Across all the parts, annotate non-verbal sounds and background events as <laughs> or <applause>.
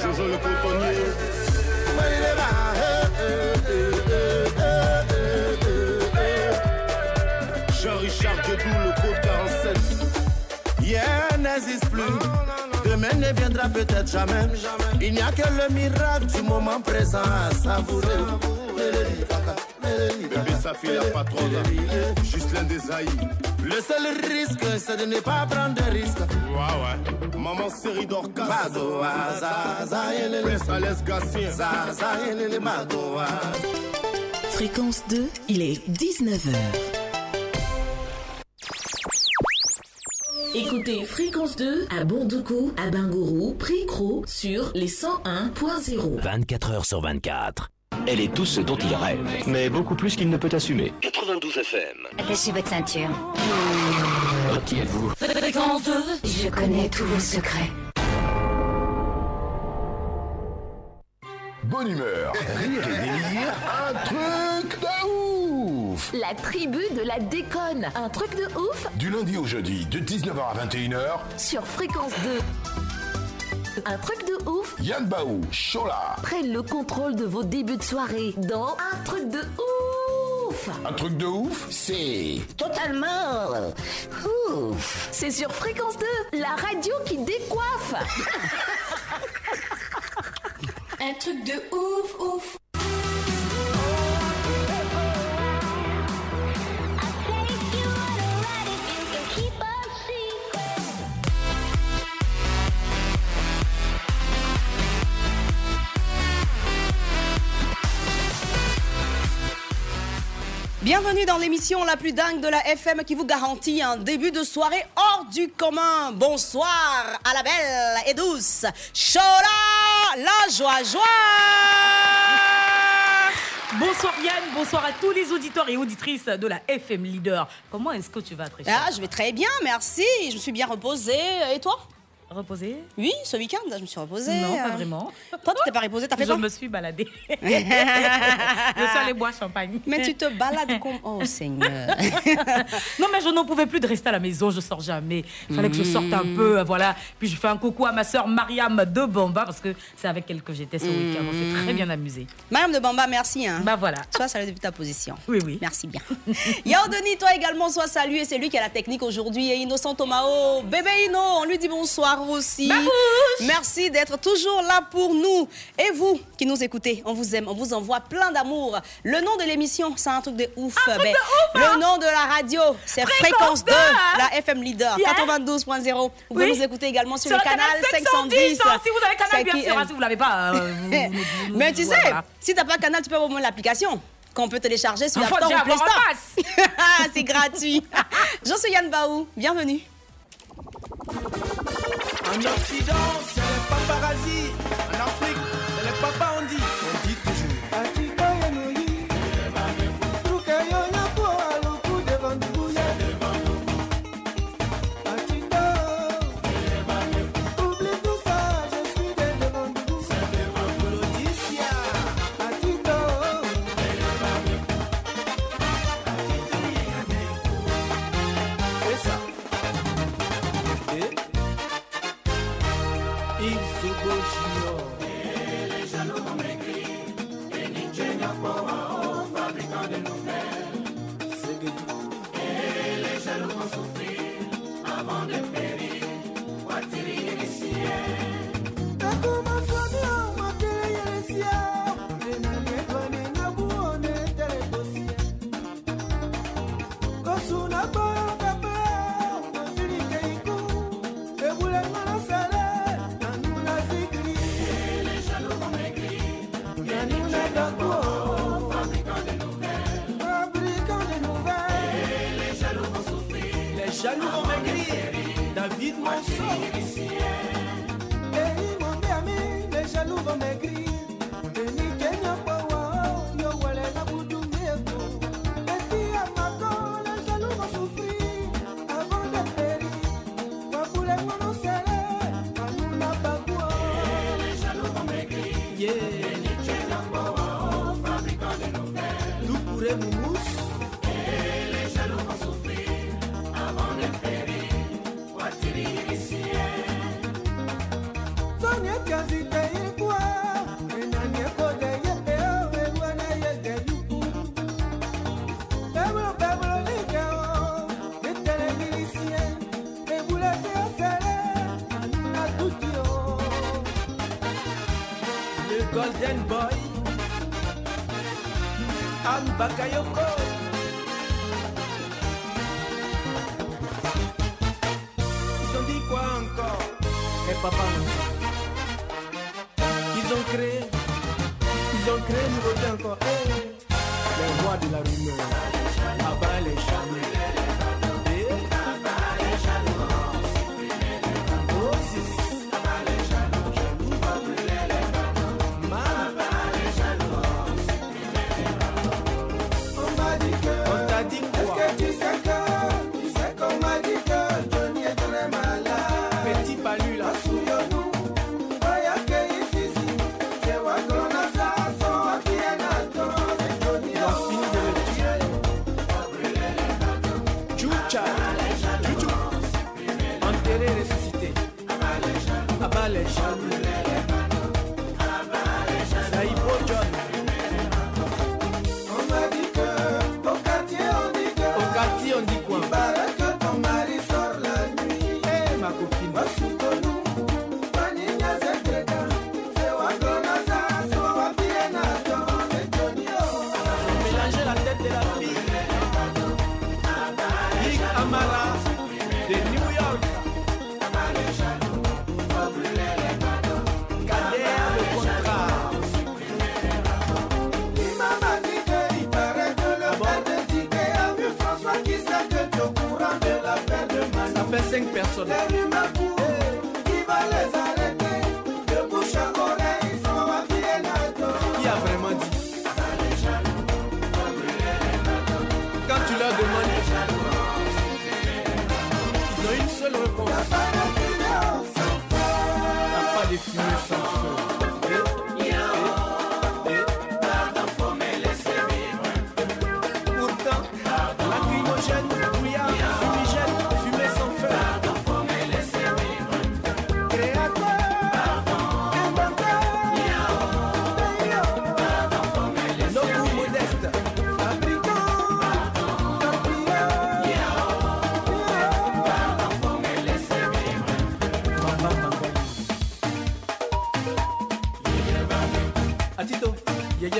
Jojo le cotonnier. Jean-Richard le code 47. Hier n'existe plus. Demain ne viendra peut-être jamais. Il n'y a que le miracle du moment présent à savourer. Bébé Safi, la patronne. Justin Desailly. Le seul risque, c'est de ne pas prendre de risques. Ouais, ouais. Maman série d'orcas. Badoa, zaza, yelele. Prince Alès Gatien. Zaza, yelele, badoa. Fréquence 2, il est 19h. Écoutez Fréquence 2 à Bondoukou, à Bingourou, Pricro sur les 101.0. 24 heures sur 24. Elle est tout ce dont il rêve, mais beaucoup plus qu'il ne peut assumer. 92 FM. Attachez votre ceinture. Qui êtes-vous Fréquence 2 Je connais tous vos secrets. Bonne humeur, rire et délire, un truc de ouf La tribu de la déconne. Un truc de ouf Du lundi au jeudi, de 19h à 21h, sur Fréquence 2. Un truc de ouf Yann Baou, Chola. prennent le contrôle de vos débuts de soirée dans Un truc de ouf Un truc de ouf, c'est... Totalement. Ouf. C'est sur Fréquence 2, la radio qui décoiffe Un truc de ouf, ouf. Bienvenue dans l'émission la plus dingue de la FM qui vous garantit un début de soirée hors du commun. Bonsoir à la belle et douce Chola, la joie joie. Bonsoir Yann, bonsoir à tous les auditeurs et auditrices de la FM Leader. Comment est-ce que tu vas, très Ah, je vais très bien, merci. Je me suis bien reposée. Et toi? Reposé Oui, ce week-end, je me suis reposée. Non, pas vraiment. <laughs> Toi, tu t'es pas reposée, t'as fait Je quoi me suis baladée. <laughs> je suis allée boire champagne. Mais tu te balades comme... Oh <laughs> Seigneur. Non, mais je n'en pouvais plus de rester à la maison, je sors jamais. Il fallait que je sorte un peu, euh, voilà. Puis je fais un coucou à ma sœur Mariam de Bomba, parce que c'est avec elle que j'étais ce week-end. On s'est très bien amusé. Madame de Bamba, merci. Hein. Bah voilà. Sois salué depuis ta position. Oui, oui. Merci bien. Yao Denis, toi également, sois salué. C'est lui qui a la technique aujourd'hui. Et Innocent Tomao. Bébé Inno, on lui dit bonsoir aussi. Merci d'être toujours là pour nous. Et vous qui nous écoutez, on vous aime, on vous envoie plein d'amour. Le nom de l'émission, c'est un truc de ouf. Un truc Ben, de ouf, hein Le nom de la radio, c'est Fréquence Fréquence 2, 2, hein la FM Leader, Yeah. 92.0. Vous pouvez Oui. nous écouter également sur, Sur le canal 510. hein, si vous avez canal, bien sûr. hein, si vous l'avez pas, euh, vous- <laughs> vous- vous- Mais tu sais, si t'as pas canal, tu peux avoir au moins l'application qu'on peut télécharger sur App Store ou Play Store. pass. <laughs> C'est gratuit. Je suis Yann Baou. Bienvenue. En Occident, c'est les paparazzi. En Afrique, c'est les papas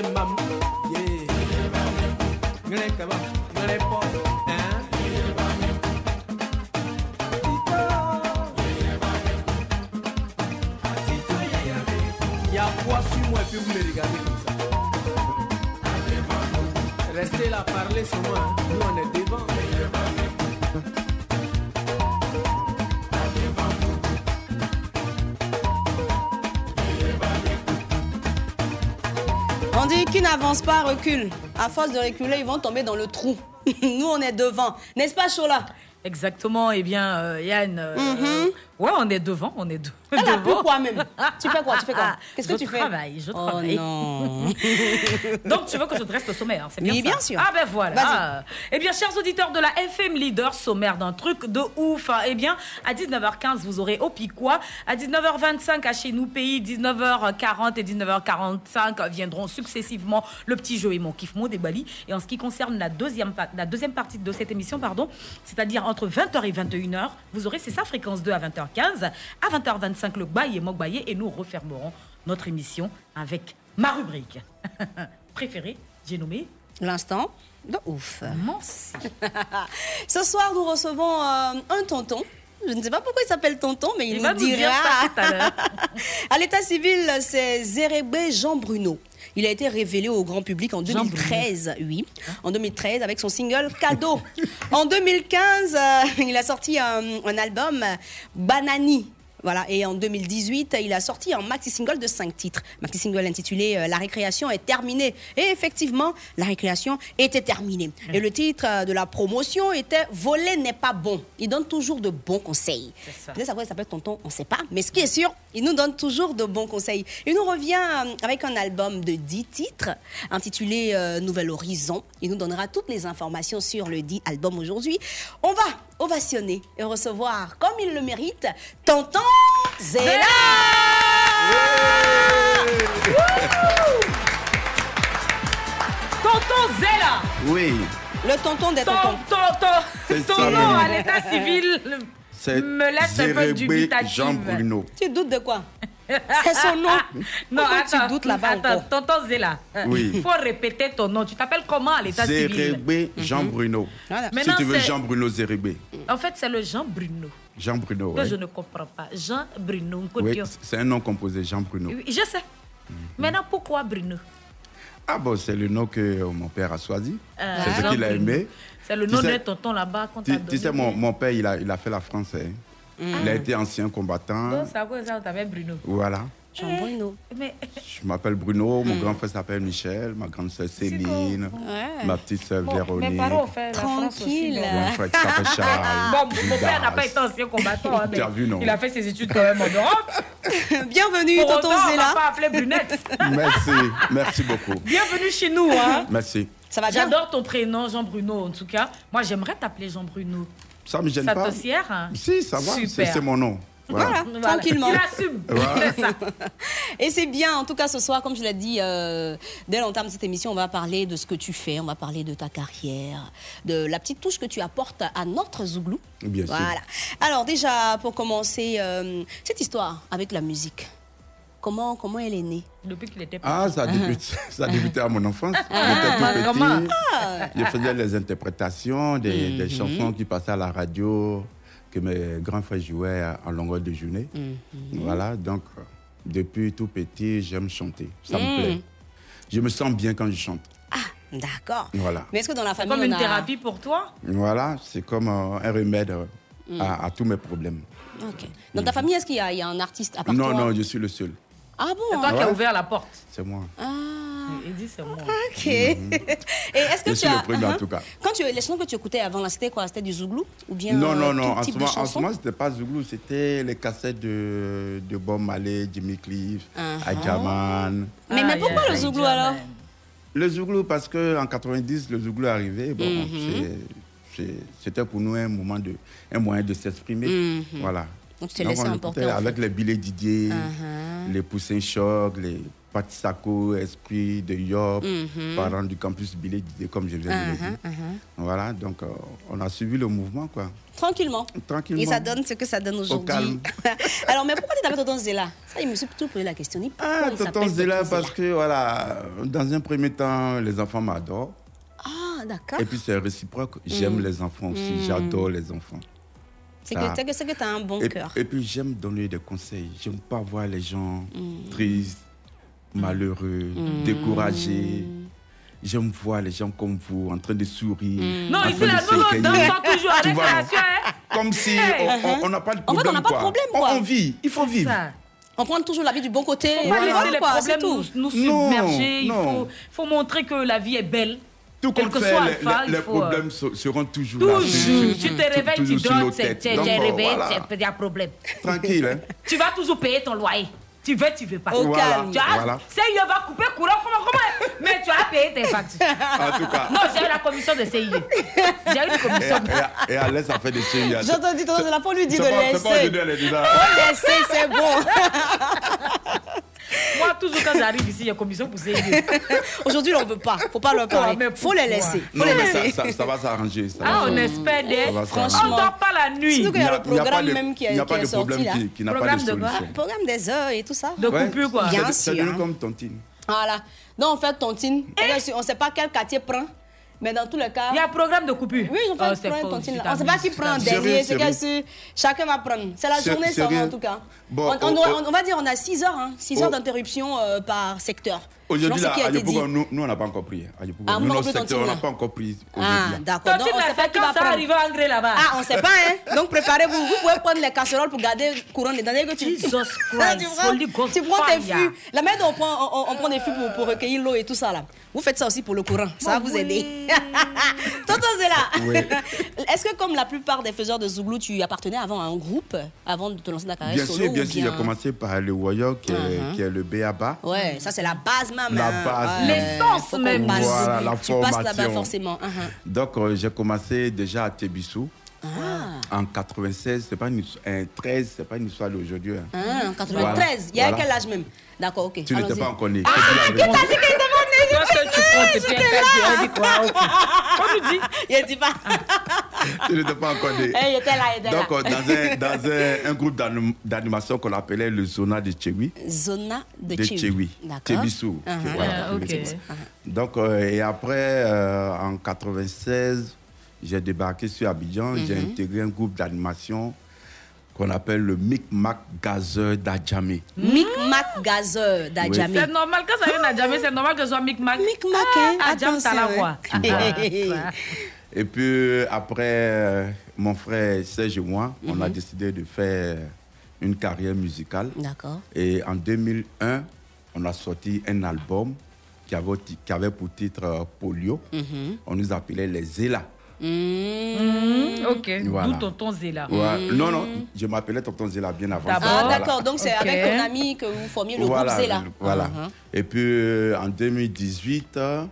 mam, yeah. Ngene kaba, ngene po, hein? Il y a quoi regardez n'avance pas recule. À force de reculer, ils vont tomber dans le trou. <laughs> Nous, on est devant. N'est-ce pas, Chola? Exactement, eh bien, euh, Yann, euh, Mhm. Ouais, on est devant, on est de- Elle a devant. pourquoi même Tu fais quoi Tu fais quoi Qu'est-ce que Je tu fais travaille, je Oh travaille. non. <laughs> Donc, tu veux que je dresse le sommaire, c'est bien Oui, ça bien sûr. Ah ben voilà. Eh bien, chers auditeurs de la FM Leader, sommaire d'un truc de ouf. hein. Eh bien, à 19h15, vous aurez au Piquois. À 19h25, à chez nous, pays, 19h40 et 19h45 viendront successivement le petit jeu et mon kiff mot des Bali. Et en ce qui concerne la deuxième, la deuxième partie de cette émission, pardon, c'est-à-dire entre 20h et 21h, vous aurez, c'est ça, fréquence 2 à 20h15. À 20h25, le bail et Mogbaye. Et nous refermerons notre émission avec ma rubrique <laughs> préférée. J'ai nommé L'instant de ouf. Merci. <laughs> Ce soir, nous recevons euh, un tonton. Je ne sais pas pourquoi il s'appelle tonton, mais il, Il nous dira. <laughs> à l'état civil, c'est Zérebé Jean Bruno. Il a été révélé au grand public en Jean 2013, oui, en 2013 avec son single Cadeau. <laughs> en 2015, euh, il a sorti un, un album Banani. Voilà, et en 2018, il a sorti un maxi single de 5 titres. Maxi single intitulé euh, La récréation est terminée. Et effectivement, la récréation était terminée. Et le titre euh, de la promotion était Voler n'est pas bon. Il donne toujours de bons conseils. ça. Peut-être s'appelle Tonton, on ne sait pas. Mais ce qui est sûr, il nous donne toujours de bons conseils. Il nous revient euh, avec un album de 10 titres intitulé euh, Nouvel Horizon. Il nous donnera toutes les informations sur le dit album aujourd'hui. On va ovationner et recevoir, comme il le mérite, Tonton Zéla Tonton Zella. Oui, Le tonton des Ton, tontons. ton, ton, C'est ton ça, nom à l'état civil c'est me laisse un peu dubitative. Jean Bruno. Tu doutes de quoi? C'est son nom. Non, Pourquoi attends. tu doutes là-bas attends, encore? tonton Zella. Oui. Il faut répéter ton nom. Tu t'appelles comment à l'état civil? Zérégbé Jean Bruno. Voilà. Si Maintenant, tu veux c'est- Jean Bruno Zérégbé. En fait, c'est le Jean Bruno. Jean Bruno, Que ouais. je ne comprends pas. Jean Bruno. Oui, c'est un nom composé, Jean Bruno. Oui, Je sais. Maintenant, pourquoi Bruno? Ah bon, c'est le nom que euh, mon père a choisi. Euh, c'est ce qu'il a aimé. C'est le Tu nom sais- d'un tonton là-bas qu'on t'a Tu, donné. tu sais, mon, mon père, il a, il a fait la France. hein. Il a été ancien combattant. Donc, c'est à cause de ça t'appelle Bruno. Voilà. Jean Bruno. Mais Je m'appelle Bruno, mon grand frère s'appelle Michel, ma grande soeur Céline, Ouais. ma petite bon, Véronique, mes parents ont fait la France aussi. Tranquille. mon frère qui s'appelle <laughs> Charles. Bon, mon père n'a pas été ancien combattant, hein, mais <laughs> Tu as vu, non? il a fait ses études quand même en Europe. <laughs> Bienvenue, Pour tonton autant, on va Zéla. pas appeler Brunette. Merci, merci beaucoup. Bienvenue chez nous. Hein. Merci. Ça va bien? J'adore ton prénom, Jean Bruno, en tout cas. Moi, j'aimerais t'appeler Jean Bruno. Ça me gêne Ça pas. te sert hein? Si, ça va, c'est mon nom. Voilà. Voilà, tranquillement. Il assume. <laughs> Voilà. Ça. Et c'est bien, en tout cas ce soir, comme je l'ai dit, euh, dès l'entame de cette émission, on va parler de ce que tu fais, on va parler de ta carrière, de la petite touche que tu apportes à notre Zouglou. Bien sûr. Voilà. Alors déjà, pour commencer, euh, cette histoire avec la musique, comment, comment elle est née? Depuis qu'il était Ah, petit. ça a débuté, <laughs> ça a débuté à mon enfance. Ah, J'étais tout comment petit. Je faisais les interprétations des, des Mhm. chansons qui passaient à la radio, que mes grands frères jouaient en longueur de journée. Mhm. Voilà, donc euh, depuis tout petit, j'aime chanter. Ça me plaît. Je me sens bien quand je chante. D'accord. Voilà. Mais est-ce que dans la C'est famille, comme on une a- thérapie pour toi? Voilà, c'est comme euh, un remède euh, Mm. à, à tous mes problèmes. Ok. Dans ta famille, est-ce qu'il y, a- il y a un artiste à part Non, toi? non, je suis le seul. Ah C'est bon toi qui as ouvert la porte. C'est moi. Ah, Il dit c'est moi. ok. Et est-ce que Je tu suis as... le premier en Uh-huh. tout cas. Quand tu, les chansons que tu écoutais avant, c'était quoi? C'était du Zouglou Ou bien Non, euh, non, tout non. En ce moment, en ce chansons? moment, c'était pas Zouglou, c'était les cassettes de, de Bob Marley, Jimmy Cliff. Ajaman. Mais, mais Aïe, pourquoi le Zouglou alors? Le Zouglou, parce qu'en 90, le Zouglou est arrivé. Bon, Mhm. c'est- c'est- c'était pour nous un moment de, un moyen de s'exprimer. Mhm. Voilà. Donc tu t'es laissé emporter, avec les billets Didier, Uh-huh. les Poussins Choc, les Patisako, Esprit de Yop, Mhm. parents du campus Billet Didier, comme je viens de le dire. Uh-huh, uh-huh. Voilà, donc euh, on a suivi le mouvement, quoi. Tranquillement. Tranquillement. Et ça donne ce que ça donne aujourd'hui. <laughs> Alors, mais pourquoi tu t'appelles Tonton Zéla? Ça, il me suis plutôt posé la question. Ah, il Tonton parce que, voilà, dans un premier temps, les enfants m'adorent. Ah, d'accord. Et puis c'est réciproque. J'aime Mm. les enfants aussi. Mm. J'adore les enfants. C'est que tu as un bon et, cœur. et puis j'aime donner des conseils. J'aime pas voir les gens Mm. tristes, malheureux, Mm. découragés. J'aime voir les gens comme vous en train de sourire. Mm. Non, nous, nous s'égayer. dansons toujours avec la hein. <laughs> Comme si on- n'a pas de En fait, on problème. n'a pas de quoi. problème, On- quoi. On, vit, il faut vivre. Ça. On prend toujours la vie du bon côté. Faut pas Voilà, laisser les quoi, c'est problèmes nous, nous Non, submerger. Il non. faut, faut montrer que la vie est belle. Tout Quel compte que fait, soit les, Alpha, les- il les faut, euh, problèmes se- seront toujours là. Toujours. Tu te réveilles, tu toujours dors, c'est c'est- tu es réveillé, c'est- il y a problème. Tranquille, hein. <laughs> Tu vas toujours payer ton loyer. Tu veux, tu veux pas. Au Voilà, calme. Voilà. CIE va couper courant, comment, comment Mais tu as payé tes factures. <laughs> En tout cas. Non, j'ai eu la commission de CIE. J'ai eu une Et, commission. et, et Alès a fait des séries. J'ai entendu Tonton Zéla, faut lui dire de C'est c'est pas laisser. aujourd'hui, elle est déjà- Faut laisser, c'est bon. <laughs> Moi, toujours quand j'arrive ici, il y a commission pour CIE. <laughs> Aujourd'hui, on ne veut pas. Faut pas leur parler. mais Faut les laisser. Faut Non, les mais ça, ça, ça va s'arranger. Ah, on espère des. Va On ne dort pas la nuit. Surtout qu'il y a le Il y a pas programme de- même qui il n'y est, a pas est de sorti problème là. qui, qui n'a pas Programme de de quoi? solution. Programme des heures et tout ça. De Ouais, coupure, quoi. Bien c'est- C'est sûr, devenu hein. comme tontine. Voilà. Donc, en fait, tontine, on ne sait pas quel quartier prend, mais dans tous les cas. Il y a un programme de coupure. Oui, ils ont fait Oh, un c'est programme pas- tontine. On ne sait pas qui prend en dernier. C'est que chacun va prendre. C'est la journée, ça en tout cas. Bon, on, on doit- on va dire on a 6 heures, hein, 6 heures Oh. d'interruption euh, par secteur. Aujourd'hui, là, à. Yopougon, nous, nous, on n'a pas encore pris. À Yopougon, Ah, nous, notre secteur, on n'a pas encore pris. Ah, d'accord. Donc, on ne sait pas qui quand va ça prendre. arrive à Angré là-bas. Ah, on ne sait pas, hein. Donc, préparez-vous. Vous pouvez prendre les casseroles pour garder courant dedans. Que tu, Jesus <laughs> tu Christ, prends, Holy Ghost tu prends tes fûts. La manière dont on prend, on, on prend des fûts pour, pour recueillir l'eau et tout ça, là. Vous faites ça aussi pour le courant. Ça va vous aider. <laughs> Tonton Zéla, Oui. <laughs> est-ce que comme la plupart des faiseurs de Zouglou, tu appartenais avant à un groupe avant de te lancer dans la carrière Bien sûr, bien sûr, j'ai commencé par le Woyo, qui, est- Uh-huh. qui est le BABA. Ouais, ça c'est la base même. La base. L'essence même. passe. Voilà, la Tu passes là-bas forcément. Uh-huh. Donc, euh, j'ai commencé déjà à Tébissou. Ah. En 96, c'est pas une histoire. Un 13, c'est pas une histoire d'aujourd'hui. hein. Ah, en 93. Il y a Voilà. quel âge même? D'accord, ok. Tu n'étais pas encore né. Ah, qui t'a dit qu'il était pas Toi seul, tu quoi. Il dit pas. <laughs> Tu n'étais pas encore né. Il était là, il était Donc, là. euh, dans, un, dans un, un groupe d'anim- d'animation qu'on appelait le Zona de Chewi. Zona de, De Chewi. Chewi. D'accord. Chebissou. Voilà, Ah, ok. Chebissou. Donc, euh, et après, euh, en 96, j'ai débarqué sur Abidjan. J'ai Mhm. intégré un groupe d'animation qu'on appelle le Micmac Gazeur d'Adjamé. Micmac Gazeur d'Adjamé. C'est normal, quand ça vient d'Adjamé, c'est normal que ce soit Micmac. Micmac, hein, Adjam, t'as la voix. <laughs> Et puis euh, après, euh, mon frère Serge et moi, on a Mhm. décidé de faire une carrière musicale. D'accord. Et en 2001, on a sorti un album qui avait, qui avait pour titre euh, Polio. Mhm. On nous appelait les Zéla. Mmh, ok, Voilà. d'où tonton Zéla. Ouais. Non, non, je m'appelais Tonton Zéla bien avant. Ah. Voilà. d'accord. Donc, c'est avec ton ami que vous formiez le voilà, groupe Zéla. Voilà. Uh-huh. Et puis euh, en 2018, euh,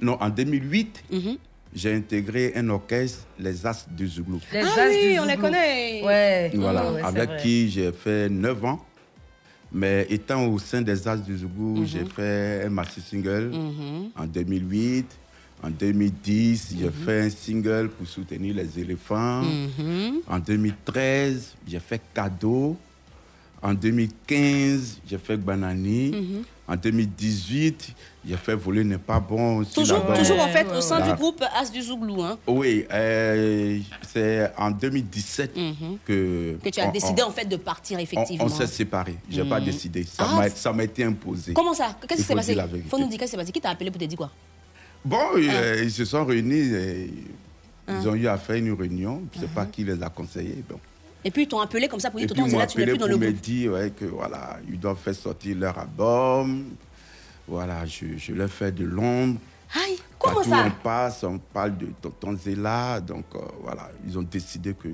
non, en 2008, Mhm. J'ai intégré un orchestre, les As du Zouglou. Les Ah As oui, du on les Zouglou. connaît. Ouais. Voilà, Ouais, avec vrai. qui j'ai fait 9 ans. Mais étant au sein des As du Zougou, Mhm. j'ai fait un maxi single Mhm. en 2008. En 2010, j'ai fait un single pour soutenir les éléphants. Mhm. En 2013, j'ai fait Cadeau. En 2015, j'ai fait Banani. Mhm. En 2018, j'ai fait Voler n'est pas bon. Toujours, toujours en fait au sein du groupe As du Zouglou. Hein, Oui, euh, c'est en 2017 que... que tu as on- décidé on- en fait de partir effectivement. on s'est séparés. Je n'ai pas Mhm. décidé. Ça Ah, m'a- ça m'a été imposé. Comment ça? Qu'est-ce Il qui s'est passé? vérité. faut nous dire qu'est-ce qui s'est passé? Qui t'a appelé pour te dire quoi? Bon, euh, ils se sont réunis. et Ah. Ils ont eu à faire une réunion. Je ne sais pas qui les a conseillés. Bon. Et puis ils t'ont appelé comme ça pour dire Tonton ils m'ont Zéla, tu n'es plus dans pour le me groupe. dire ouais, que voilà, ils doivent faire sortir leur album. Voilà, je, je leur fais de l'ombre. Aïe, comment Partout ça on passe, on parle de Tonton Zéla. Donc euh, voilà, ils ont décidé que,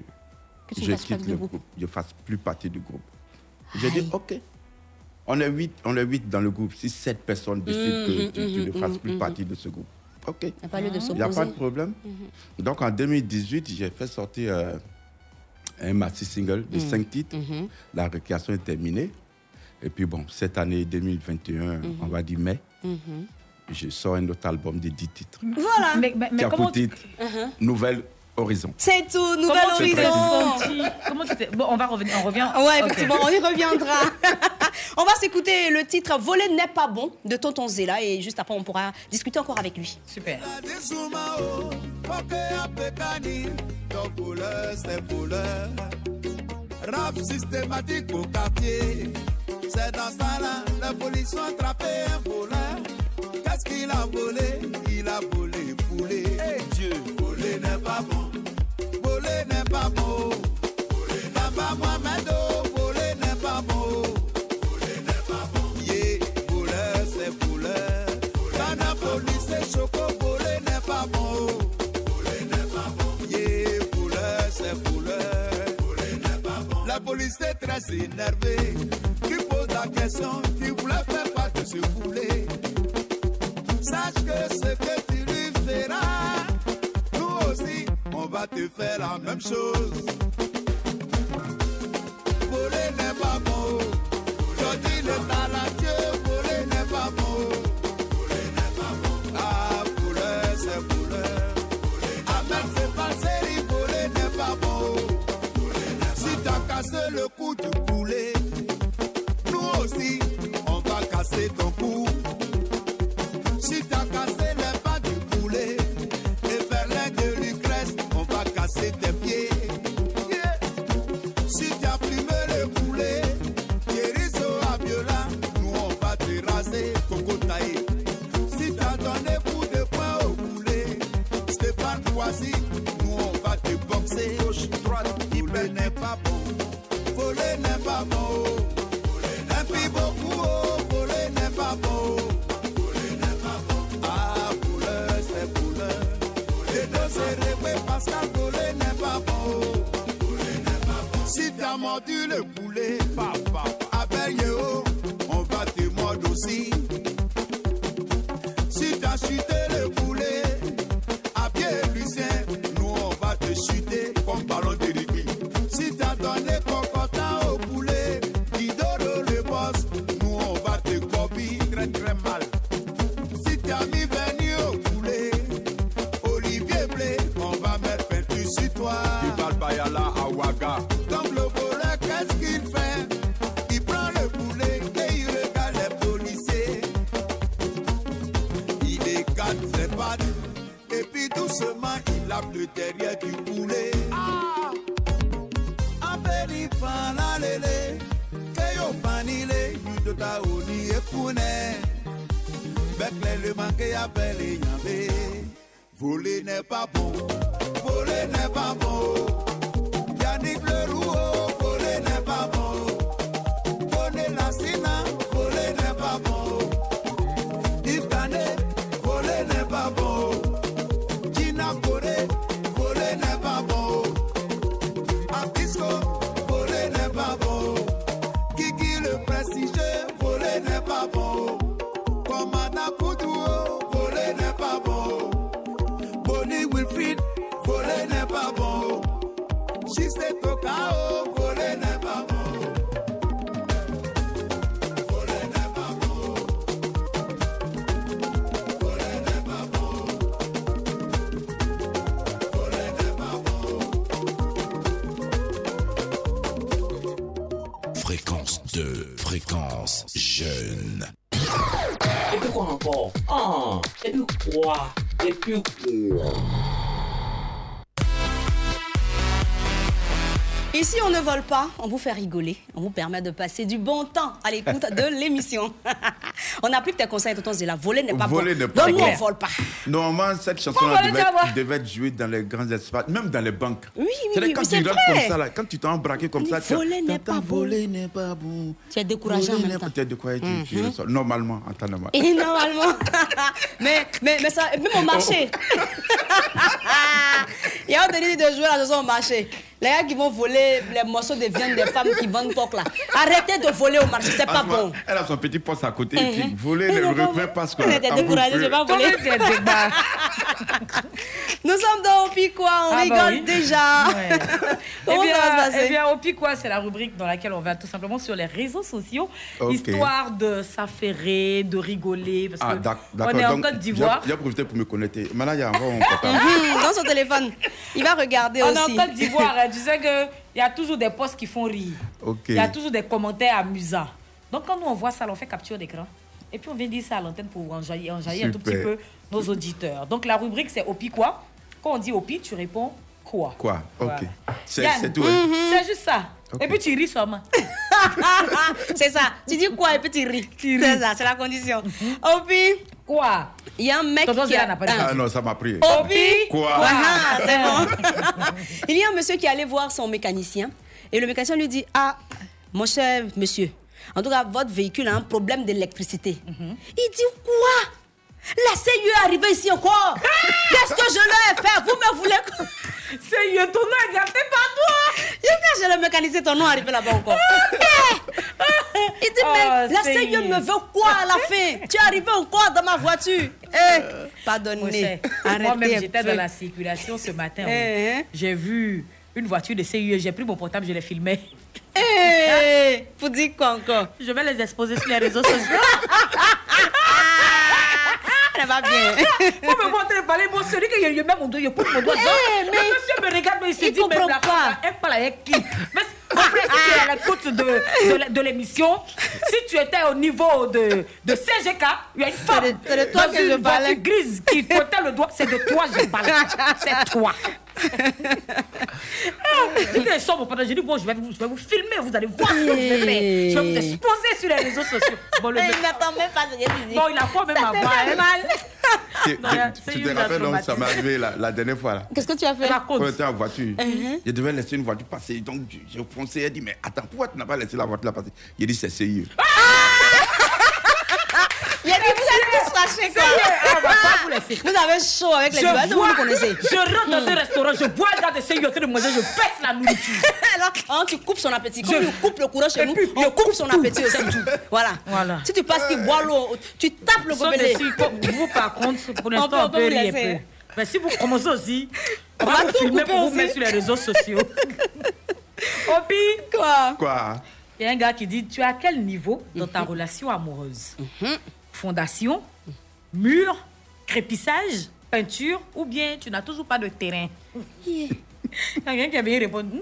tu je quitte le groupe. groupe. Je ne fasse plus partie du groupe. J'ai dit, OK. On est huit, on est huit dans le groupe. Si sept personnes décident que tu, tu mhm, ne fasses mhm, plus partie de ce groupe, OK. Il n'y a a pas de problème. Donc en 2018, j'ai fait sortir euh, un maxi single de Mhm. cinq titres. Mhm. La récréation est terminée. Et puis bon, cette année 2021, on va dire mai, Mhm. je sors un autre album de 10 titres. Voilà. Mais, mais, comment tu... titre Nouvelle Horizon. C'est tout, Comment nouvel t'es horizon. Comment tu t'es... Bon, on va revenir, on revient. Ouais, effectivement, on y reviendra. <laughs> on va s'écouter le titre Voler n'est pas bon de Tonton Zéla et juste après on pourra discuter encore avec lui. Super. Ton couleur, c'est couleur. Rap systématique au quartier. C'est dans ça là, la police a attrapé un voleur. Qu'est-ce qu'il a volé Il a volé poulet. Eh Dieu, voler n'est pas bon. N'est pas bon. Voler n'est pas Mohamed, oh, voler n'est pas bon. Yeah, voleur, c'est voleur. Dans la police, c'est choco, voler n'est pas bon. Yeah, voleur, c'est voleur. La police est très énervée. Tu poses la question, tu voulais faire pas de ce poulet. Sache que ce que tu lui feras, nous aussi, va te faire la même chose. Voler n'est pas bon. Dis le talentueux, pas, on vous fait rigoler, on vous permet de passer du bon temps à l'écoute de <laughs> l'émission. <laughs> on applique tes conseils, tonton Zéla. Voler n'est pas Voler bon. pas nous, bon. on vole pas. Normalement, cette voler, devait, devait être jouée dans les grands espaces, même dans les banques. Oui, quand mais tu vrai. comme ça, là, quand tu t'es embraqué comme ça, tu Voler n'est pas bon. voler n'est pas bon. Tu es découragé en Voler même temps. Tu es découragé, tu- tu ressors. Normalement, en temps normal. Et normalement, <laughs> mais, mais, mais ça, même au marché. <laughs> Il y a donné de jouer la chanson au marché. Les gars qui vont voler les morceaux de viande des femmes qui vendent coq là. Arrêtez de voler au marché, c'est pas bon. Elle a son petit poste à côté, et puis Mhm. voler Elle le n'est pas refrain bon. parce que. Elle était découragée, je vais pas voler. <laughs> Nous sommes dans Opi quoi, on Ah bah rigole oui. déjà. Ouais. <laughs> Comment eh bien, ça va se passer eh bien, au Piquois, c'est la rubrique dans laquelle on va tout simplement sur les réseaux sociaux, histoire de s'affairer, de rigoler, parce Ah, que on est en Donc, Côte d'Ivoire. J'ai profité pour me connecter. Maintenant, il y a portable. Mhm, Dans son téléphone. Il va regarder On est aussi. en Côte d'Ivoire, hein, <laughs> tu sais qu'il y a toujours des posts qui font rire. Il y a toujours des commentaires amusants. Donc quand nous on voit ça, on fait capture d'écran. Et puis on vient dire ça à l'antenne pour enjailler, enjailler un tout petit peu nos auditeurs. Donc la rubrique c'est Opi quoi Quand on dit Opi, tu réponds quoi? Quoi? Ok. Voilà. C'est tout. hein? C'est juste ça. Et puis tu ris seulement. <laughs> c'est ça. Tu dis quoi et puis tu ris. C'est ça, c'est la condition. Opi. Quoi? Il y a un mec Tonton qui a... n'a pas dit Ah non, ça m'a pris. Opi. Quoi? Ah, c'est bon. <laughs> Il y a un monsieur qui allait voir son mécanicien et le mécanicien lui dit Ah, mon cher monsieur, en tout cas, votre véhicule a un problème d'électricité. Il dit Quoi? La CIE est arrivée ici encore Qu'est-ce que je leur ai fait? Vous me voulez. CIE, ton nom est gâté par toi dit J'ai le mécanicien, ton nom est arrivé là-bas encore. Il dit Mais Oh, la CIE. CIE me veut quoi à la fin? Tu es arrivé encore dans ma voiture Eh, pardonnez. Moi-même, j'étais dans la circulation ce matin. Eh, J'ai vu une voiture de CIE, j'ai pris mon portable, je l'ai filmé. Eh, pour dire quoi encore? Je vais les exposer sur les réseaux sociaux. <laughs> Elle va bien. Vous me montrez parler, bon, celui qui je mets mon doigt, je pousse mon doigt. Eh, genre, mais- le monsieur me regarde, mais il se dit, mais la femme, elle parle avec qui? Si tu es à l'écoute de, de, la- de l'émission, si tu étais au niveau de, de CGK, il y a une femme de- c'est de toi dans que une je voiture grise qui pointait le doigt, c'est de toi que je parle. C'est toi. Ils sont mon pendant, j'ai dit, bon, je vais, vous, je vais vous filmer, vous allez voir ce que je vais faire. Je vais vous exposer sur les réseaux sociaux. Bon, le mec- Il n'attend même pas. Bon, il a pas même à voir, hein. mal. Tu- te rappelles, donc, ça m'est arrivé la, la dernière fois. là. Qu'est-ce que tu as fait? On était en voiture, Mhm. je devais laisser une voiture passer. Donc, je- j'ai foncé. Elle dit Mais attends, pourquoi tu n'as pas laissé la voiture là passer? Il dit C'est CIE. Il a dit, vous allez tous fâcher quoi Ah, on va pas vous laisser. Vous avez chaud avec les Je Libanais, vous nous connaissez. Je rentre dans un restaurant, je vois un gars de CIE en train de manger, je pèse la nourriture. <laughs> Alors, hein, tu coupes son appétit. Comme Je- il coupe le courant chez Et nous, puis, on coupe son appétit aussi. <laughs> Voilà. Voilà. Si tu passes qu'il boit l'eau, tu tapes le gobelet. vous, par contre, pour On l'instant, peut- on, on peut laisser. peu. Mais si vous commencez aussi, on, On va vous tout filmer couper pour vous aussi. mettre sur les réseaux sociaux. <laughs> <laughs> Opi, Quoi Quoi? Il y a un gars qui dit Tu es à quel niveau dans ta relation amoureuse? Fondation, mur, crépissage, peinture ou bien tu n'as toujours pas de terrain? <laughs> Il y a quelqu'un qui a bien répondu.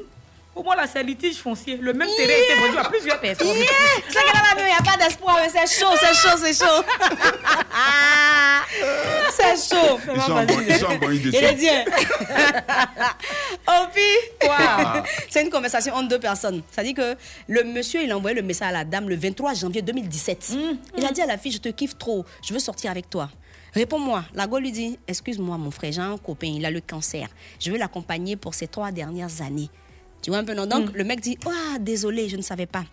Hmm, Pour moi, là, c'est litige foncier. Le même terrain était vendu à plusieurs personnes. Yeah! Là, il n'y a pas d'espoir, mais c'est chaud, c'est chaud, c'est chaud. <laughs> c'est chaud. Ils sont en- ils sont en bonne idée. Il est dit. Opi, Ah. C'est une conversation entre deux personnes. Ça dit que le monsieur, il a envoyé le message à la dame le 23 janvier 2017. Mm, Il a dit à la fille, je te kiffe trop, je veux sortir avec toi. Réponds-moi. La go lui dit, excuse-moi mon frère, j'ai un copain, il a le cancer. Je veux l'accompagner pour ces trois dernières années. Tu vois un peu, non? Donc, le mec dit, ah, désolé, je ne savais pas.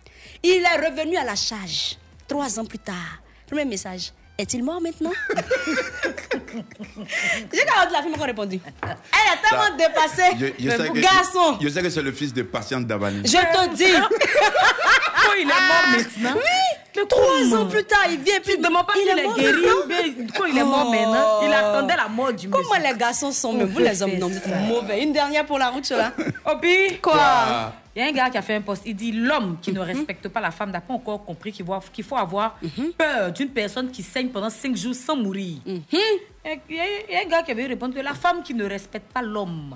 Il est revenu à la charge, trois ans plus tard. Premier message, est-il mort maintenant? <laughs> J'ai quand la fille m'a répondu. Elle a tellement dépassé. Je, je sais que, Garçon, je sais que c'est le fils de patiente Davani. je te dis. <laughs> Oh, il est mort maintenant. Oui. Trois ans plus tard, il vient puis Tu ne demandes pas il s'il est guéri maintenant. ou bien <laughs> quand il est mort Oh. maintenant. Il attendait la mort du monsieur. Comment les garçons sont mais vous les hommes non, vous êtes mauvais. Une dernière pour la route, là. Obi? Quoi? Il y a un gars qui a fait un post. Il dit l'homme qui ne respecte pas la femme n'a pas encore compris qu'il faut avoir peur d'une personne qui saigne pendant cinq jours sans mourir. Il y a- il y a un gars qui avait répondu que la femme qui ne respecte pas l'homme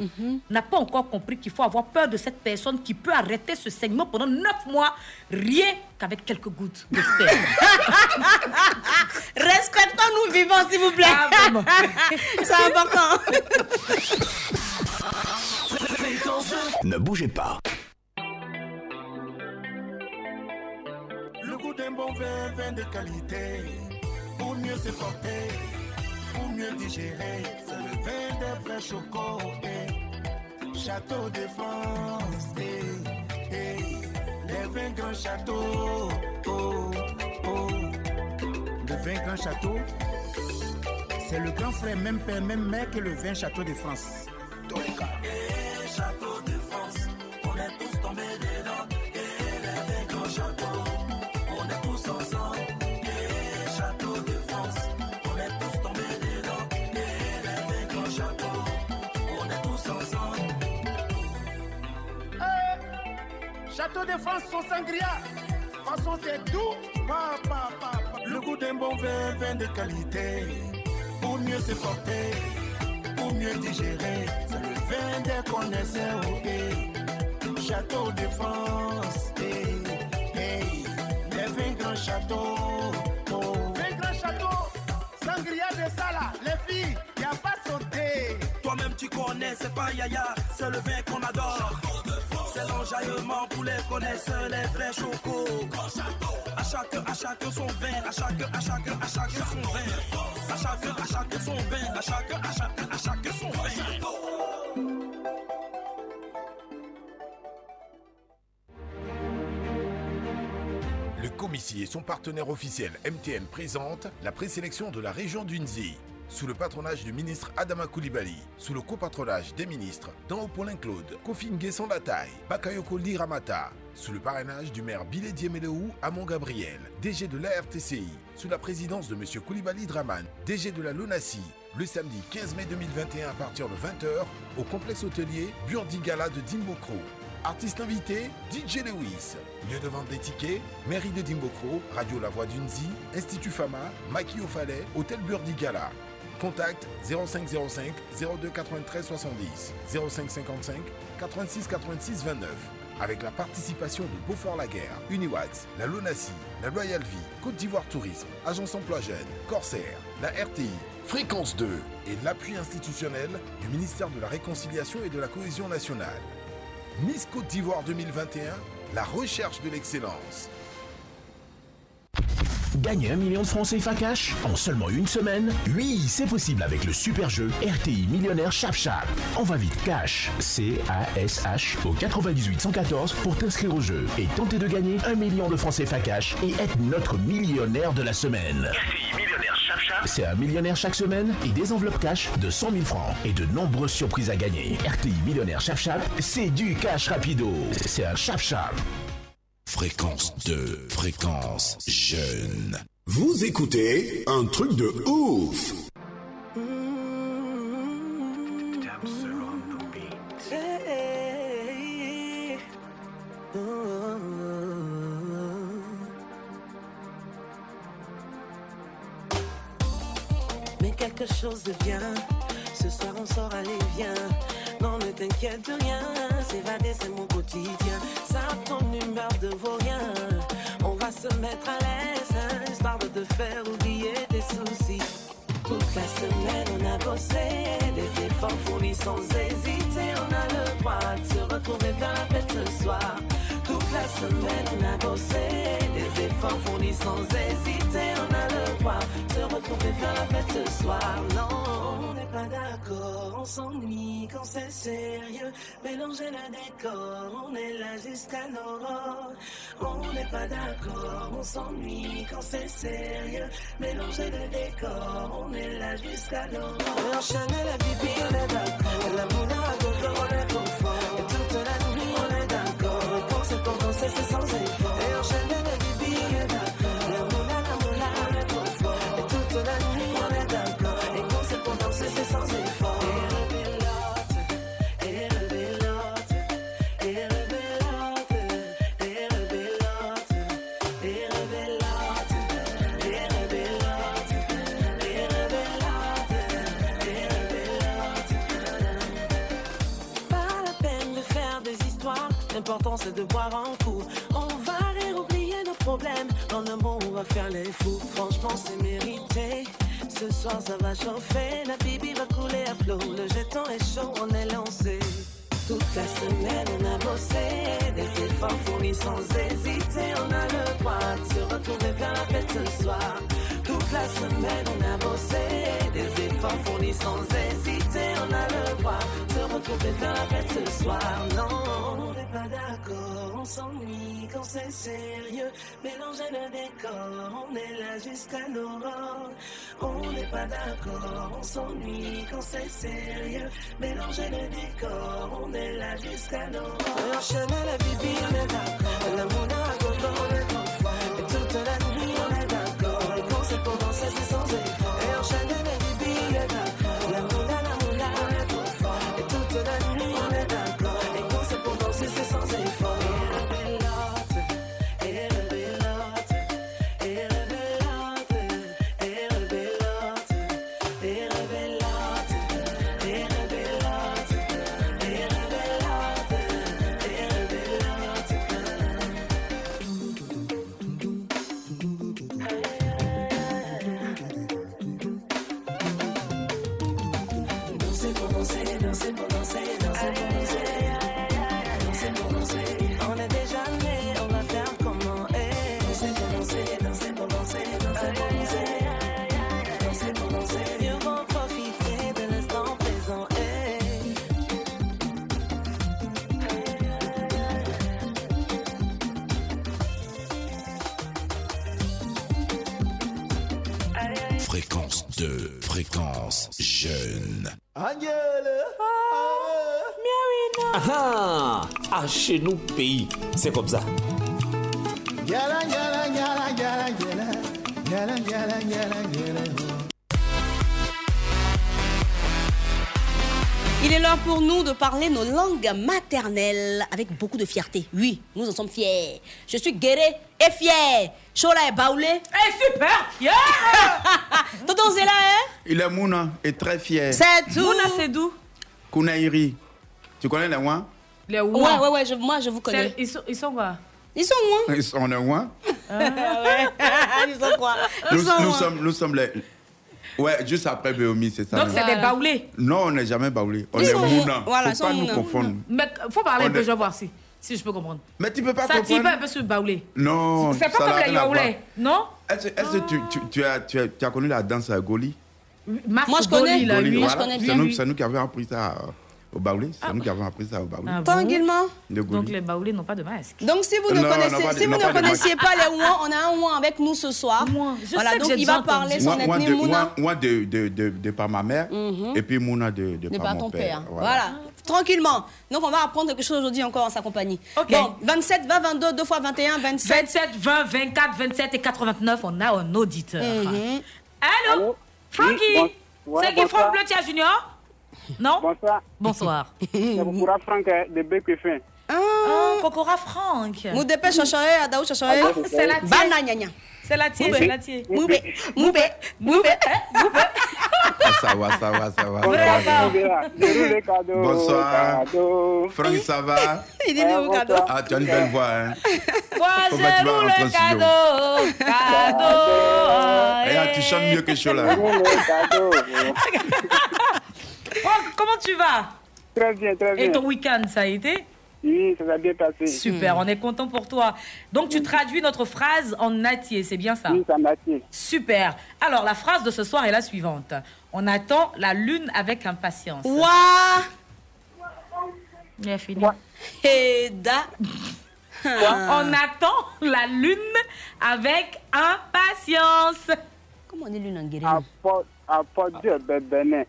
n'a pas encore compris qu'il faut avoir peur de cette personne qui peut arrêter ce saignement pendant neuf mois rien qu'avec quelques gouttes de sperme. <laughs> Respectons-nous vivants, s'il vous plaît. Ah. <laughs> C'est important. Ne bougez pas. D'un bon vin, vin de qualité. Pour mieux se porter, pour mieux digérer. C'est le vin des vrais chocos. eh. Château de France. eh, eh. Les vins grands châteaux. Oh, oh. Le vin grand château, c'est le grand frère, même père, même mère que le vin château de France. Les cas. Château de France, on est tous tombés. Château de France, son sangria. Façon, c'est doux. Pa, pa. Le goût d'un bon vin, vin de qualité. Pour mieux se porter, pour mieux digérer. C'est le vin des connaisseurs. eh. Château de France. eh, eh. Les vins grands châteaux. Oh. Vin grand château. Sangria de Sala. Les filles, y a pas sauté. Toi-même, tu connais, c'est pas Yaya. C'est le vin qu'on adore. C'est l'enjaillement pour les connaisseurs, les vrais chocos. À chaque, à chaque son vin, à chaque, à chaque, à chaque son vin. À chaque, à chaque son vin, à chaque, à chaque, à chaque son vin. Le Comici et son partenaire officiel MTN présentent la présélection de la région d'Unzi. Sous le patronage du ministre Adama Koulibaly, sous le copatronage des ministres Dan Paulin Claude, Kofi Lataille, Bakayoko Liramata, sous le parrainage du maire Bilé Diemeleou Amon Gabriel, DG de la RTCI, sous la présidence de M. Koulibaly Draman, DG de la LONASI, le samedi 15 mai 2021 à partir de 20h au complexe hôtelier Burdi Gala de Dimbokro. Artiste invité, DJ Lewis. Lieu de vente des tickets, mairie de Dimbokro, Radio La Voix d'Unzi, Institut Fama, Maki au Falais, Hôtel Burdi Gala. Contact 0505 02 93 70 0555 86 86 29 avec la participation de Beaufort-Laguerre, Uniwax, la Lonassi, la Royal Vie, Côte d'Ivoire Tourisme, Agence Emploi Jeune, Corsair, la RTI, Fréquence 2 et l'appui institutionnel du ministère de la Réconciliation et de la Cohésion nationale. Miss Côte d'Ivoire 2021, la recherche de l'excellence. Gagner un million de francs CFA cash en seulement une semaine? Oui, c'est possible avec le super jeu RTI Millionnaire Chap Chap. On va vite cash, C-A-S-H au 98 114 pour t'inscrire au jeu et tenter de gagner un million de francs CFA cash et être notre millionnaire de la semaine. RTI Millionnaire Chap. C'est un millionnaire chaque semaine et des enveloppes cash de 100 000 francs et de nombreuses surprises à gagner. RTI Millionnaire Chap c'est du cash rapido. C'est un Chap. Fréquence 2, fréquence jeune. Vous écoutez un truc de ouf. quelque chose de bien. Ce soir on sort, allez viens. Non ne t'inquiète de rien, mettre à l'aise, hein, histoire de te faire oublier tes soucis. Toute la semaine on a bossé, des efforts fournis sans hésiter. On a le droit de se retrouver vers la fête ce soir. Toute la semaine on a bossé, des efforts fournis sans hésiter. On a le droit de se retrouver faire la fête ce soir. Non, pas d'accord, on s'ennuie quand c'est sérieux. Mélanger le décor, on est là jusqu'à l'aurore. On n'est pas d'accord, on s'ennuie quand c'est sérieux. Mélanger le décor, on est là jusqu'à l'aurore. Enchaîner la bibi, on est d'accord. La moula à gogo, on est confort. Et toute la nuit, on est d'accord. Quand c'est pour c'est sans effort. C'est de boire un coup. On va rire, oublier nos problèmes, en un mot on va faire les fous. Franchement c'est mérité, ce soir ça va chauffer, la bibi va couler à flot, le jeton est chaud, on est lancé. Toute la semaine on a bossé, des efforts fournis sans hésiter, on a le droit de se retrouver vers la fête ce soir. Toute la semaine on a bossé, des efforts fournis sans hésiter, on a le droit de se retrouver vers la fête ce soir. Non, pas d'accord, on s'ennuie quand c'est sérieux, mélanger le décor, on est là jusqu'à l'aurore. On n'est pas d'accord, on s'ennuie quand c'est sérieux, mélanger le décor, on est là jusqu'à l'aurore. La on est Fréquence 2, fréquence jeune. Ah, ah, chez nous, pays, c'est comme ça. Gala, gala, gala, Il est l'heure pour nous de parler nos langues maternelles avec beaucoup de fierté. Oui, nous en sommes fiers. Je suis guéré et fier. Chola est baoulé. Eh, super fier <laughs> Tonton Zéla, hein? Il est Mouna et très fier. C'est tout. Mouna, c'est d'où? Kounaïri. Tu connais les Ouins Les Ouais, Ouans. ouais, ouais, je- moi je vous connais. C'est- Ils sont, ils sont quoi? Ils sont moins. Ils sont les Ouins. ouais. <laughs> Ils sont quoi? Ils Nous, sont nous moins. sommes, nous sommes les. Ouais, juste après Béomi, c'est ça. Donc c'est des baoulés. Non, on n'est jamais baoulé. On est Mouna. voilà, Faut pas nous confondre. Mais faut parler un peu, je vais voir si, si je peux comprendre. Mais tu peux pas Ça comprendre. pas un peu sur baoulé. Non. C'est pas ça comme les yaoulés, non? Est-ce est-ce que tu, tu, tu as, tu, as, tu as connu la danse à Goli? Moi, je connais. Goli, là, Goli, lui. voilà. je connais C'est bien, c'est nous qui avons appris ça euh, au Baoulé. C'est nous qui avons appris ça au Baoulé. Ah bon. Donc les baoulés n'ont pas de masque. Donc si vous ne Non, on n'a connaissez, pas si vous ne connaissiez pas les Ouans, on a un Ouan avec nous ce soir. Je voilà, sais que donc j'ai il va parler son ethnie de, Mouna. moi de, de, de, de par ma mère Mhm. et puis Mouna de, de, par mon ton père. père. Voilà. Tranquillement. Donc, on va apprendre quelque chose aujourd'hui encore en sa compagnie. Bon, 27, 20, 22, 2 fois 21, 27. 27, 20, 24, 27 et 89, on a un auditeur. Mhm. Allô? Frankie Oui, bon- C'est ouais, qui Franck. Bleutia Junior? Non Bonsoir. Bonsoir. <laughs> C'est Boukoura Franck euh, de Bekwefin. Oh, Kokora Franck. Moudépé Chachare, Adaou Chachare. Ah, c'est la tienne. Bana Nyanya. C'est la tienne, c'est la tienne. Moubé. Moubé. Moubé. Moubé. ça va, ça va, ça va. Bonsoir, ça va. Cadeau. Bonsoir. Franck, ça va? <laughs> Il dit le cadeau. Ah, tu as une belle voix, hein Moi, rentrer au le cadeau. Cadeau. Eh, ah, tu chantes mieux que Chola. <laughs> Franck, comment tu vas? Très bien, très bien. Et ton week-end, ça a été? Oui, ça s'est bien passé. Super, on est content pour toi. Donc, tu traduis notre phrase en natier, c'est bien ça? Oui, m'a tué. Super. Alors, la phrase de ce soir est la suivante. On attend la lune avec impatience. Ouah Il a fini. Heda. <laughs> On attend la lune avec impatience. Comment on dit lune en guérine Apporte, apporte Dieu, bébé.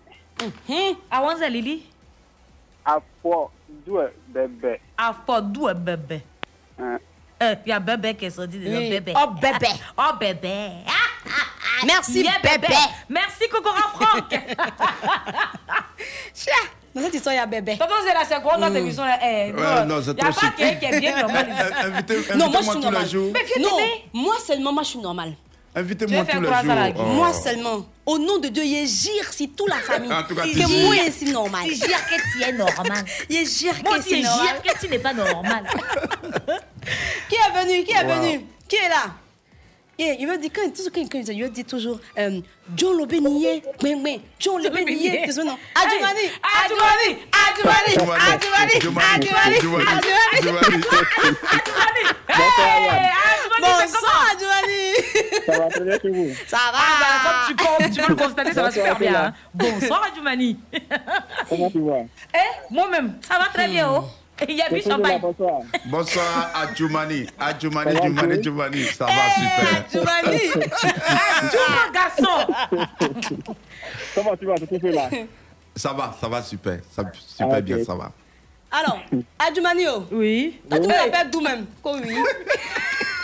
Awanza Lili? Doué bébé. Hein. Euh, Il y a bébé qui est sorti de Oui. bébé. Oh, bébé. Oh bébé. Ah, <laughs> Merci, yeah, bébé. Merci Kokora Franck. <laughs> Chia. Dans cette histoire, il y a bébé. Tonton, c'est la seconde notre émission. là? Eh, Ouais, non, c'est Il n'y a pas quelqu'un qui est bien normal. ici. <laughs> Invitez- Non, moi, je Invitez-moi suis tous les jours. Non, moi seulement, moi, je suis normale. Invitez-moi tous les jours. Oh. Moi seulement. Au nom de Dieu, il gire si toute la famille. <laughs> En tout cas, que moi, je suis normal. Tu gires que tu es normal. Il gire que c'est je normal. gire que tu n'es pas normal. <laughs> Qui est venu Qui est Wow. venu? Qui est là? Il veut dire, quand, toujours, quand, quand il veut dire toujours, euh, John Lobenier, mais, mais, John Lobenier, qu'est-ce que non Adjumani, Adjumani, Adjumani, Adjumani, Adjumani, Adjumani. Bonsoir, Adjumani. Ça. Va très bien chez vous. Ça va. Ah, bah, comme tu, comme tu veux le constater, ça va super bien. Hein. Bonsoir, Adjumani. Comment tu vas? Eh, moi-même, ça va très bien, oh. <laughs> Il y a du Bonsoir, champagne. Bonsoir. Bonsoir à Djoumani. À Djoumani, Ça va, Djoumani, Djou Djoumani. Ça va super. Adjumani. Ah, <laughs> Djouma, garçon. Comment tu vas? Tout fait là. Ça va, ça va super. Ça, super Ah, bien, ça va. Alors, Adjumani, oh. Oui. Toi, tu me l'appelles d'où même? Oui <laughs>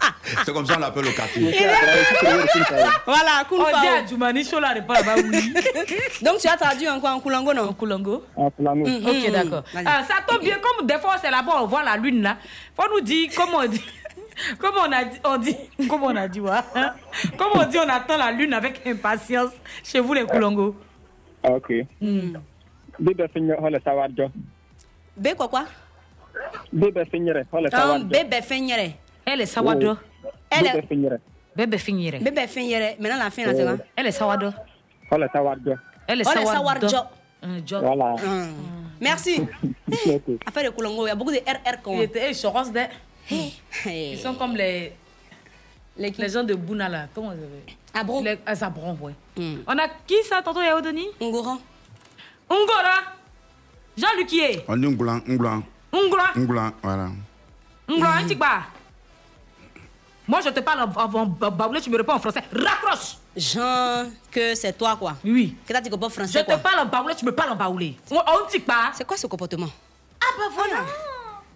<laughs> C'est comme ça on l'appelle au quartier. Voilà, On dit à Koulfa. Djoumani, chaud là, pas là-bas, oui. <laughs> Donc, tu as traduit en quoi En Koulango, non? Koulango. En flamand. Mhm. Ok, d'accord. Ah, ça tombe bien, comme des fois c'est là-bas, on voit la lune là. Faut nous dire, comment on dit, <laughs> comment on a dit, on dit, comment on a dit, ouais. hein? Comment on dit, on attend la lune avec impatience chez vous les Koulongo. Ah, Ok. Bébé finger, hola sawarjo. B quoi quoi? Bébé finger, hola Un sawarjo. bébé fenyere. Elle est sawado. Elle Bébé est finger, Bébé finire. bébé fenyere. Maintenant, la fin, là, c'est quoi Elle est sawarjo. Elle est Oh, le sawado. sawarjo. Un job. Voilà. Hum. Merci. <laughs> <laughs> Affaire de Koulongo, il y a beaucoup de RR quand Hey. Ils sont comme les, Les les gens de Bouna là. Comment ça s'appelle bon Les ah, Zabron, ouais. Hum. On a qui ça, tantôt Yaodoni Ngora. Ungora. Jean-Luc qui est? On dit Ngoulan, Ngoulan, Ungora. Ngoulan, voilà. Ungora, un petit bar. Moi, je te parle en, baoulé, tu me réponds en français. Raccroche Jean, que c'est toi quoi Oui. Que t'as dit pas Je français te quoi parle en baoulé, tu me parles en baoulé. Un petit bar. C'est quoi ce comportement? Ah, bah voilà.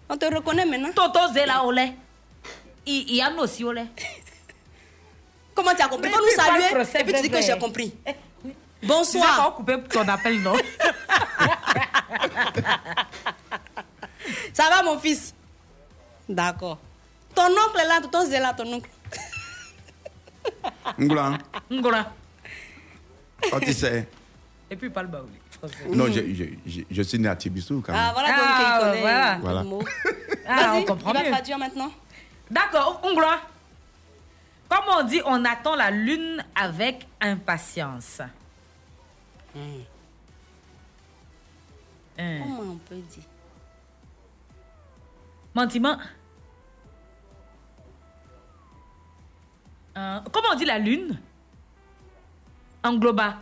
On te reconnaît maintenant. Toto Zela Olé. Il y a aussi Olé. <laughs> Comment tu as compris? Faut nous saluer français, et puis tu dis que j'ai compris. Tu sais Bonsoir. qu'on couper ton appel, non? <laughs> Ça va mon fils? D'accord. Ton oncle est là, ton zé là, ton oncle. Ngoulan, Ngora. oh, tu sais. Et puis, parle baoulé. Non, je, je, je, je suis né à Tibissou quand Ah même. voilà donc Ah, il connaît voilà. le Voilà. mot. Ah, Vas-y, on comprend il va mieux. traduire maintenant. D'accord, Ungla. Comme on dit, on attend la lune avec impatience. Hein. Comment on peut dire? Mentiment. Euh, comment on dit la lune? Engloba.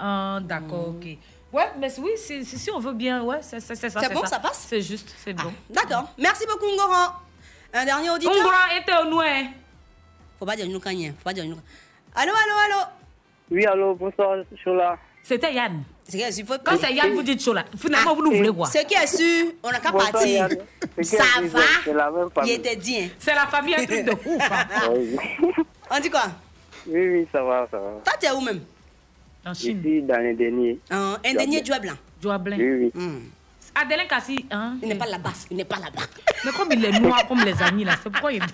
Euh, D'accord, ok. Ouais, mais oui, si, si, si on veut bien, ouais, c'est c'est- c'est ça. C'est bon, ça passe? C'est juste, c'est bon. D'accord. Merci beaucoup Ngoran. Un dernier auditeur? Ungla était au noir. Faut pas dire nous Kanye. Faut pas dire nous. Allô, allô, allô? Oui, allô, bonsoir, Chola. C'était Yann. C'est qui est sûr, faut- Quand c'est Yann, vous dites Chola. Finalement, vous nous voulez quoi Ce qui est sûr, on n'a qu'à Bonsoir, partir. Ça va? famille. Il était dit. hein. C'est la famille, un truc de ouf. hein. <laughs> On dit quoi? Oui, oui, ça va, ça va. Toi, tu es où même? En Je Chine. suis dans les derniers. Un blanc. Joie blanc. Oui, oui. Hmm. Adelin Kassi, hein? Il n'est pas là-bas. Il n'est pas là-bas. Mais comme il est noir comme les amis là, c'est pourquoi il. <laughs>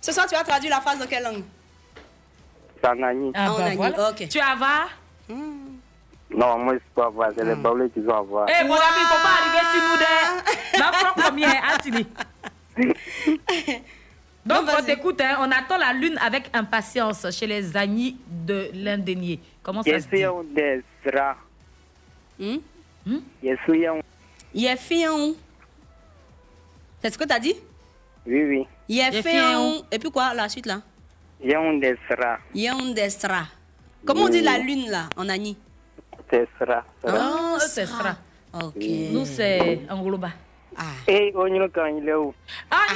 Ce soir, tu vas traduire la phrase dans quelle langue? En Agni. Ah, En bah, Agni, voilà. ok. Tu as va? Non, moi, je peux avoir. C'est les baoulés qui ont avoir. Eh, mon ami, il faut pas arriver sur nous des. La propre première, Attili. <laughs> Donc, on t'écoute, hein, on attend la lune avec impatience chez les Agnis de l'Indénier. Comment ça se dit? Hmm? Yefion. C'est ce que tu as dit? Oui, oui. Yefion. Et puis quoi, la suite là? Yon de Sra. Yondestra. Comment on dit la lune là, en Ani De Sra. Ah, c'est ça. Ok. Nous, c'est Angoloba. Et on y quand il est où? Ah,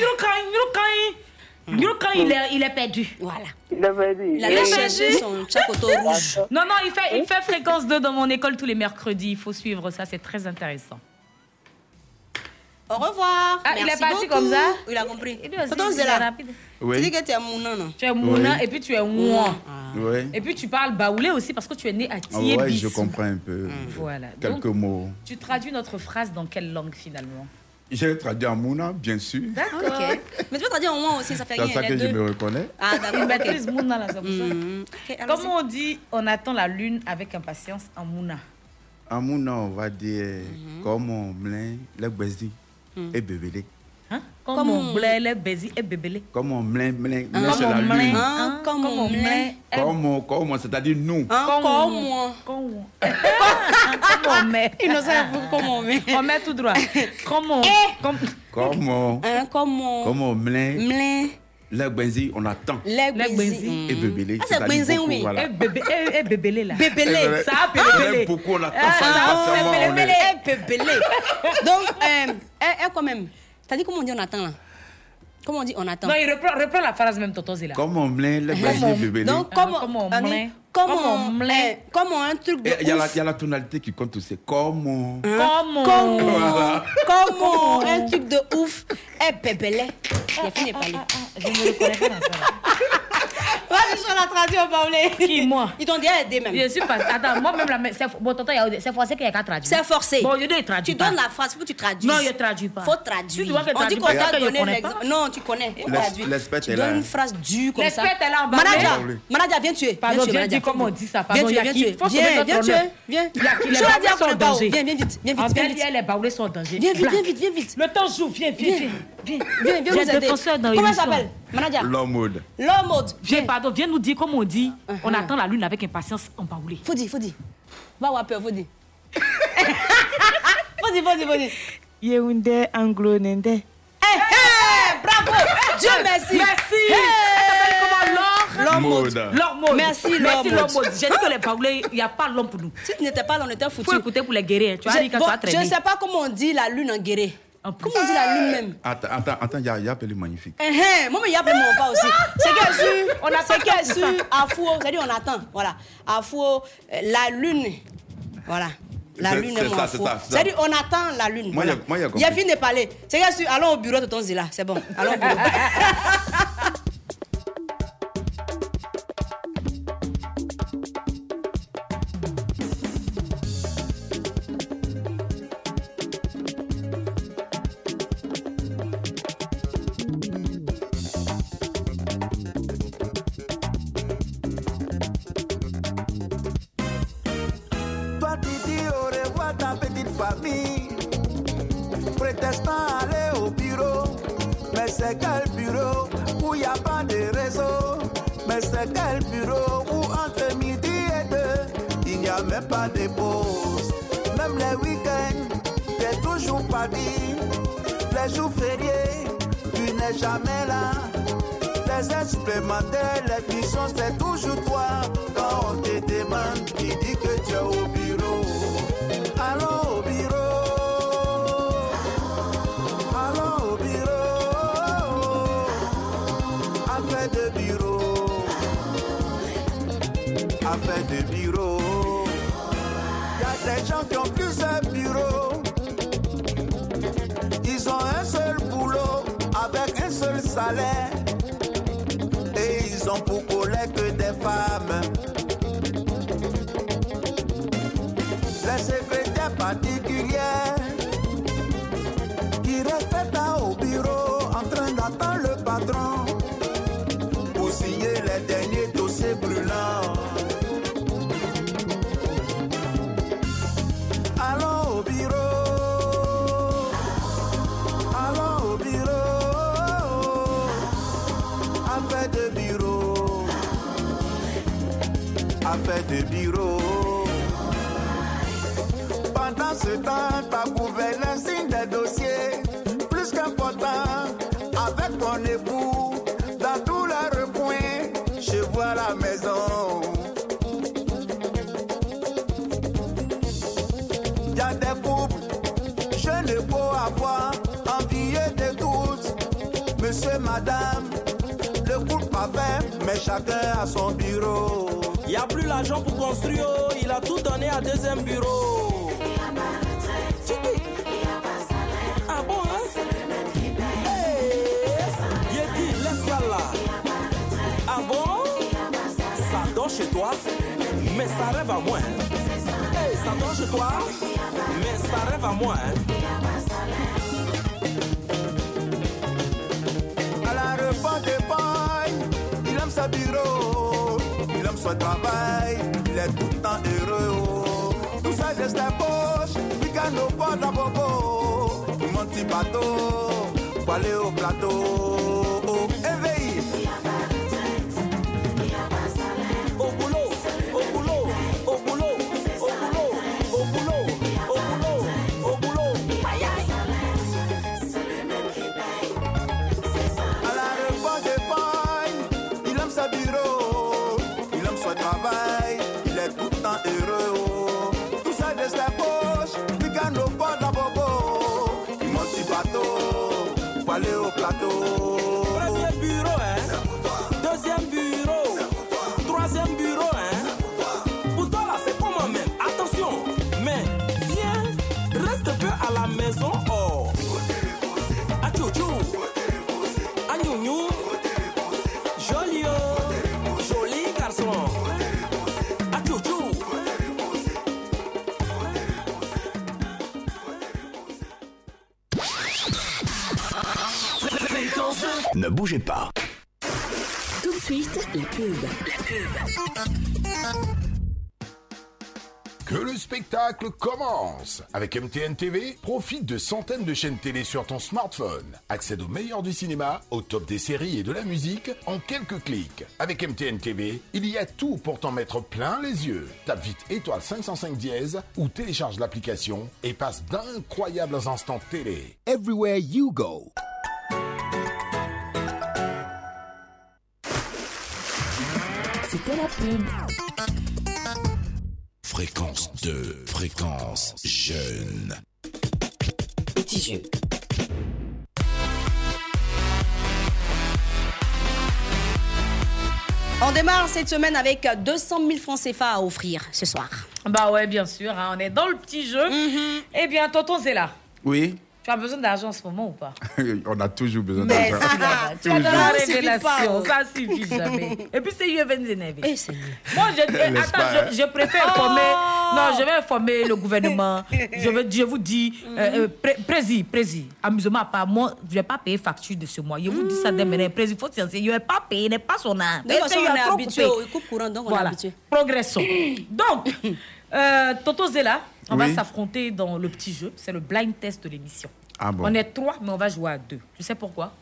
Yurukan, Yurukan. Yurukan, il est, il est perdu. Voilà. Il a perdu. Il a cherché son chakoto <laughs> rouge. Non, non, il fait, il fait fréquence 2 dans mon école tous les mercredis. Il faut suivre ça, c'est très intéressant. Au revoir. Ah, il est parti beaucoup. comme ça Il a compris. Il est aussi- Tonton il est Zéla, rapide. Oui. Tu dis que tu es Mouna, non? Tu es Mouna Oui. et puis tu es Mouan. Oui. Et puis tu parles baoulé aussi parce que tu es né à Ah ouais, je comprends un peu. Voilà. Quelques Donc, mots. tu traduis notre phrase dans quelle langue finalement? J'ai traduit en Mouna, bien sûr. D'accord. Mais tu peux traduire en moins aussi, ça fait C'est rien. ça les que je deux. me reconnais. Ah, d'accord. Ok. maîtrise Mouna là, c'est pour ça. Mhm. Ok, alors Comment on dit on attend la lune avec impatience en Mouna En Mouna, on va dire Mhm. comme on mlin, le baiser et bébélé. Hein? Comme Comme on blé, les baiser et bébélé. Comme on mlin, mlin, Hein? mlin sur Comme la lune. Hein, comme Comme on mlin. Comme on, comme on, c'est-à-dire nous. Hein, Comme comme on-. Comme on- <laughs> Comme on met. Il ne sait pas comment on met. On met tout droit. Comme on. Comme... Comme on, Hein, comme on. comme on mlin, Mlin. le baiser, on attend. Les Les baiser. Et bébélé. Ah, c'est beaucoup, oui. Voilà. Eh, bébé, eh, eh, bébélé là. Bébélé. Eh, Ça a bébélé. beaucoup, on attend Ah, ça c'est on bébélé. est- Eh, bébélé. Donc, euh, eh, eh, quand même. T'as dit comment on dit on attend là? Comment on dit on attend? Non, il reprend, reprend la phrase même, Toto Zéla. Comme on mlin, le bébélé. Donc, Ah, comme comme on on mlin. dit- comme Comme on on mlin. eh, comme on un truc de Il y, a la- ouf. il y a la tonalité qui compte aussi. Comme on. Comme on. Comme Voilà. comme on un truc de ouf. Eh, bébélé. Il a fini de parler. Je ne reconnais pas dans ça. là. <laughs> Vas-y, je la traduis au parler. Qui, moi? Ils t'ont déjà aidé même. Je suis pas. Attends, moi-même, la... c'est bon, tonton, c'est forcé qu'il y a qu'à traduire. C'est forcé. Bon, je dois traduire. Tu donnes la phrase, faut que tu traduises. Non, je traduis pas. Faut traduire. Tu vois que On dit traduis qu'on pas, t'a c'est donné connais l'exemple. pas. Non, tu connais. Faut L'es- traduire. l'expert Tu est donnes là. une phrase dure comme ça. L'expert est là en bas. Manager, viens tuer. Pardon, viens tuer, viens comment on dit ça. Viens Pardon, il y a viens qui- Viens, viens honneur. Viens. Il y a qui- les baoulés sont le en danger. Viens, viens vite. Viens En vite, viens vite. les baoulés sont en danger. Viens vite, viens vite, viens vite. Le temps joue, viens, viens, Viens. viens. Viens, Viens, viens J'ai nous aider. Comment s'appelle? Manager. L'homme mode. L'homme mode. Viens, pardon, viens nous dire comment on dit. On Uh-huh. attend la lune avec impatience en baoulé. Faut dire, faut dire. Va voir peur, faut dire. <laughs> Faut dire, faut dire, faut dire. Yeoundé, Anglo, Nende. Eh, eh, bravo. Dieu merci. Merci. L'homme. L'homme mode. Merci, Merci, l'homme l'homme mode. mode. J'ai dit que les baoulés, il n'y a pas l'homme pour nous. Si tu n'étais pas là, on était Il foutus. faut écouter pour les guérir. Tu as Je, dit bon, tu as je traîné. ne sais pas comment on dit la lune en plus. Comment on dit la lune même? Attends, attends, attends, il y a, il y a appelé magnifique. Eh, eh, Moi, mais il y a plein mon pas aussi. C'est qu'elle su, <laughs> On attend c'est qu'elle pour su, ça. à fou, c'est-à-dire on attend. Voilà. À fou, euh, la lune. Voilà. La lune c'est est mon ça, afro. c'est ça, c'est ça. C'est-à-dire on attend la lune. Moi, voilà. y a- y a. Il a fini de parler. C'est qu'elle su, allons au bureau de ton Zila. C'est bon. Allons au bureau. <laughs> Même les week-ends t'es toujours pas dit Les jours fériés tu n'es jamais là les heures supplémentaires, les missions, c'est toujours toi. Quand on te demande, tu dis que tu es au bureau. Allons au bureau. Allons au bureau. Affaire de bureau. Affaire de bureau. Gens qui ont plusieurs bureaux. Ils ont un seul boulot avec un seul salaire. Affaire de bureau. Pendant ce temps, t'as couvert l'insigne des dossiers. Plus qu'important, avec ton époux, dans tous les recoins, je vois la maison. Y a des couples, je ne peux avoir envié de tous. Monsieur, madame, le couple parfait, mais chacun a son bureau. Y a plus l'argent pour construire, oh, il a tout donné à deuxième bureau. Ah bon, hein? Hey, Yeti, laisse ça là. Ah bon? Ça dort chez toi, mais ça rêve à moi. Hey, ça dort chez toi, mais ça rêve à moi. À la repas de paille, il aime sa bureau, il son travail, il est tout le temps heureux. oh. Tout ça au port d'Abobo. Mon petit bateau, pour aller au plateau. Éveillé. Plateau. Ne bougez pas. Tout de suite, la pub. La pub. Que le spectacle commence Avec MTN TV, profite de centaines de chaînes télé sur ton smartphone. Accède au meilleur du cinéma, au top des séries et de la musique en quelques clics. Avec MTN TV, il y a tout pour t'en mettre plein les yeux. Tape vite étoile 505 dièse ou télécharge l'application et passe d'incroyables instants télé. Everywhere you go. Pub. Fréquence 2, fréquence jeune. Petit jeu. On démarre cette semaine avec 200 000 francs CFA à offrir ce soir. Bah ouais, bien sûr, hein, on est dans le petit jeu. Eh bien, tonton Zéla, Oui, tu as besoin d'argent en ce moment ou pas? <laughs> On a toujours besoin d'argent. dans <laughs> la révélation, ça suffit jamais. Et puis c'est UFNZNV. Eh, c'est Moi, je, eh, attends, je, je préfère informer. Non, je vais informer le gouvernement. Je, vais, je vous dis, euh, euh, pré- prési, prési, amusement à part, moi, je ne vais pas payer facture de ce mois. Je vous dis ça dès maintenant. Prési, il faut se Je ne vais pas payer, n'est pas son âme. De toute façon, Il on est habitué coupe courant, donc on est Voilà. habitué. Progressons. <clears throat> Donc, euh, Toto Zella, on va s'affronter dans le petit jeu. C'est le blind test de l'émission. Ah bon On est trois, mais on va jouer à deux. Tu sais pourquoi?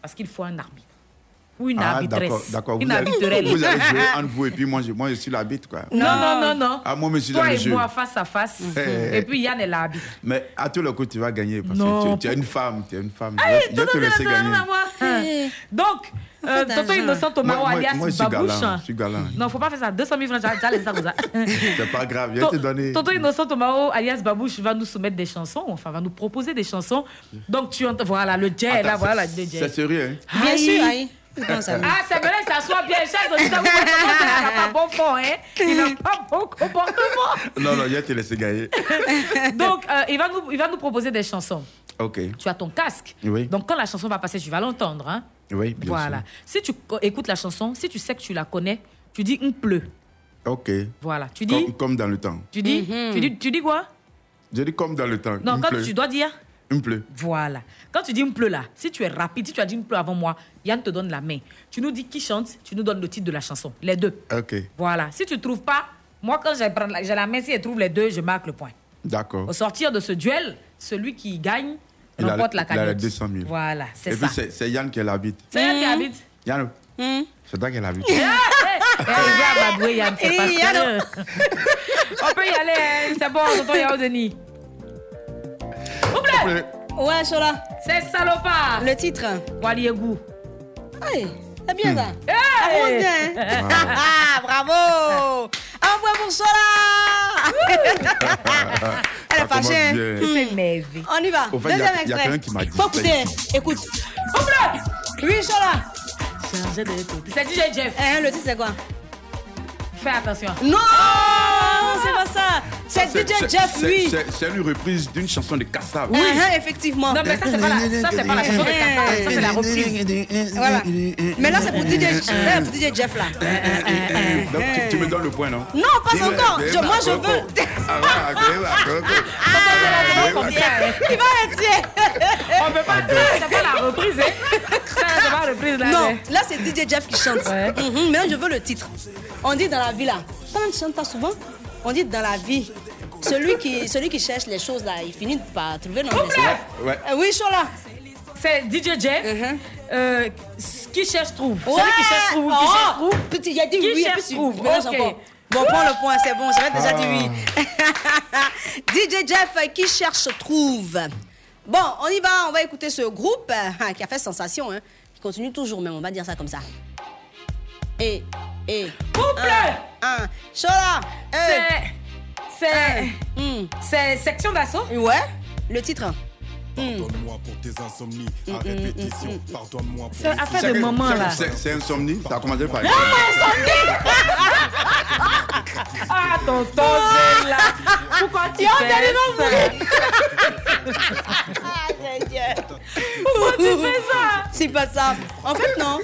Parce qu'il faut un arbitre. Ou une Ah, arbitresse. d'accord, d'accord. Une Vous, arbitrelle. vous allez jouer <laughs> entre vous et puis moi, je, moi, je suis l'arbitre, quoi. Non, non, non, non. Ah, moi, je suis Toi dans le et jeu. moi face à face. Eh, Et puis Yann est l'arbitre. Mais à tous les coups, tu vas gagner parce Non. que tu, tu es une femme. Tu es une femme. Allez, je vais te laisser gagner. Hein. Donc, euh. Innocent moi- alias moi, je suis Babouche. galant, je suis galant. Non, faut pas faire ça. 200 000 francs, j'ai- laissé ça comme ça. C'est pas grave, je vais te donner. Toto Innocent Tomaro, alias Babouche, va nous soumettre des chansons, enfin, va nous proposer des chansons. Donc, tu entends, voilà, le jet, là, voilà, le jet. C'est sérieux, hein? Bien sûr, aïe. Non, ça. Ah, c'est vrai, ça soit bien, chers auditeurs, vous n'a pas bon fond, hein. Il n'a pas bon comportement. Non, non, je vais te laisser gagner. <laughs> Donc, euh, il, va nous, il va nous proposer des chansons. Ok. Tu as ton casque. Oui. Donc, quand la chanson va passer, tu vas l'entendre, hein. Oui, bien Voilà. Si tu co- écoutes la chanson, si tu sais que tu la connais, tu dis il pleut. Ok. Voilà. Tu dis, Comme, comme dans le temps. tu dis, tu dis, tu dis quoi? Je dis comme dans le temps. Non, Il quand pleut. tu dois dire. Il pleut. Voilà. Quand tu dis il pleut là, si tu es rapide, si tu as dit il pleut avant moi, Yann te donne la main. Tu nous dis qui chante, tu nous donnes le titre de la chanson. Les deux. Ok. Voilà. Si tu ne trouves pas, moi quand j'ai la, main, si elle trouve les deux, je marque le point. D'accord. Au sortir de ce duel, celui qui gagne Il a- remporte la il a les cagnotte. 200 000. Voilà, c'est Et ça. puis, c'est- Yann qui est l'arbitre. C'est Yann qui habite. Yann, C'est toi qui vu. Eh, eh, Badoué, Yann, c'est pas Eh. <laughs> On peut y aller, hein, c'est bon, tonton Yao Denis. Oublé Ouais, Chola. C'est salopard. Le titre. Wally Egou. Hey, c'est bien ça. Hey. Ça commence bien. hein? <laughs> Ah, Bravo. Un point pour Chola. Elle est fâchée. hein? Hmm. C'est merveilleux. On y va. Au fait, Deuxième il y a extrait. quelqu'un qui m'a dit Faut écouter. Écoute. Oublé Oui, Chola. C'est DJ Jeff. Hein, le titre, c'est quoi? Fais attention. Non, c'est pas ça. C'est DJ c'est- Jeff, lui. c'est- une reprise d'une chanson de Kassav. Oui, Uh-huh, effectivement. Non, mais ça, c'est pas la, ça, c'est pas la chanson de Kassav, ça, c'est la reprise. Voilà. Mais là, c'est pour DJ, là, pour DJ Jeff, là. Donc, tu, tu me donnes le point, non? Non, pas encore. Je- moi, je veux. Ah. Il va être. On peut pas dire, c'est pas la reprise, hein. Ça, c'est pas la reprise, là. Non, là, c'est DJ Jeff qui chante. Mhm, Mais je veux le titre. On dit dans la vie, là. Quand tu chantes pas souvent, on dit dans la vie. Celui qui, celui qui cherche les choses, là, il finit par trouver dans les Ouais. Euh, Oui, Chola. C'est DJ Jeff. euh, qui cherche trouve? Uh-huh. Ouais. Celui qui cherche trouve. Qui cherche trouve? Petit, il a dit Qui oui, cherche trouve? Bon, prends le point, c'est bon, j'avais déjà dit oui. Ah. DJ Jeff qui cherche trouve? Bon, on y va, on va écouter ce groupe euh, qui a fait sensation, hein, qui continue toujours même, on va dire ça comme ça. Et, et. Couple Un. Chola. C'est. C'est. Hmm. C'est section d'assaut? Ouais, le titre. Pardonne-moi pour tes insomnies à répétition. Pardonne-moi pour C'est affaire C'est- de moment, c'est- là. c'est- C'est insomnie, ça a commencé par <laughs> Ah, tonton Zéla. Pourquoi tu fais ça? <laughs> Pourquoi tu fais ça? C'est pas ça. En fait, non.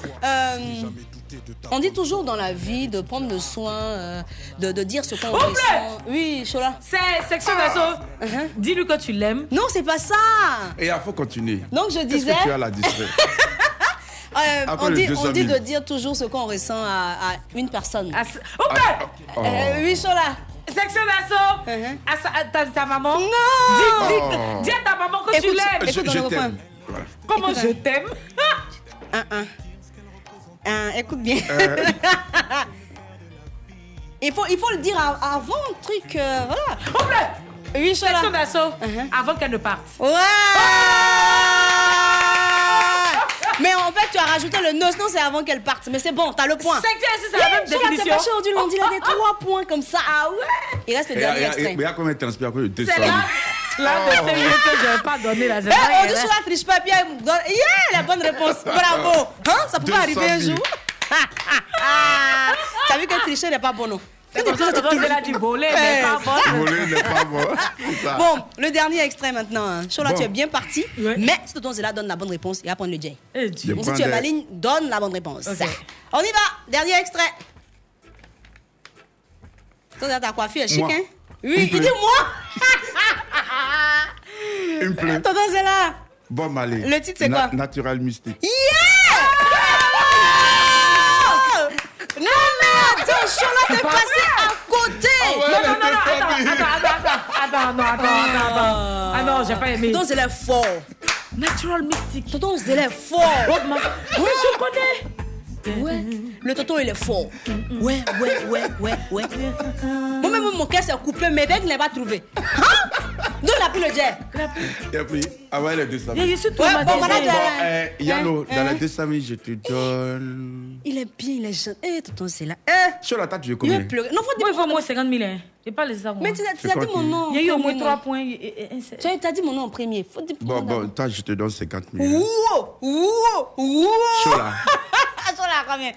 On dit toujours dans la vie de prendre le soin, euh, de, de dire ce qu'on ressent. Oui, Chola. C'est section d'assaut. Dis-lui que tu l'aimes. Non, c'est pas ça. Et il faut continuer. Donc, je disais- que tu as la <laughs> Euh, on, dit, 200 on dit 000. de dire toujours ce qu'on ressent à, à une personne. Oublé Oh. Euh, oui, Chola. Section d'assaut. À, sa- à ta, ta maman. Non dis, dis, Oh. dis à ta maman que tu l'aimes. Je, je t'aime. Comment écoute, je hein. t'aime? <laughs> Un, un. Un, écoute bien. Euh. <laughs> il, faut, il faut le dire av- avant le truc. euh, voilà. Oublé Oui, Chola. Section d'assaut. Uh-huh. Avant qu'elle ne parte. Ouais Mais en fait, tu as rajouté le nos, non, c'est avant qu'elle parte. Mais c'est bon, t'as le point. Section, c'est la même t'es définition. fâché aujourd'hui, on dit a des <laughs> trois points comme ça. Ah ouais Il reste le Et dernier extrait. il y a combien de transpire après le 200 C'est 000 là, là de ces minutes que je n'ai pas donné la Eh, zéro. on dit sur la triche pas bien. Yeah, la bonne réponse. <laughs> Bravo. Hein, ça pouvait 200 arriver un 000. jour. <laughs> T'as vu que tricher n'est pas bon, non? C'est comme ça que tonton Zéla dit voler, mais Eh, pas bon. Voler n'est pas bon. <laughs> Bon, le dernier extrait maintenant. hein. Chola, Bon. tu es bien parti. Mais si Tonton Zéla donne la bonne réponse, il va prendre le J. Eh, Donc si tu es maligne, donne la bonne réponse. Ok. On y va. Dernier extrait. Zéla, ta coiffure est chic, hein? Oui, Un il dit moi. Une pleure. Tonton Zéla. Bon, Malé. Le titre, c'est quoi? Natural mystique. Non, mais attends, Chola, t'es passé à côté. Non, non, non, non, attends, attends, attends, attends, non, attends, attends, attends. Ah non, j'ai pas aimé. Tonton Zéla est fort. Natural mystique. Tonton Zéla est fort. Oui, je connais. Ouais. Le tonton, il est fort. Ouais, ouais, ouais, ouais, ouais. Moi-même, mon cœur s'est coupé, mais dès qu'il n'a pas trouvé. Hein? D'où il a pris le jet Et puis, ah ouais, les 200 000. Il est sur Ouais, bon, malade, bon, hein. eh, Yano, Hein, dans les 200 000, je te donne. Il est bien, il est jeune. Eh, tonton, c'est là. Eh, Sur la table, tu veux il combien pleurer. Non, faut dire. Moi, il faut au moins 50 000. Hein. Pas les. Mais tu as, tu as dit mon nom. Il y a eu au en moins premier, 3 non. points. Tu as, dit mon nom en premier. Faut dire Bon, bon, toi, je te donne 50 000. Ouh, ouh, ouh. Sur la. Sur la combien Et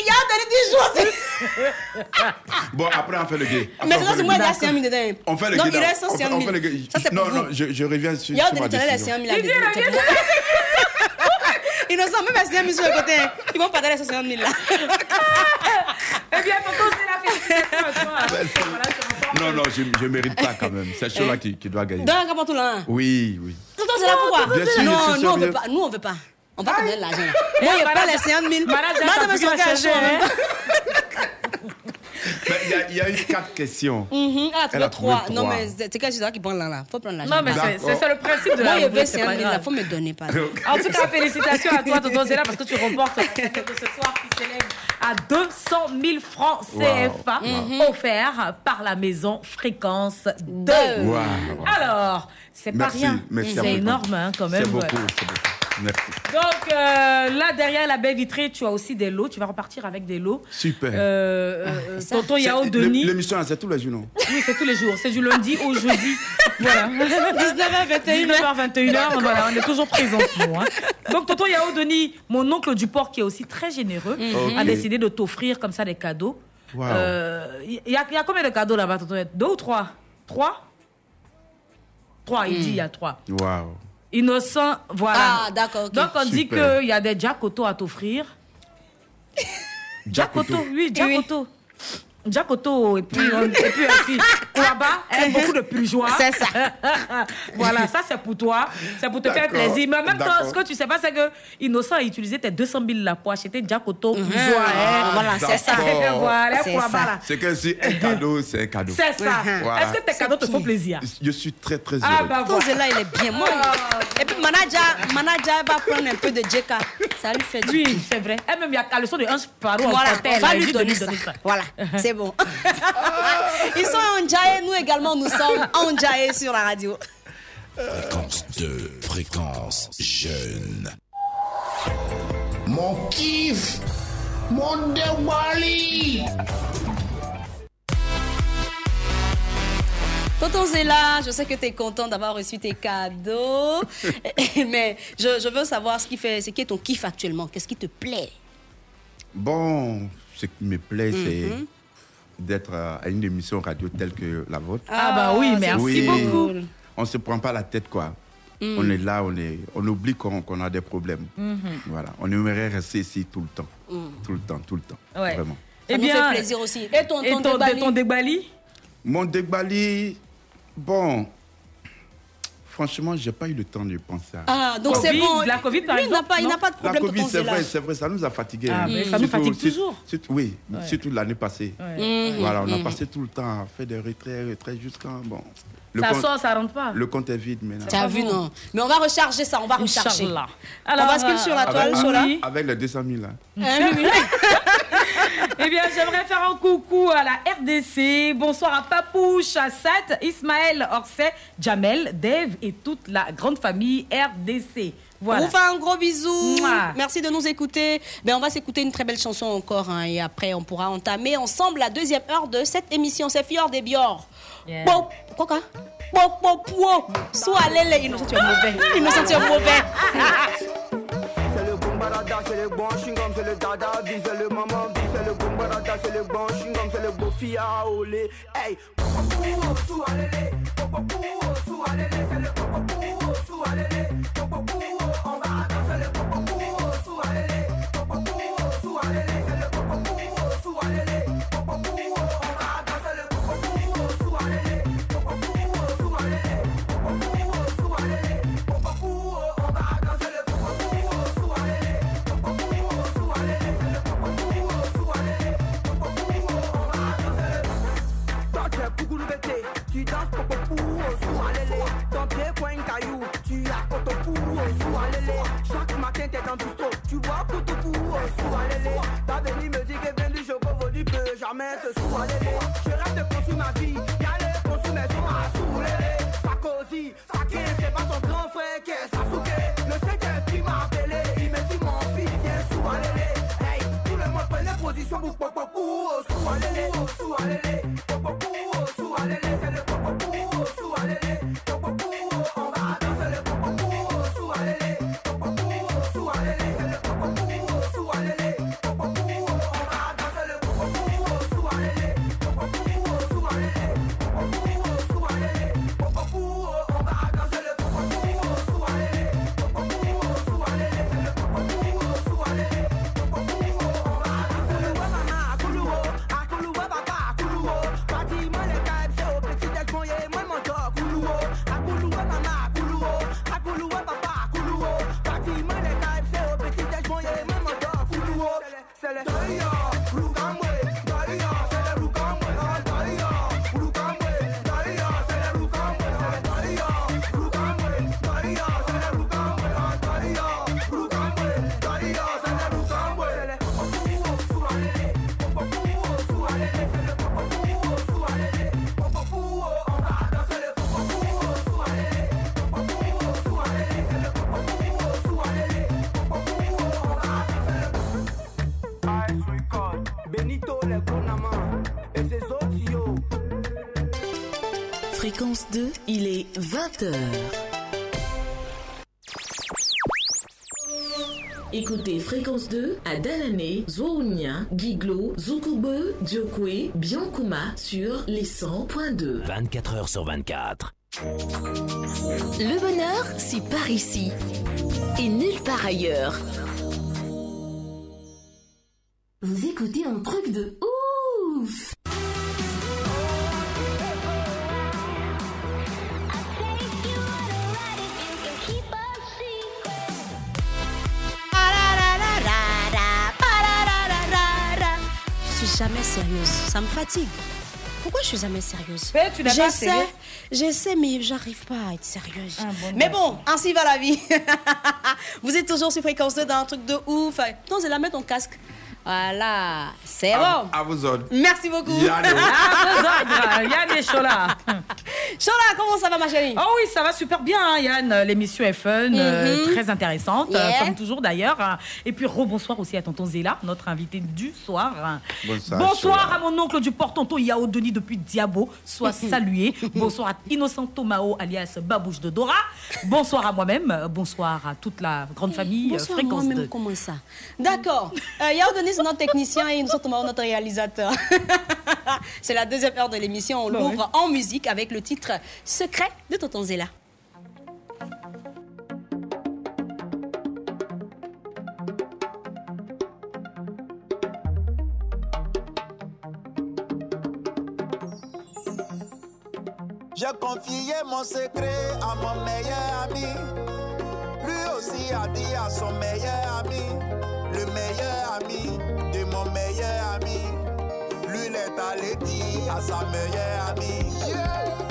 il y a donné 10 jours. <laughs> Bon, après, on fait le gay. Après, Mais c'est moi, il y a 5 000 dedans. On fait le gay. il là. reste On fait- 5 on 000. fait le gay. Ça, c'est Non, pour non, vous. je, je reviens sur, Il y a sur donné ma tout à l'heure les décision. 5 000 là. Il dit, il dit, Innocent, même à 5 000 sur le côté. hein. Ils vont pas donner les 60 000 là. <laughs> Eh bien, tonton, c'est la félicitation. <laughs> Non, non, je ne mérite pas quand même. C'est celui-là qui, qui doit gagner. Un capot tout là. hein. Oui, oui. Tonton, c'est là pourquoi? Bien sûr, Non, nous on veut pas. Nous on veut pas. On va te donner de l'argent. Moi, il n'y a pas les 50 000. Madame, hein. hein. Mais il y a- il y a eu quatre questions. Mhm. Ah, tu trois. Non, mais c'est c'est quel c'est toi qui prend là, là. Faut prendre l'argent. Non, mais c'est- le principe de la Moi, je veux rubrique, c'est 5 pas 000 là. grave. Faut me donner pas. En tout cas, félicitations à toi, Tonton Zéla, parce que tu remportes <laughs> ce soir qui s'élève à 200 000 francs CFA Wow. offerts par la maison Fréquence 2. Wow. Alors, c'est pas rien. C'est énorme, hein, quand même. C'est beaucoup, ouais. c'est beaucoup. Merci. Donc, euh, là, derrière la baie vitrée, tu as aussi des lots. Tu vas repartir avec des lots. Super. Euh, euh, Tonton C'est- Yao l'é- Denis. L'émission, c'est tous les jours, non? Oui, c'est tous les jours. C'est du lundi au jeudi. <laughs> Voilà. 19h21. 19h21. Voilà, on est toujours présents. nous, hein. Donc, Tonton Yao Denis, mon oncle du port, qui est aussi très généreux, Mhm. a décidé de t'offrir comme ça des cadeaux. Wow. Euh, Il y, a- il y a combien de cadeaux là-bas, Tonton Deux ou trois? Trois? Trois, il dit il y a trois. Waouh. Innocent, voilà. Ah, d'accord. Donc, on dit Super. qu'il y a des Jacoto à t'offrir. Jacoto, Jacoto. oui, Jacoto. Jacoto, et puis, on- et puis aussi, Kouaba, <laughs> aime beaucoup de pujois. C'est ça. <laughs> voilà, ça c'est pour toi, c'est pour te faire plaisir. Mais en même temps, ce que tu sais pas, c'est que Innocent a utilisé tes 200 000 là pour acheter Jacoto, pujois. Ah, hein. voilà, c'est ça. <laughs> voilà, C'est Kouaba, ça. là. C'est que si un cadeau, c'est un cadeau. C'est ça. Voilà. Est-ce que tes cadeaux te font plaisir? Je suis très, très heureux. Ah, bah voilà. Zéla, il est bien. Moi, Et puis, manager, manager va prendre un peu de JK. Ça lui fait du Oui, c'est vrai. Elle-même, il y a qu'à leçon de Ange Paro en Voilà, on elle va lui donner ça. Voilà, c'est bon. Ils sont en Djaé, nous également, nous sommes en Djaé sur la radio. Fréquence 2, fréquence jeune. Mon kiff, mon déwali. Tonton Zéla, je sais que tu es content d'avoir reçu tes cadeaux. <laughs> Mais je, je veux savoir ce qui fait, c'est qui est ton kiff actuellement. Qu'est-ce qui te plaît? Bon, ce qui me plaît, Mhm. c'est d'être à une émission radio telle que la vôtre. Ah, bah oui, c'est merci Oui. beaucoup. On se prend pas la tête, quoi. Mm. On est là, on, est, on oublie qu'on qu'on a des problèmes. Mhm. Voilà. On aimerait rester ici tout le temps. Mm. Tout le temps, tout le temps. Ouais. Vraiment. Ça nous fait plaisir aussi. Et ton, et ton ton, débali ton débali Mon dégbali, bon, franchement, j'ai pas eu le temps de penser à Ah, donc c'est Covid, bon. la Covid, par Lui, il n'a exemple, pas, il n'a pas de La problème, Covid, tonton c'est vrai, c'est vrai, ça nous a fatigués. Ah, hein. mais ça nous fatigue toujours. surtout- oui, Ouais. surtout l'année passée. Ouais. Voilà, on a Mhm. passé tout le temps à faire des retraits, retraits jusqu'à. Bon. Le Ça compte, sort, ça rentre pas. le compte est vide maintenant. Tu as vu, non Mais on va recharger ça, on va recharger. Inch'Allah. on bascule sur la Avec, toile, Chola. oui. avec les 200 000 là. Eh bien, j'aimerais faire un coucou à la RDC. Bonsoir à Papouche, à Sat, Ismaël, Orsay, Jamel, Dave et toute la grande famille RDC. Voilà. On vous fait un gros bisou. Mouah. Merci de nous écouter. Ben, on va s'écouter une très belle chanson encore. hein, et après, on pourra entamer ensemble la deuxième heure de cette émission. C'est Fior des Bior. Yeah. Quoi, quoi? Pop, pop, pop. Soit allez, innocent, tu es mauvais. <laughs> Innocent, tu es mauvais. <laughs> C'est le boom barada, c'est le bon chewing-gum, c'est le dada c'est le maman c'est le boom barada, c'est le bon chewing-gum, c'est le beau fia olé. Hey, popopou, sou alélé, popopou, sou alélé, c'est le popopou, sou alélé, popopou, tu danses popopou, sou alélé, dans tes coins cailloux, tu as cotopou, sou alélé, chaque matin t'es dans le bistrot, tu bois cotopou, sou alélé, ta venue me dit que vient du chocobo, tu peux jamais te sou alélé, je rêve de construire ma vie, y'a les consommations à sou alélé, Sarkozy, Saké, c'est pas son grand frère qui est Sasuke, le qui m'a appelé, il me dit mon fils viens sou alélé, hey, tout le monde prenait position pour popopou, sou alélé, sou alélé, popopou, sou alélé, c'est le 20h. Écoutez Fréquence 2 à Danane, Zourounia, Giglo, Zoukoube, Diokwe, Biankouma sur les 100.2. 24 heures sur 24. Le bonheur, c'est par ici. Et nulle part ailleurs. Fatigue. Pourquoi je suis jamais sérieuse? Mais tu n'es pas J'essaie, sérieuse. j'essaie, mais j'arrive pas à être sérieuse. bon, mais bon, ainsi va la vie. <laughs> Vous êtes toujours sur fréquence 2 dans un truc de ouf. Non, c'est la mettre ton casque. Voilà, c'est bon. À vos ordres. Merci beaucoup. Yann. Yann et Chola. <laughs> Chola, comment ça va ma chérie? Oh oui, ça va super bien, hein, Yann. L'émission est fun, euh, Mhm. très intéressante, euh, Yeah. comme toujours d'ailleurs. Et puis rebonsoir aussi à tonton Zéla, notre invité du soir. Bonsoir, Bonsoir Chola. à mon oncle du port, tonton Yao Denis depuis Diabo. Sois <laughs> salué. Bonsoir à Innocent Tomao, alias Babouche de Dora. Bonsoir à moi-même. Bonsoir à toute la grande famille euh, Bonsoir, Fréquence moi-même, 2. comment ça? D'accord. <laughs> Euh, Yao Denis, c'est notre technicien et nous sommes notre réalisateur. <laughs> c'est la deuxième heure de l'émission. On Bah l'ouvre en musique avec le titre Secret de Tonton Zéla. J'ai confié mon secret à mon meilleur ami. Lui aussi a dit à son meilleur ami, le meilleur ami de mon meilleur ami. Il est allé dire à sa meilleure amie.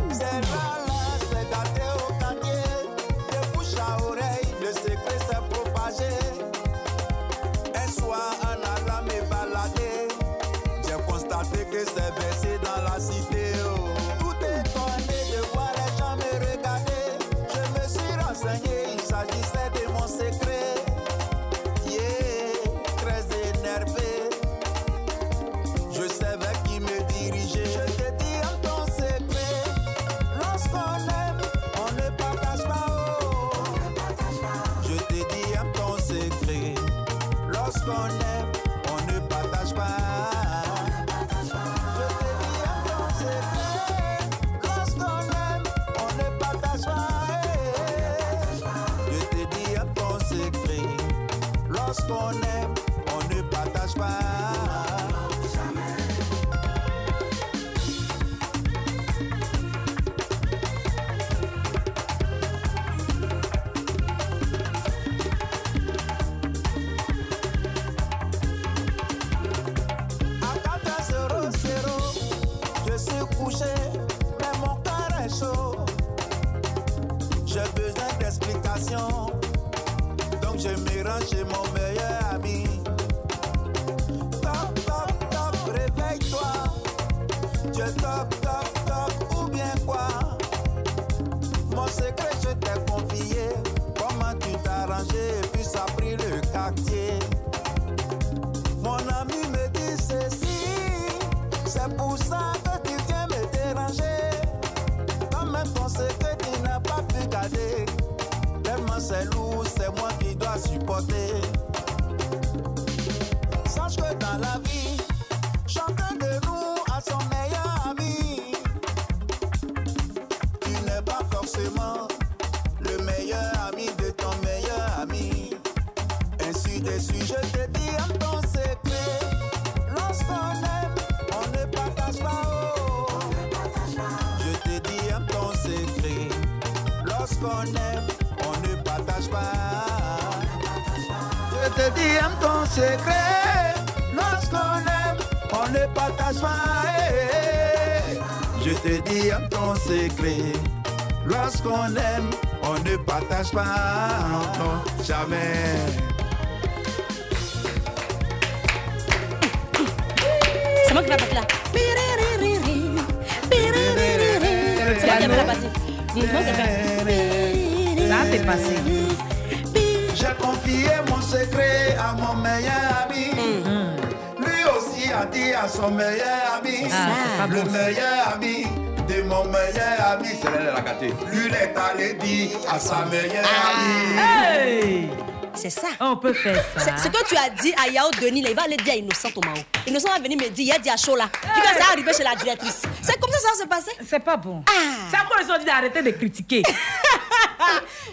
Ah. amie. Hey! C'est ça. On peut faire ça. C'est ce que tu as dit à Yao Denis, là, il va aller dire à Innocent Tomao. Innocent va venir me dire, il a dit à là. Du coup, ça va arriver chez la directrice. C'est comme ça ça va se passer? C'est pas bon. C'est après ils ont dit d'arrêter de critiquer? <laughs>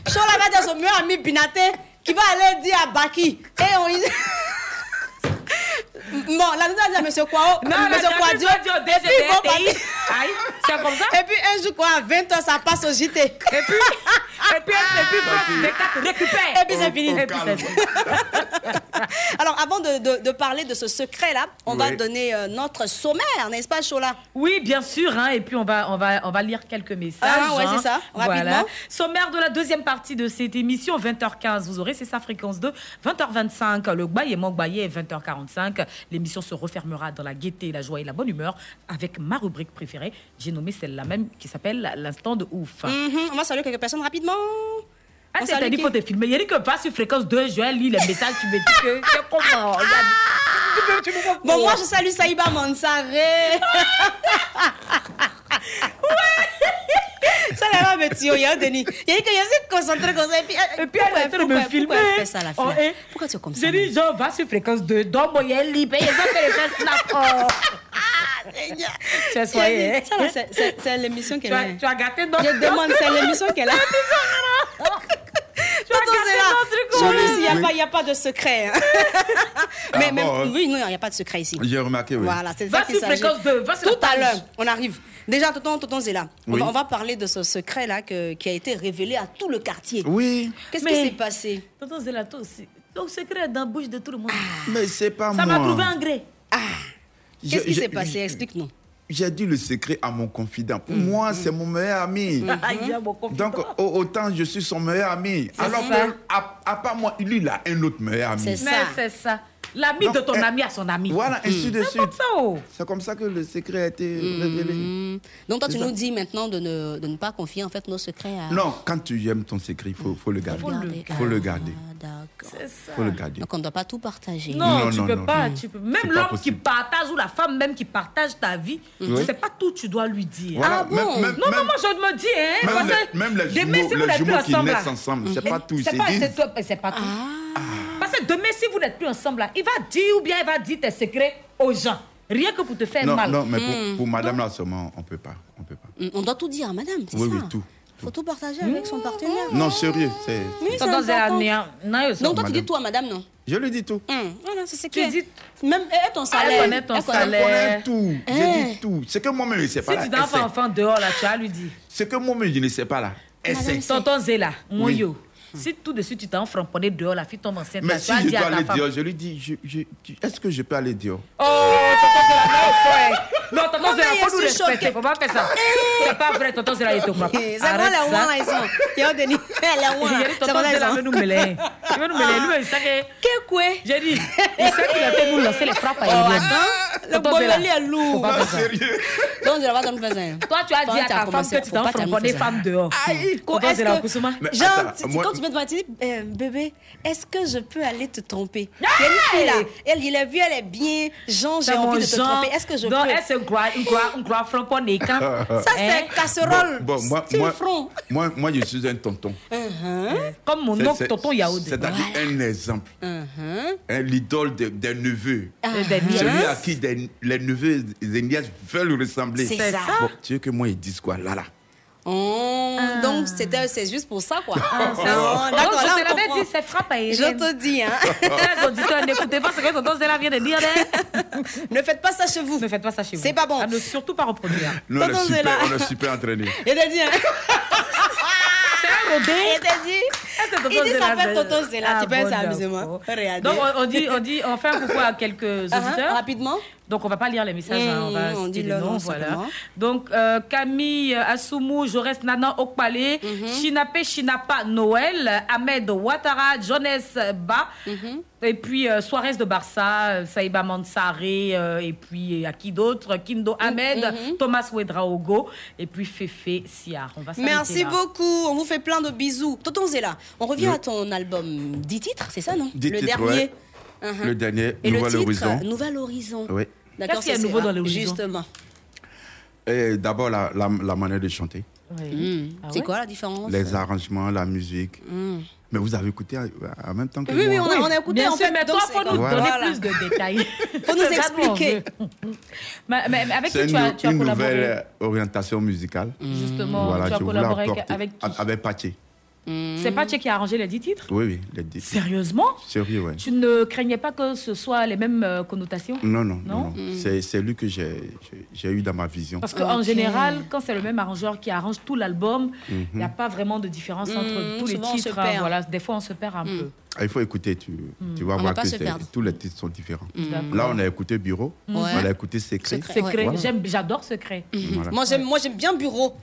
Là va dire à son meilleur ami Binaté qui va aller dire à Baki. Et on. <laughs> Bon, la deuxième dit à monsieur Kwao. Non, monsieur va dire au. Aïe, c'est comme ça? Et puis un jour, quoi, à 20h, ça passe au JT. Et puis, <laughs> puis, et puis, France 24 récupère. Et puis fini. Et puis c'est fini. <laughs> Alors, avant de, de- de parler de ce secret-là, on va donner euh, notre sommaire, n'est-ce pas, Chola? Oui, bien sûr. hein, et puis, on va, on, va, on va lire quelques messages. Ah, ouais, hein. c'est ça, Voilà. rapidement. Sommaire de la deuxième partie de cette émission, 20h15. Vous aurez, c'est sa fréquence 2. 20h25, le Gbaye Mongbaye. Et 20h45, l'émission se refermera dans la gaieté, la joie et la bonne humeur avec ma rubrique préférée. J'ai nommé celle-là même qui s'appelle L'instant de ouf. Mhm, On va saluer quelques personnes rapidement. Ah, On c'est salue dit qui faut te filmer. Il dit que pas sur fréquence 2, je lire les messages, tu me dis que tu regarde. Tu me- Bon, moi, je salue Saïba Mansaré. <laughs> Ça, là, me tue, il y a un Denis. Il a dit que je concentré comme ça. Et puis, Et puis elle est en train de me filmer. Pourquoi ça, la fille. Pourquoi tu es comme ça J'ai dit, genre, va sur fréquence 2, donc moi, il y a lit, paye, ils ont fait les fesses snap. Oh. Tu as soigné, hein? Là, c'est- l'émission qu'elle Tu a. tu as gâté notre- Je demande, c'est l'émission qu'elle a. <laughs> <laughs> Zéla, il n'y a, Oui. pas- il y a pas de secret. hein. mais, Ah mais- bon, hein? oui, non, il n'y a pas de secret ici. J'ai remarqué, oui. Voilà, c'est Va ça qui sur s'agit. fréquence 2, va sur Tout à l'heure, on arrive. Déjà, Tonton, Tonton Zéla, on, Oui. va, on va parler de ce secret-là qui a été révélé à tout le quartier. Oui. Qu'est-ce qui s'est passé? Tonton Zélato aussi. Ton secret est dans la bouche de tout le monde. Mais c'est pas Ça moi. m'a trouvé un gré. Qu'est-ce qui s'est passé? Explique-nous. J'ai dit le secret à mon confident. Mm. Pour moi, c'est mon meilleur ami. <laughs> Il y a mon confident. Donc, au- autant je suis son meilleur ami. C'est Alors ça. que, à, à part moi, lui, il a un autre meilleur ami. Mais c'est ça. L'ami de ton ami à son ami. Voilà, ainsi de C'est suite. comme ça. C'est comme ça que le secret a été révélé. Mm. Donc toi, tu nous dis maintenant de ne, de ne pas confier en fait nos secrets à... Non, quand tu aimes ton secret, il faut, faut le garder. Faut le garder. faut le garder. C'est ça. faut le garder. Donc on ne doit pas tout partager. Non, Non, tu non, peux non, pas. non. Tu peux. Même l'homme qui partage ou la femme même qui partage ta vie, Oui. c'est pas tout tu dois lui dire. Voilà, ah bon? même- même- Non, non, moi je me dis, hein. Même parce les, même les jumeaux, les qui ensemble, naissent ensemble, c'est pas tout. C'est pas, dit. tout. Parce que demain, si vous n'êtes plus ensemble, là, il va dire ou bien il va dire tes secrets aux gens. Rien que pour te faire Non, mal. non, mais pour, Mm. pour madame là seulement, on peut pas. On peut pas. Mm, On doit tout dire à madame, c'est Oui, ça oui, tout. faut tout partager avec son partenaire. Non, sérieux, c'est. Oui, c'est Donc toi, tu dis Madame. tout à madame, non Je lui dis tout. Hum, Voilà, c'est ce dis- est. Même elle, ton salaire. connaît ton elle connaît- Je salaire. connais tout. Hein. J'ai dit tout. C'est que moi-même, je ne sais pas Si là. tu n'as pas enfant dehors, là, tu as lui dit. C'est que moi-même, je ne sais pas là. Tonton Zéla, mon Oui. yo. Si tout de suite tu t'es enframponné dehors, la fille tombe enceinte, Mais si je dois à aller dehors, je lui dis, je- je- est-ce que je peux aller dehors? Oh, tonton Zéla, non. Non, tonton je faut nous respecter, faut pas faire ça. C'est pas vrai, tonton Zéla, il te croit pas. Eh, C'est ça. ouins là, ils sont Il y a Denis. Les ouins. Il a dit, tonton ils Zéla sont veut nous mêler. Il veut nous mêler. Lui, il sait que... Qu'est-ce que J'ai dit, il sait qu'il a fait nous lancer les frappes Oh, aériennes. attends, le Tonton bololi est lourd. faut pas faire ça. Donc, je vais pas faire ça. Toi, tu as dit à ta femme que tu faut t'es pas t'en enframponné faire. femme dehors. Aïe, Tonton que- Koussouma. Genre, quand tu me euh, bébé, est-ce que je peux aller te tromper? Il y a une fille là, elle, il a vu, elle est bien, Jean, j'ai C'est envie de te genre. tromper. Est-ce que je Non, peux? elle, c'est une croix, une croix, une croix framponné quand? Ça, c'est Hein? casserole. Bon, moi, style moi, front. moi, moi, je suis un tonton. Uh-huh. Comme mon C'est- oncle c'est- tonton Yaoud. C'est-à-dire un exemple. Uh-huh. Un l'idole de- des neveux. Des nièces. Celui à qui des- les neveux et les nièces veulent ressembler. C'est ça. Bon, tu veux que moi, ils disent quoi? Là, là. Oh, Donc, c'était, c'est juste pour ça, quoi. Ah, Oh, c'est- d'accord, Donc, là, je on comprend. dit, c'est frappe Je aérienne. te dis, hein. <laughs> Chers auditeurs, n'écoutez pas ce que tonton Zéla vient de dire. hein. ne faites pas ça chez vous. Ne faites pas ça chez vous. C'est pas bon. À ne surtout pas reproduire. Nous, on est Tonton super, Zéla. on est super entraînés. <laughs> Il a dit, hein. C'est. Il t'a dit. Il dit, Zéla, ça c'est- Tonton Zéla. Ah, Tu penses à amusement. d'accord. Donc, on, on dit, on dit, on fait un coucou à quelques Uh-huh, auditeurs. Rapidement. Donc, on va pas lire les messages, hein, on va Mmh, on citer dit les noms, nom voilà. simplement. Donc, euh, Camille Assoumou, Jaurès Nana Okpale, Mhm. Chinapé Chinapa Noël, Ahmed Ouattara, Jones Ba, Mhm. et puis euh, Suarez de Barça, Saïba Mansaré, euh, et puis euh, à qui d'autre? Kindo Ahmed, Mhm. Thomas Ouedraogo, et puis Fefe Siar. On va Merci là. beaucoup. On vous fait plein de bisous. Tonton Zéla, on revient Oui. à ton album 10 titres, c'est ça, non? Dix Le titres, dernier. ouais. Uh-huh. Le dernier, Et Nouvel le titre, Horizon. Nouvel Horizon. Oui. D'accord, Qu'est-ce qu'il y a c'est- de nouveau dans l'horizon Justement. Et D'abord, la, la, la manière de chanter, Mm. c'est quoi la différence? Les arrangements, la musique. Mm. Mais vous avez écouté en même temps que Oui, oui, moi. on a, on a écouté Bien en sûr, fait. mais donc toi, c'est faut nous comme- donner Voilà. plus de <laughs> détails. Faut nous expliquer. mais, avec C'est qui une, tu as, tu as une collaboré? nouvelle orientation musicale. Justement, Voilà, tu as collaboré avec- apporter- avec qui Paché. C'est Pache qui a arrangé les 10 titres Oui, oui, les dix. Sérieusement Sérieux, oui. Tu ne craignais pas que ce soit les mêmes euh, connotations Non, non, Non non. non. C'est- C'est lui que j'ai eu dans ma vision. Parce qu'en général, quand c'est le même arrangeur qui arrange tout l'album, il Mhm. n'y a pas vraiment de différence entre Mhm, tous les souvent on se titres. perd. Voilà, des fois, on se perd un peu. Ah, il faut écouter, tu, tu vas On voir que tous les titres sont différents. D'accord. Là, on a écouté Bureau, on a écouté Secret. Secret, Voilà. j'adore Secret. Voilà. Moi j'aime, moi j'aime bien bureau.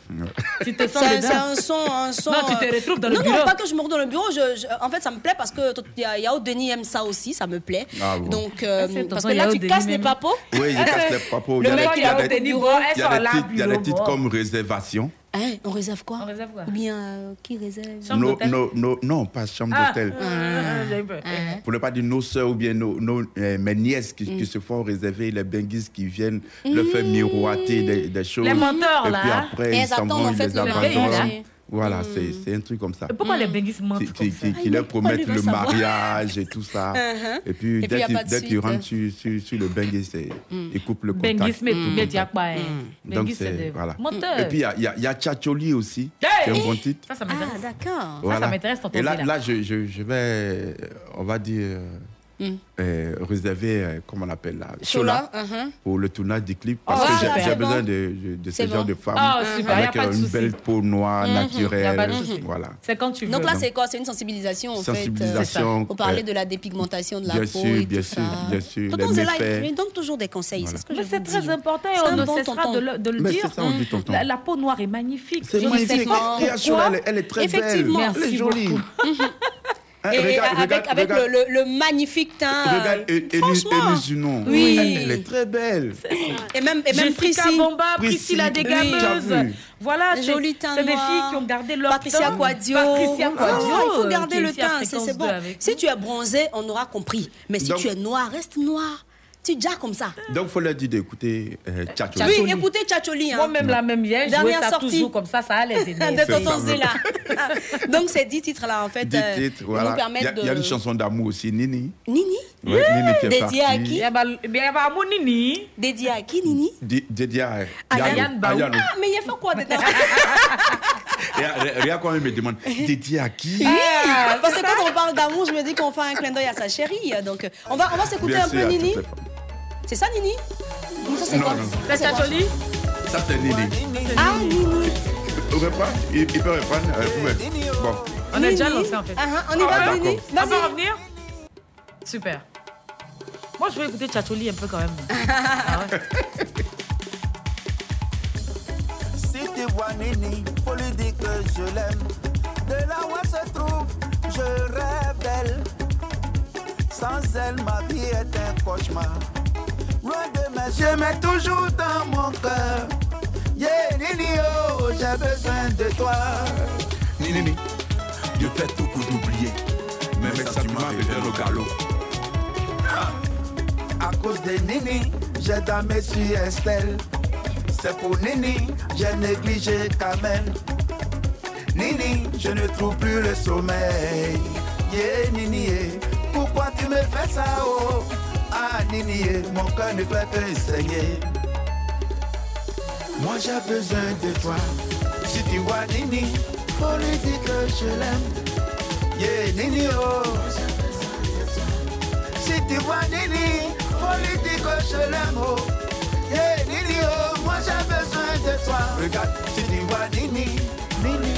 Tu te sens C'est dedans c'est un son, un son. Non, tu te euh, retrouves dans le non, bureau. Non, pas que je me retrouve dans le bureau. Je, je- en fait, ça me plaît parce que t- il y a- Yao Denis aime ça aussi, ça me plaît. Ah bon. Donc, euh, Ah, parce que là, Yao tu Denis casses les papos. Oui, je <laughs> casse les papos. Le Il y a mec, des- il a des- Denis il y a des titres- comme Réservation. Hein, on réserve quoi On réserve quoi Ou bien euh, qui réserve No- no- no- non, pas chambre Ah, d'hôtel. euh, j'ai eu peur. Pour ne pas dire nos soeurs ou bien nos, nos, euh, mes nièces Mm. qui, qui se font réserver, les benguis qui viennent leur faire miroiter des, des choses. Les menteurs, Et là. puis après, Et ils elles s'en attendent, vont, en ils les abandonnent. Voilà, Mm. c'est c'est un truc comme ça. Pourquoi les benguis mentent Qui, comme qui, ça? qui- qui leur promettent le mariage et tout ça. <laughs> Uh-huh. Et puis, Et puis, dès qu'ils dès rentrent sur, sur, sur le bengue, c'est- ils coupent le contact. Benguis, mais mais as pas. hein. Donc, Benguis, c'est c'est. des Voilà. Et puis, il y a, il y a- il y a Tchatcholi aussi. Hey C'est un bon titre. Ça, ça Ah, d'accord. Voilà. m'intéresse, tonton Et là, là je, je, je vais, on va dire, euh, Mm. euh, réserver, euh, comment on appelle là, Chola, Chola, uh-huh. pour le tournage du clip. Parce Oh, que voilà, j'ai- bon. besoin de, de, ce genre de femmes Ah, super, y a avec euh, une belle peau noire, Mhm. naturelle. Souci. Voilà. C'est quand tu veux. Donc là, c'est quoi? C'est une sensibilisation en Sensibilisation, fait. Pour parler euh, de la dépigmentation de la bien peau sûr, et bien tout sûr, ça. bien sûr, Tonton les Zéla, il donne toujours des conseils, c'est ce que Mais c'est très important et on ne cessera de le, dire. on. La, peau noire est magnifique. C'est magnifique. elle, est- très Effectivement. belle. Elle est jolie. <laughs> Hein, Et regarde, avec, regarde, avec regarde. le, le- magnifique teint. euh, Regarde. Élise Junon. Oui. Elle, est très belle. Et même, et même Jessica Priscille. Bomba, Priscilla oui, Dégameuse. vu. Voilà, c'est Joli teint c'est des filles qui ont gardé leur Patricia teint. Quadio. Patricia Ah, Quadio. il faut garder est le teint, c'est bon. 2 avec Si tu es bronzé, on aura compris. Mais si Donc- tu es noir, reste noir. Tu déjà comme ça. Donc, il faut leur dire d'écouter euh, Tchatcholi. Oui, écoutez Tchatcholi. Hein. Moi-même, la même hier, je jouais Dernière ça sortie. toujours comme ça, ça a les <laughs> de énerver. Tonton ça. Zéla. Donc ces dix titres-là, en fait, Dix euh, titres, voilà. nous Il y, permettent de... il y a une chanson d'amour aussi, Nini. Nini? Ouais, Nini qui est partie. à qui? Y il y a pas mon nini. Dédié à qui, Nini? Di- Dédié à. Yann Baou. Ah, mais il a fait quoi dedans? <laughs> Euh, Regarde quand il me demande <laughs> dédié à qui? Oui, parce que quand on parle d'amour, je me dis qu'on fait un clin d'œil à sa chérie. Donc, euh, on va, on va s'écouter un peu à Nini. C'est ça, Nini ça, c'est quoi. Ça, C'est c'est Ça, Nini. Ah, Nini. Repas, il, il peut reprendre. euh, ouais. Bon. On est déjà Nini. lancé en fait. Ah, ah, on y Ah, va, d'accord. Nini On peut revenir Super. Moi, je veux écouter Tchatcholi un peu quand même. <laughs> Ah ouais. Si tu vois Nini, faut lui dire que je l'aime. De là où elle se trouve, je rêve d'elle. Sans elle, ma vie est un cauchemar. Loin de yeux, mais toujours dans mon cœur. Yeah, Nini, oh, j'ai besoin de toi. Nini, Nini. Je fais tout pour t'oublier. Mais mes sentiments reviennent au galop. À cause de Nini, j'ai damé sur Estelle. C'est pour Nini, j'ai négligé Kamel. Nini, je ne trouve plus le sommeil. Yeah, Nini, yeah. pourquoi tu me fais ça, oh? Nini, yeah, mon cœur ne fait que saigner. Moi, j'ai besoin de toi. Si tu vois Nini, faut que je l'aime. Yeah, Nini, oh. Si tu vois Nini, faut que je l'aime, oh. Yeah, Nini, oh, moi j'ai besoin de toi. Regarde, si tu vois Nini, Nini.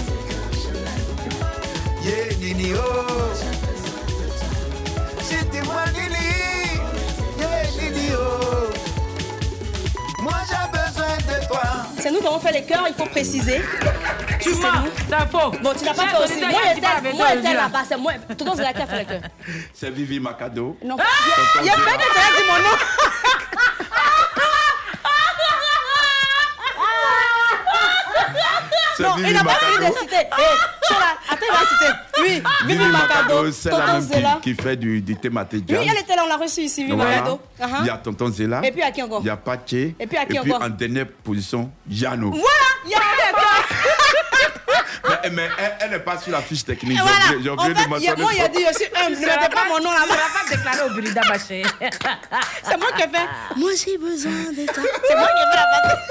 Yeah, Nini, oh. Si tu vois Nini, Moi j'ai besoin de toi. C'est nous qui avons fait les chœurs, il faut préciser. Tu Si nous. c'est faux. Bon, tu n'as pas fait aussi. Moi, j'étais moi, là-bas. C'est moi. Tonton Zéla qui a fait les chœurs. C'est Vivi Macado. Non. Tonton Il y a pas que tu as dit mon nom. C'est Non, Non, il n'a pas fini de citer. Attends, il va citer. Oui, Vivi Macado, c'est la Tonton même Zela. qui, qui fait du, du thématé Oui, elle était là, on l'a reçue ici, Vivi Voilà. Macado. Uh-huh. Il y a Tonton Zela. Et puis à qui encore Il y a Paché. Et puis à qui encore en dernière position, Yano. Voilà, il y a Mais, mais elle, elle n'est pas sur la fiche technique. Et J'ai voilà. oublié- J'ai En oublié fait, de il y a- mentionner moi, il a dit, je suis humble. Ne Tu vas mettez pas mon nom Tu là-bas. vas pas déclarer au Brida Baché. <laughs> C'est moi qui ai fait. Moi, j'ai besoin de toi. C'est moi qui ai fait la partie.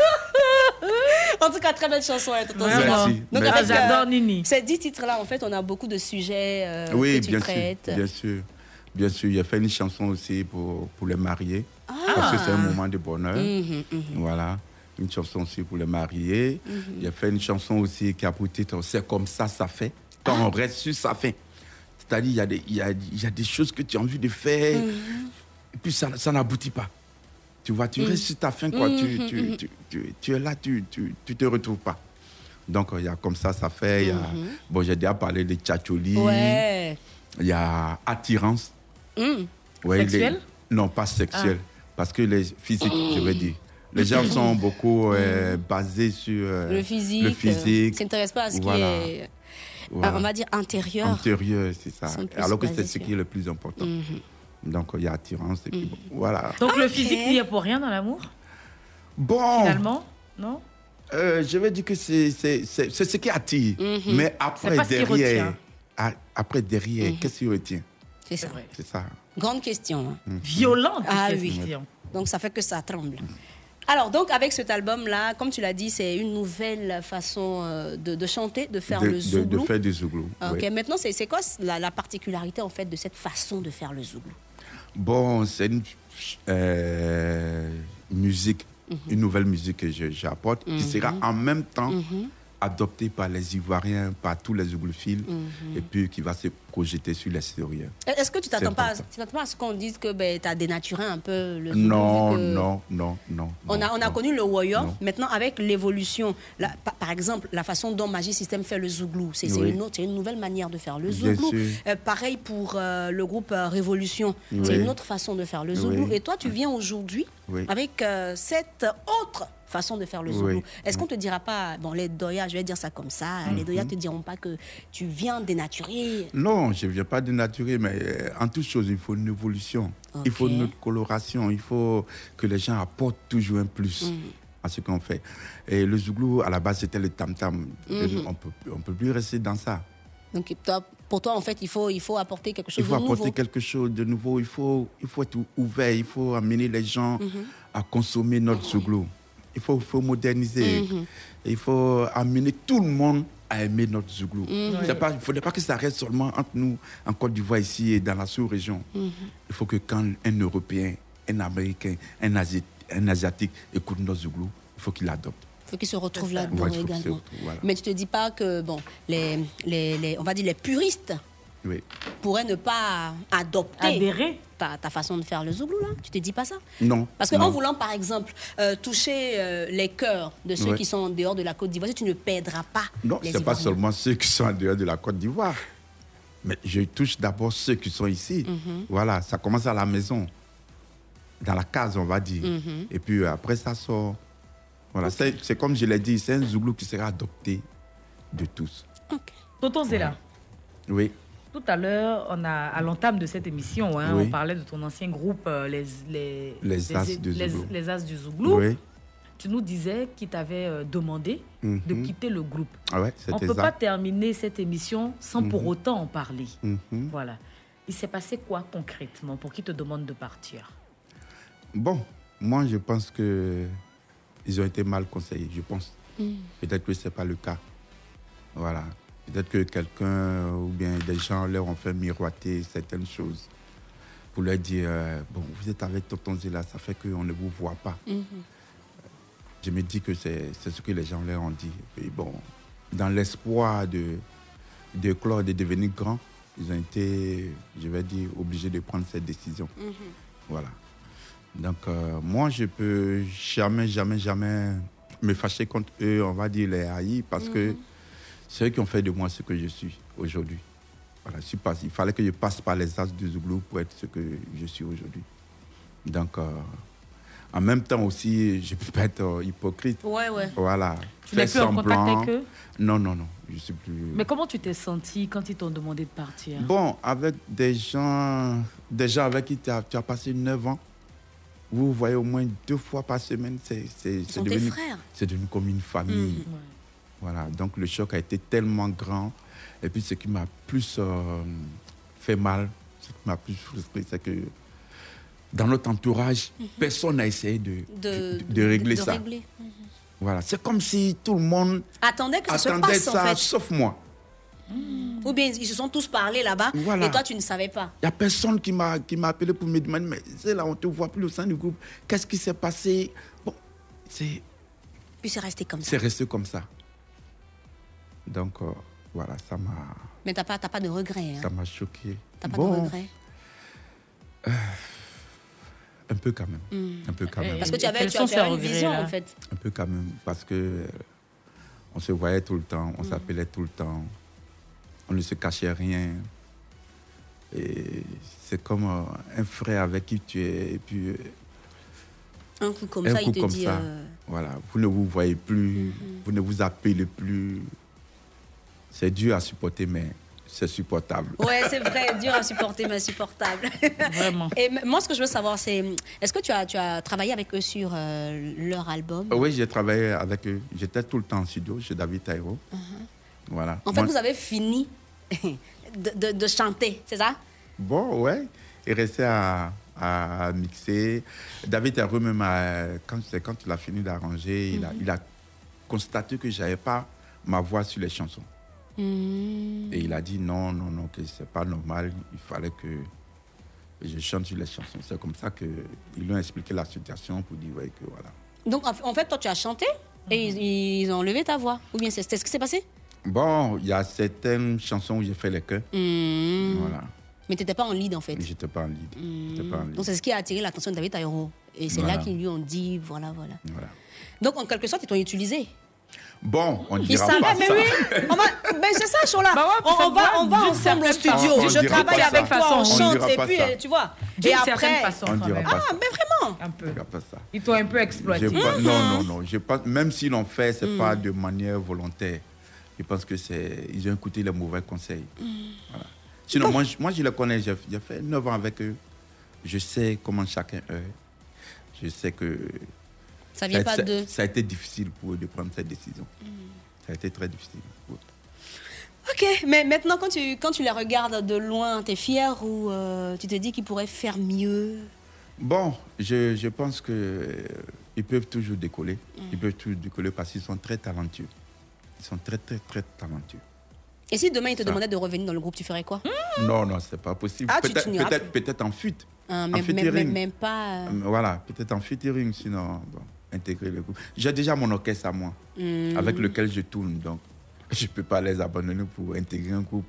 En tout cas, très belle chanson, hein, Tonton Merci, Zela. merci. Donc, Ah, avec, j'adore euh, Nini. Ces dix titres-là, en fait, on a beaucoup de sujets euh, Oui, que tu bien sûr, bien sûr. Bien sûr, il a fait une chanson aussi pour, pour les mariés. Ah. Parce que c'est un moment de bonheur. Mhm, mhm. Voilà. Une chanson aussi pour les mariés. Mhm. Il a fait une chanson aussi qui a pour titre C'est comme ça, ça fait. Quand Ah. on reste sur sa fin. C'est-à-dire, il y, a des- il y a, il y a des choses que tu as envie de faire. Et puis, ça, ça n'aboutit pas. Tu vois, tu Mhm. restes sur ta fin, quoi. Tu, tu, tu, tu- tu es là, tu tu, tu te retrouves pas. Donc, il y a comme ça, ça fait. il y a- Mhm. bon, j'ai déjà parlé de Tchatcholi. Ouais. Il y a attirance. Hum. Ouais, Sexuel les- Non, pas sexuel. Parce que les physiques, je veux dire. Les gens Mhm. <laughs> sont beaucoup euh, basés sur euh, Le physique. le euh, physique. ne s'intéresse pas à ce Voilà. qui est, Voilà. on va dire, intérieur. Antérieur, c'est ça. Alors que c'est ce qui est le plus important. Mhm. Donc, il y a attirance. Et puis, bon, voilà. Donc le physique n'y est pour rien dans l'amour? Bon. Finalement Non? Euh, je vais dire que c'est c'est- c'est- c'est ce qui attire. Mhm. Mais après, derrière, après, derrière, Mhm. qu'est-ce qui retient? C'est ça. C'est ça. Grande question. hein. Mhm. Violente Ah question. oui. Donc ça fait que ça tremble. Alors donc avec cet album-là, comme tu l'as dit, c'est une nouvelle façon euh, de, de chanter, de faire de, le de- zouglou. de faire du zouglou. Ok, oui. maintenant c'est c'est quoi la, la particularité en fait de cette façon de faire le zouglou Bon, c'est une euh, musique, une nouvelle musique que j'apporte, qui Mhm. sera en même temps Mhm. adoptée par les Ivoiriens, par tous les zouglophiles, Mhm. et puis qui va se projeter sur l'extérieur. Est-ce que tu t'attends pas, à- pas ce qu'on dise que ben, tu as dénaturé un peu le zouglou Non, non, non, non. On a, on a non. connu le warrior. Non. Maintenant, avec l'évolution, par exemple, la façon dont Magic System fait le zouglou, c'est Oui. une, autre- c'est une nouvelle manière de faire le zouglou. Euh, pareil pour euh, le groupe euh, Révolution, c'est une autre façon de faire le zouglou. Oui. Et toi, tu viens aujourd'hui avec cette autre façon de faire le Oui. zouglou. Est-ce qu'on te dira pas, bon, les doyas, je vais dire ça comme ça, les Mhm. doyas te diront pas que tu viens dénaturer? Non, je ne viens pas dénaturer, mais euh, en toute chose, il faut une évolution. Il faut autre coloration. Il faut que les gens apportent toujours un plus Mhm. à ce qu'on fait. Et le zouglou, à la base, c'était le tam-tam. Mhm. On peut, on peut plus rester dans ça. Donc, pour toi, en fait, il faut, il faut apporter quelque chose Il faut de nouveau. apporter quelque chose de nouveau. Il faut, il faut être ouvert. Il faut amener les gens Mhm. à consommer notre zouglou. Il faut, faut moderniser. Mhm. Il faut amener tout le monde à aimer notre zouglou. Mhm. Il ne faudrait pas que ça reste seulement entre nous, en Côte d'Ivoire, ici et dans la sous-région. Mhm. Il faut que quand un Européen, un Américain, un, Asi- un Asiatique écoute notre zouglou, il faut qu'il l'adopte. Il faut qu'ils se retrouvent là-dedans Ouais, également. retrouvent, voilà. Mais tu te dis pas que bon, les, les, les- on va dire les puristes Oui. pourraient ne pas adopter Adhérer. ta, ta façon de faire le zouglou là Tu te dis pas ça? Non. Parce que non. en voulant par exemple euh, toucher euh, les cœurs de ceux qui sont en dehors de la Côte d'Ivoire, tu ne perdras pas Non, ce n'est pas seulement ceux qui sont en dehors de la Côte d'Ivoire. Mais je touche d'abord ceux qui sont ici. Mhm. Voilà, ça commence à la maison, dans la case, on va dire. Mhm. Et puis euh, après, ça sort. Voilà, c'est c'est comme je l'ai dit, c'est un zouglou qui sera adopté de tous. Tonton Zéla, Oui, tout à l'heure, on a, à l'entame de cette émission, hein, Oui. on parlait de ton ancien groupe, euh, les, les, Les As du les- Zouglou. les As du Zouglou. Oui. Tu nous disais qu'il t'avait euh, demandé de Mhm. quitter le groupe. Ah ouais, on ne peut ça. pas terminer cette émission sans pour Mhm. autant en parler. Mhm. Voilà. Il s'est passé quoi concrètement pour qu'il te demande de partir? Bon, moi, je pense que ils ont été mal conseillés, je pense. Mm. Peut-être que ce n'est pas le cas. Voilà. Peut-être que quelqu'un ou bien des gens leur ont fait miroiter certaines choses pour leur dire euh, Bon, vous êtes avec Tonton Zéla, ça fait qu'on ne vous voit pas. Mhm. Je me dis que c'est c'est ce que les gens leur ont dit. Et bon, dans l'espoir de, de clore, de devenir grand, ils ont été, je vais dire, obligés de prendre cette décision. Mhm. Voilà. Donc, euh, moi, je peux jamais, jamais, jamais me fâcher contre eux, on va dire les haïs, parce que Mhm. C'est eux qui ont fait de moi ce que je suis aujourd'hui. Voilà, je suis pas- il fallait que je passe par les as de Zouglou pour être ce que je suis aujourd'hui. Donc, euh, En même temps aussi, je ne peux pas être euh, hypocrite. Ouais, ouais. Voilà. Tu n'es plus en contact avec eux? Non, non, non. Je suis plus. Mais comment tu t'es senti quand ils t'ont demandé de partir? Bon, avec des gens, des gens avec qui tu as, passé 9 ans, vous voyez au moins deux fois par semaine, c'est devenu, devenu comme une famille. Mhm. Voilà, donc le choc a été tellement grand. Et puis ce qui m'a plus euh, fait mal, ce qui m'a plus frustré, c'est que dans notre entourage, personne n'a essayé de, Mhm. De, de, de régler ça. régler. Mhm. Voilà, c'est comme si tout le monde Attendait que ça se attendait en fait. sauf moi. Ou bien ils se sont tous parlé là-bas Voilà. et toi, tu ne savais pas. Il n'y a personne qui m'a appelé pour me demander, mais c'est là, on ne te voit plus au sein du groupe. Qu'est-ce qui s'est passé? Bon, c'est Puis c'est resté comme ça. c'est resté comme ça. Donc, euh, voilà, ça m'a Mais tu n'as pas, t'as pas de regret. ça Hein. m'a choqué. Tu pas Bon, de regret. Un peu quand même. Mm. Un peu quand même. Parce que tu avais, tu avais une regrets, vision, là en fait. Un peu quand même, parce que euh, on se voyait tout le temps, on s'appelait tout le temps, on ne se cachait rien. Et c'est comme euh, un frère avec qui tu es, et puis euh, Un coup comme un ça, coup il te comme dit. ça, euh, voilà, vous ne vous voyez plus, Mm-hmm. vous ne vous appelez plus. C'est dur à supporter, mais c'est supportable. Ouais, c'est vrai, dur à supporter, mais insupportable. Vraiment. Et moi, ce que je veux savoir, c'est est-ce que tu as, tu as travaillé avec eux sur euh, leur album? Oui, j'ai travaillé avec eux. J'étais tout le temps en studio chez David Tairo. Voilà. Uh-huh. En fait, Moi- vous avez fini de, de- de chanter, c'est ça? Bon, ouais. Il restait à, à mixer. David Tairo, même, euh, quand, c'est quand il a fini d'arranger, il, a, Mhm. il a constaté que je n'avais pas ma voix sur les chansons. Hmm. Et il a dit non, non, non, que c'est pas normal. Il fallait que je chante sur les chansons. C'est comme ça qu'ils lui ont expliqué la situation pour dire ouais, que voilà. Donc, en fait, toi, tu as chanté et ils, ils ont enlevé ta voix Ou bien c'est ce qui s'est passé? Bon, il y a certaines chansons où j'ai fait les chœurs. Hmm. Voilà. Mais tu n'étais pas en lead, en fait. J'étais pas en lead. J'étais pas en lead. Donc, c'est ce qui a attiré l'attention de David Taïro. Et c'est Voilà. là qu'ils lui ont dit voilà, voilà. Voilà. Donc, en quelque sorte, ils t'ont utilisé. Bon, on ne Ils dira pas mais ça. oui. On va, ben c'est ça, Chola. Bah ouais, on, va, on va ensemble au studio. On je travaille pas avec ça. toi, on chante et pas puis ça. euh, tu vois. D'une Et certaine après. façon, On dira pas Ah, mais vraiment. Un peu. On dira pas ça. Ils t'ont un peu exploité. Pas- non, non, non. Je pense, même s'ils l'ont fait, c'est Mm. pas de manière volontaire. Je pense que c'est ils ont écouté les mauvais conseils. Mm. Voilà. Sinon, moi, je- moi, je les connais. J'ai j'ai fait 9 ans avec eux. Je sais comment chacun est. Je sais que Ça vient pas ça, de. ça a été difficile pour eux de prendre cette décision. Ça a été très difficile. pour eux. Ok, mais maintenant, quand tu, quand tu les regardes de loin, tu es fier ou euh, tu te dis qu'ils pourraient faire mieux? Bon, je, je pense que euh, ils peuvent toujours décoller. Mm. Ils peuvent toujours décoller parce qu'ils sont très talentueux. Ils sont très, très, très talentueux. Et si demain ils te demandaient de revenir dans le groupe, tu ferais quoi? Non, non, c'est pas possible. Ah, tu- peut-être, peut-être, peut-être en fuite. Hein, en même, pas. Euh, Voilà, peut-être en featuring, sinon, bon, intégrer le groupe. J'ai déjà mon orchestre à moi, Hmm. avec lequel je tourne, donc je ne peux pas les abandonner pour intégrer un groupe.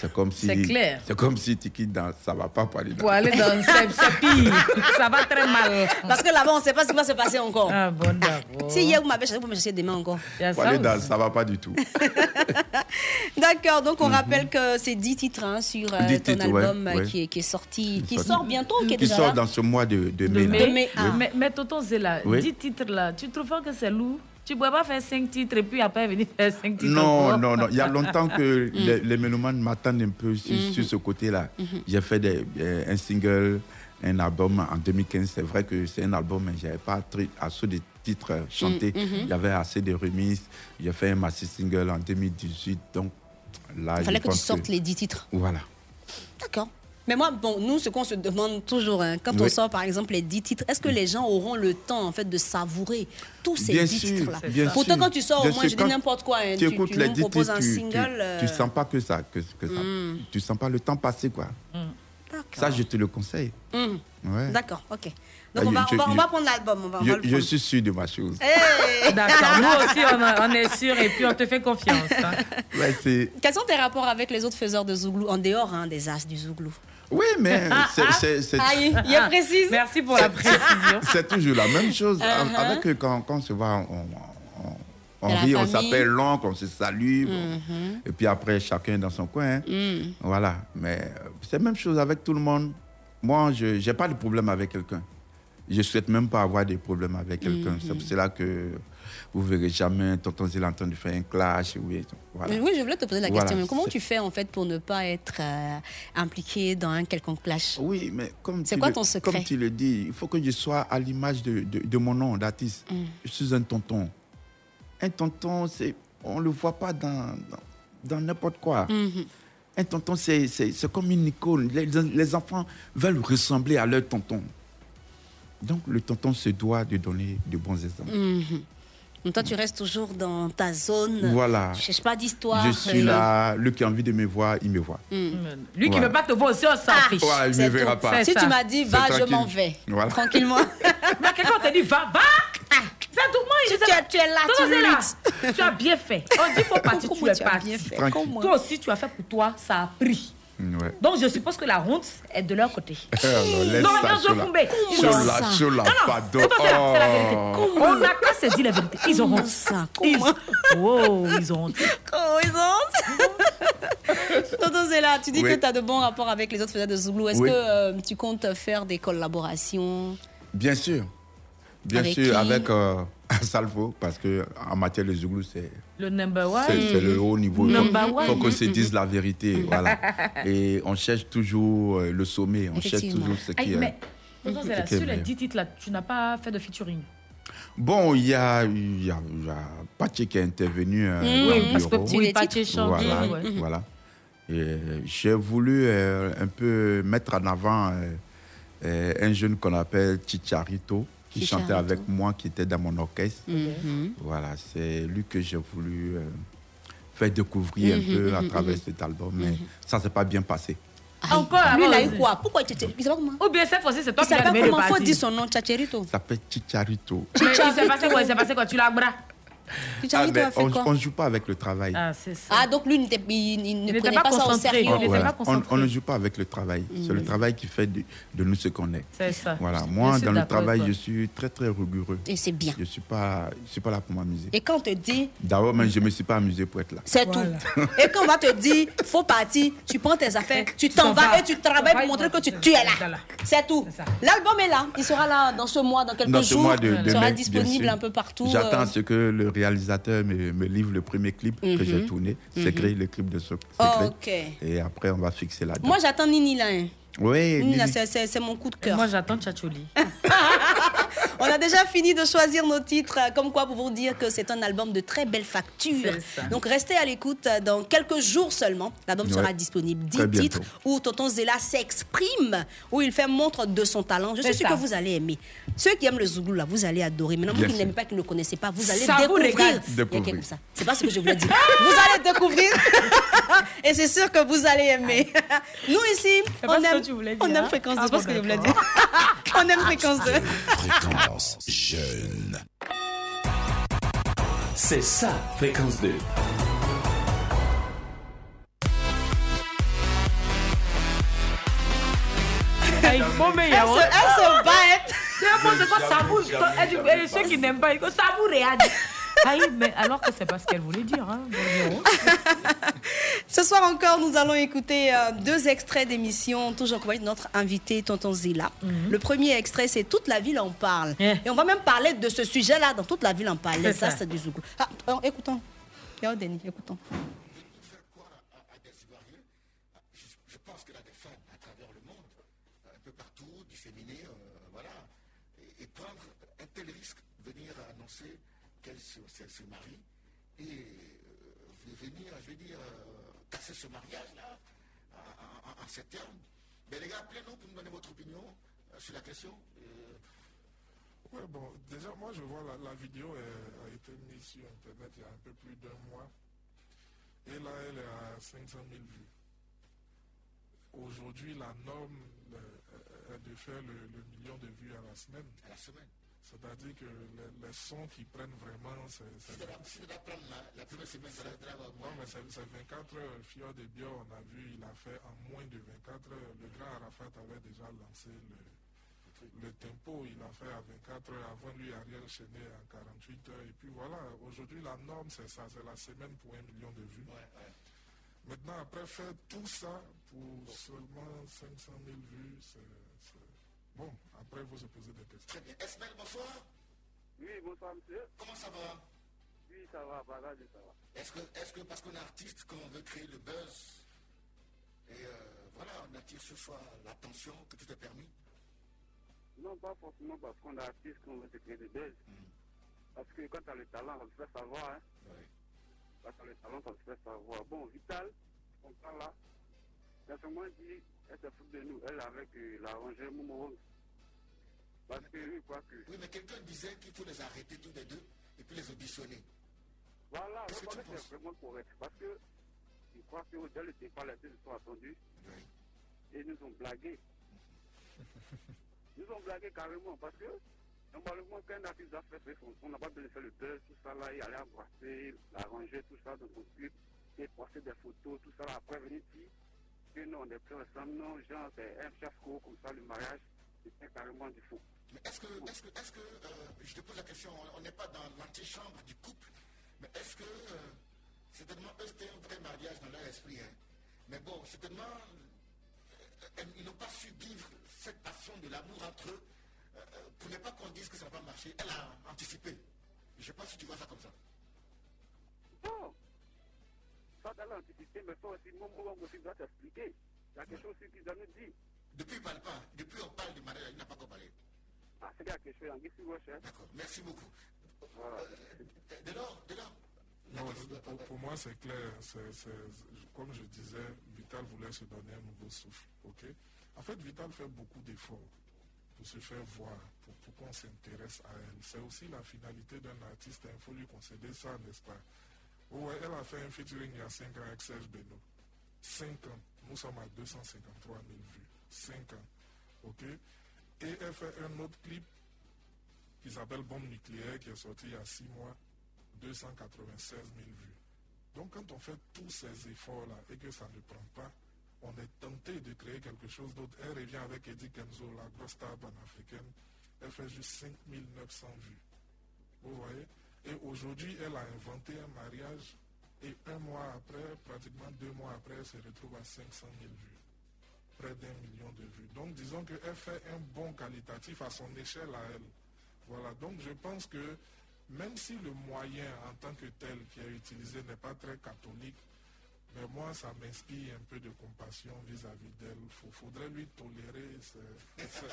C'est comme si. C'est clair. C'est comme si tu quittes dans. Ça va pas pour aller dans. Pour aller dans c'est pire. Ça va très mal. Parce que là-bas, on ne sait pas ce qui va se passer encore. Ah bon, d'accord. Si hier vous m'avez cherché, vous me chercher demain encore. Pour ça aller dans, ça va pas du tout. <laughs> D'accord, donc on rappelle que c'est 10 titres hein, sur euh, 10 ton titres, album euh, ouais. Qui, est, qui est sorti, qui sort bientôt ou qui est Qui déjà sort là? dans ce mois de, de mai. De mai, ah. Mais, mais Tonton Zéla, Oui. 10 titres là, tu trouves pas que c'est lourd? Tu ne pourrais pas faire 5 titres et puis après venir faire 5 titres Non, encore non, non. Il y a longtemps que <laughs> Mm. les, les mélomanes m'attendent un peu sur, Mm-hmm. sur ce côté-là. J'ai fait des- euh, un single, un album en 2015. C'est vrai que c'est un album, mais je n'avais pas assez de titres euh, chantés. Mm, mhm. Il y avait assez de remises. J'ai fait un maxi single en 2018. Donc là, Il je fallait que tu sortes les 10 titres. Voilà. D'accord. Mais moi, bon, nous, ce qu'on se demande toujours, hein, quand on sort par exemple les 10 titres, est-ce que les gens auront le temps en fait de savourer tous ces Bien 10 sûr, titres-là? bien Pourtant, sûr. quand tu sors, Bien moi sûr, je dis n'importe quoi. hein, tu tu, écoutes tu les nous 10 proposes titres, un tu, single. tu, euh, tu sens pas que ça, que, que ça. Mm. Tu sens pas le temps passer, quoi. Ça, je te le conseille. Ouais. D'accord, ok. Ah, Donc on, va, je- on, va, on va prendre l'album. Je, suis sûr de ma chose. Hey D'accord, nous aussi on, on est sûr et puis on te fait confiance. hein. Ouais, Quels sont tes rapports avec les autres faiseurs de Zouglou, en dehors hein, des as du Zouglou? Oui, mais c'est- c'est- c'est- Aïe, il est précise. Merci pour la précision. C'est toujours la même chose. Uh-huh. Avec euh, quand, quand on se voit, on, on, on De rit, on s'appelle l'oncle, on se salue. Mhm. Et puis après, chacun dans son coin. Mm. Voilà. Mais euh, c'est la même chose avec tout le monde. Moi, je n'ai pas de problème avec quelqu'un. Je souhaite même pas avoir des problèmes avec quelqu'un. Mhm. C'est pour cela que vous verrez jamais tonton Zéla en train de faire un clash. Oui, voilà. Oui, je voulais te poser la Voilà, question. mais comment tu fais en fait pour ne pas être euh, impliqué dans un quelconque clash? Oui, mais comme C'est tu quoi le- ton secret? Comme tu le dis, il faut que je sois à l'image de, de- de mon nom d'artiste. Mm. Je suis un tonton. Un tonton, c'est, on ne le voit pas dans, dans, n'importe quoi. Mhm. Un tonton, c'est, c'est, c'est comme une icône. Les, les enfants veulent ressembler à leur tonton. Donc, le tonton se doit de donner de bons exemples. Mhm. Donc toi, tu restes toujours dans ta zone. Voilà. Tu cherches pas d'histoire. Je suis là, lui qui a envie de me voir, il me voit. mm. Lui qui Voilà. veut pas te voir aussi, on s'en fiche. Voilà, il ne verra tout. pas. Si tu m'as dit, va, je m'en vais. Voilà. Tranquillement. <laughs> Mais quelqu'un te dit, va, va. C'est tout, moi, je Tu- sais tu es- tu es là, Toi, tu c'est là. Tu as bien fait. On dit, faut <laughs> partir, tu es parti. Toi aussi, tu as fait pour toi, ça a pris. Ouais. Donc, je suppose que la honte est de leur côté. <laughs> Non, non. Ils ont ça. Chola, Non, non, c'est la, la vérité. Oh. On n'a qu'à se dire la vérité. Ils ont honte. ça Ils... Oh, ils ont honte. Oh, ils ont <laughs> Tonton Zéla, tu dis Oui. que tu as de bons rapports avec les autres faiseurs de Zouglou. Est-ce Oui. que euh, tu comptes faire des collaborations Bien sûr. Bien Avec sûr, qui avec euh, <laughs> Salvo, parce qu'en matière de Zouglou, c'est Le number one. c'est- c'est le haut niveau. Il Number faut, one. faut qu'on se dise la vérité. voilà. Et on cherche toujours euh, le sommet, on cherche toujours ce Aïe, qui est. mais, tonton ce Zéla, qui est sur les meilleur. 10 titres là, tu n'as pas fait de featuring. Bon, il y a, il y a, y a Pache qui est intervenu euh, dans le parce que tu- Oui, chante Voilà, ouais. voilà. Et euh, j'ai voulu euh, un peu mettre en avant euh, euh, un jeune qu'on appelle Chicharito, qui chantait avec moi, qui était dans mon orchestre. Mhm. Voilà, c'est lui que j'ai voulu euh, faire découvrir Mhm, un peu à mhm, travers mhm. cet album, mais ça s'est pas bien passé. Encore Lui, il a eu quoi? Pourquoi tu Il sait pas comment? Ou bien cette fois-ci, c'est toi Il qui as s'appelle donné le comment? Faut parti. dire son nom, Tchatcherito. Ça s'appelle Chicharito. Mais il s'est passé quoi? Il s'est passé quoi? Tu l'as bras Chicharito mais a fait on, on joue pas avec le travail. Ah, c'est ça. Ah, donc lui, il, il- il ne prenait pas pas, ça au sérieux. Il était Voilà. pas On, ne joue pas avec le travail. C'est le travail qui fait de, de nous ce qu'on est. C'est ça. Voilà. Moi, dans le travail, je suis très, très rigoureux. Et c'est bien. Je ne suis, pas- je suis pas là pour m'amuser. Et quand on te dit, D'abord, même, je ne me suis pas amusé pour être là. c'est tout. <laughs> Et quand on va te dire, faut partir, tu prends tes affaires, tu t'en vas et tu travailles pour montrer que tu, tu es là. C'est tout. L'album est là. Il sera là dans ce mois, dans quelques Dans ce jours. mois de, de Il sera disponible un peu partout. J'attends euh. ce que le réalisateur me, me livre le premier clip Mhm. que j'ai tourné. Mhm. Secret, le clip de ce Oh, ok. Et après, on va fixer la date. Moi, j'attends Nini là. hein. Oui, Nini. c'est- mon coup de cœur. Moi, j'attends Tchatcholi. <laughs> On a déjà fini de choisir nos titres, euh, comme quoi pour vous dire que c'est un album de très belle facture. Donc restez à l'écoute euh, dans quelques jours seulement. L'album Ouais. sera disponible. 10 Très bientôt. titres où Tonton Zéla s'exprime, où il fait montre de son talent. Je suis sûre ça. que vous allez aimer. Ceux qui aiment le Zouglou, là, vous allez adorer. Maintenant, vous qui sûr. n'aimez pas, qui ne le connaissez pas, vous allez Ça vous découvrir. Il y a ça. C'est pas ce que je voulais dire. vous allez découvrir. <laughs> Et c'est sûr que vous allez aimer. Nous ici, C'est on pas ce que aime, tu voulais on dire, aime hein fréquence 2. Ah C'est pas ce que je voulais dire. <laughs> on aime fréquence 2. Fréquence jeune. C'est ça, fréquence 2. Aïe, bon, mais il y Elle se, honte. elle se bat. C'est quoi ça vous Elle dit, Ceux qui n'aiment pas, ils disent, ça vous réagit. Aïe, mais alors que c'est pas ce qu'elle voulait dire. Hein. <laughs> Ce soir encore, nous allons écouter euh, deux extraits d'émissions, toujours avec notre invité, Tonton Zila. Mhm. Le premier extrait, c'est Toute la ville en parle. Yeah. Et on va même parler de ce sujet-là dans Toute la ville en parle. Ça, ça. c'est du Zougou. Ah, euh, écoutons. Écoutons. Je pense qu'elle a des fans à travers le monde, un peu partout, disséminés, euh, voilà. Et, et prendre un tel risque, venir annoncer qu'elle se, se- se marie et euh, venir, je veux dire, euh, casser ce mariage-là en, en- en ces termes. Mais les gars, appelez-nous pour nous donner votre opinion euh, sur la question. Euh, Ouais, bon, déjà, moi, je vois la, la vidéo a été mise sur Internet il y a un peu plus d'un mois. Et là, elle est à 500 000 vues. Aujourd'hui, la norme euh, est de faire le, le million de vues à la semaine. à la semaine. C'est-à-dire que les, les sons qui prennent vraiment, c'est... c'est- Si vous prendre la, la première semaine, ça va être Non, mais c'est c'est 24 heures. Fior de Bio, on a vu, il a fait en moins de 24 heures. Le grand Arafat avait déjà lancé le, le tempo, il a fait à 24 heures. Avant lui, Ariel Chenet en 48 heures. Et puis voilà, aujourd'hui, la norme, c'est ça. C'est la semaine pour un million de vues. Maintenant, après faire tout ça pour seulement 500 000 vues, c'est- Bon, après, il faut se poser des questions. Très bien. Esmel, bonsoir. Oui, bonsoir, monsieur. Comment ça va? Oui, ça va, Barrage, ça va. Est-ce que, est-ce que parce qu'on est artiste, qu'on veut créer le buzz? Et euh, voilà, on attire ce soir l'attention que tu t'es permis? Non, pas forcément parce qu'on est artiste qu'on veut créer des buzz. Parce que quand tu as le talent, on se fait savoir. Hein. Quand tu as le talent, on se fait savoir. Bon, Vital, on parle là. Dit, elle se fout de nous. Elle avec euh, la rangée Moumouron. Parce que lui, quoi que. Oui, mais quelqu'un disait qu'il faut les arrêter tous les deux et puis les auditionner. Voilà, c'est vraiment correct. Parce que je crois que dès le départ, les deux sont attendus. Et nous ont blagué. nous ont blagué carrément parce que normalement, quand un artiste a fait ses chansons, on n'a pas besoin de faire le buzz, tout ça là, et aller embrasser, l'arranger, tout ça dans son clip, et poster des photos, tout ça là. Après, venir dire que non, on est plus ensemble, non, genre, c'est un fiasco comme ça, le mariage, c'était carrément du faux. Mais est-ce que, est-ce que, est-ce que euh, je te pose la question, on- n'est pas dans l'antichambre du couple, mais est-ce que, euh, certainement, eux, c'était un vrai mariage dans leur esprit, hein. Mais bon, certainement, euh, ils n'ont pas su vivre cette passion de l'amour entre eux, euh, euh, pour ne pas qu'on dise que ça n'a pas marché. Elle a anticipé. Je ne sais pas si tu vois ça comme ça. Ça dans l'anticipé, mais ça aussi, mon moment aussi doit t'expliquer. Il y a quelque chose aussi qu'ils doivent nous dire. Depuis, parle pas. Depuis, on parle du mariage, il n'a pas encore parlé. Ah, c'est quelque chose, en guise hein. D'accord, merci beaucoup. Voilà. Dès lors, dès lors, Non, pour, pour moi, c'est clair. C'est- c'est- comme je disais, Vital voulait se donner un nouveau souffle. ok? En fait, Vital fait beaucoup d'efforts pour se faire voir, pour, pour qu'on s'intéresse à elle. C'est aussi la finalité d'un artiste. Il faut lui concéder ça, n'est-ce pas? Ouais, elle a fait un featuring il y a 5 ans avec Serge Beno. 5 ans. Nous sommes à 253 000 vues. 5 ans. OK? Et elle fait un autre clip qui s'appelle Bombe nucléaire qui est sorti il y a 6 mois. 296 000 vues. Donc quand on fait tous ces efforts-là et que ça ne prend pas, on est tenté de créer quelque chose d'autre. Elle revient avec Eddie Kenzo, la grosse star panafricaine. Elle fait juste 5 900 vues. Vous voyez? Et aujourd'hui, elle a inventé un mariage et un mois après, pratiquement deux mois après, elle se retrouve à 500 000 vues. Près d'un million de vues. Donc disons qu'elle fait un bon qualitatif à son échelle à elle. Voilà, donc je pense que même si le moyen en tant que tel qui est utilisé n'est pas très catholique, mais moi, ça m'inspire un peu de compassion vis-à-vis d'elle. Il faudrait lui tolérer ses, <laughs> efforts.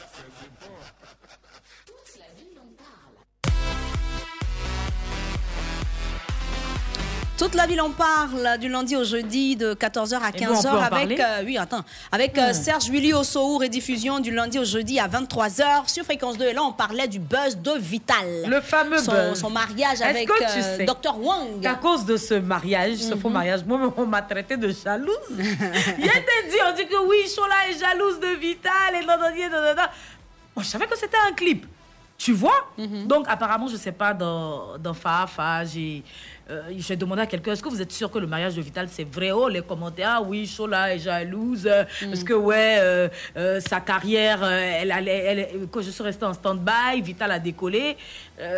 Toute la ville en parle du lundi au jeudi de 14h à Et nous, on 15h peut en avec euh, oui attends avec euh, Hmm. Serge Willy Ossoou rediffusion du lundi au jeudi à 23h sur fréquence 2 et là on parlait du buzz de Vital. Le fameux son, buzz. son mariage avec que tu euh, sais Dr Wang. À cause de ce mariage, ce faux Mhm. mariage, moi, on m'a traité de jalouse. <laughs> Il était dit, on dit que oui, Chola est jalouse de Vital et non. Moi, je savais que c'était un clip. Tu vois Mhm. Donc, apparemment, je sais pas, dans, dans Fafa, j'ai euh, j'ai demandé à quelqu'un est-ce que vous êtes sûr que le mariage de Vital, c'est vrai? Oh, les commentaires, ah oui, Chola est jalouse. Mhm. Parce que, ouais, euh, euh, sa carrière, euh, elle, allait- elle, quand je suis restée en stand-by, Vital a décollé.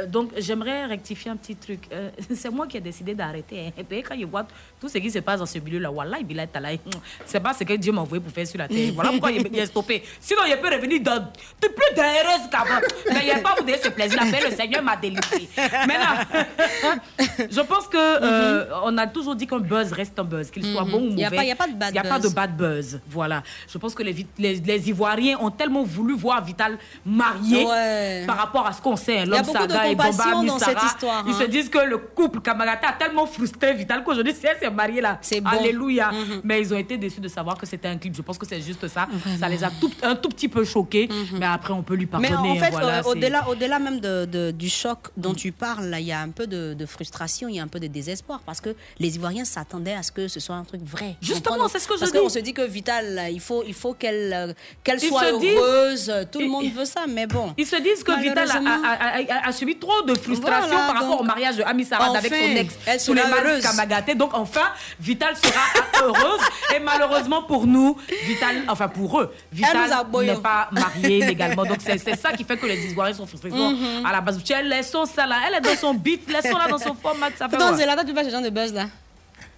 Donc, j'aimerais rectifier un petit truc. <laughs> C'est moi qui ai décidé d'arrêter. hein. Et puis, quand je vois tout ce qui se passe dans ce milieu-là, Wallah, Bilal <laughs> c'est pas ce que Dieu m'a envoyé pour faire sur la terre. Voilà pourquoi il est stoppé. Sinon, il peut revenir dans de plus d'heureuse qu'avant. Mais il n'y a pas vous donner ce plaisir. Après, le Seigneur m'a délivré. Maintenant, <laughs> je pense que euh, on a toujours dit qu'un buzz reste un buzz, qu'il soit Mhm. bon ou mauvais. il y a pas de bad Il n'y a pas de buzz. bad buzz. Voilà. Je pense que les, les, les Ivoiriens ont tellement voulu voir Vital marié Ouais. par rapport à ce qu'on sait. A L'homme beaucoup de Saga et Bomba Missara, cette histoire, Ils hein. se disent que le couple Kamagata a tellement frustré Vital qu'aujourd'hui, si elle s'est mariée là, bon. Alléluia. Mhm. Mais ils ont été déçus de savoir que c'était un clip. Je pense que c'est juste ça. Ça les a tout- un tout petit peu choqués. Mais après, on peut lui Mais pardonner. en fait, voilà, euh, au-delà, même de, de- du choc dont tu parles, il y a un peu de, de frustration, il y a un peu de désespoir parce que les Ivoiriens s'attendaient à ce que ce soit un truc vrai. Justement, c'est ce que je Parce dis. qu'on se dit que Vital, il faut, il faut qu'elle, euh, qu'elle soit se disent- heureuse. Tout le monde veut ça, mais bon. Ils se disent que Vital a, a- a- a- subi trop de frustration Voilà, par rapport au mariage de Ami Sarad avec enfin, son ex elle sous les mains heureuse. Kamagaté. Donc enfin, Vital sera <laughs> heureuse. Et malheureusement pour nous, Vital, enfin pour eux, Vital n'est pas marié légalement. Donc c'est ça qui fait que les Ivoiriens sont frustrés. Sont Mhm. À la base, ça là. Elle est dans son beat, laissons là dans son format. Ça quoi Zelada, tu fais ce genre de buzz là.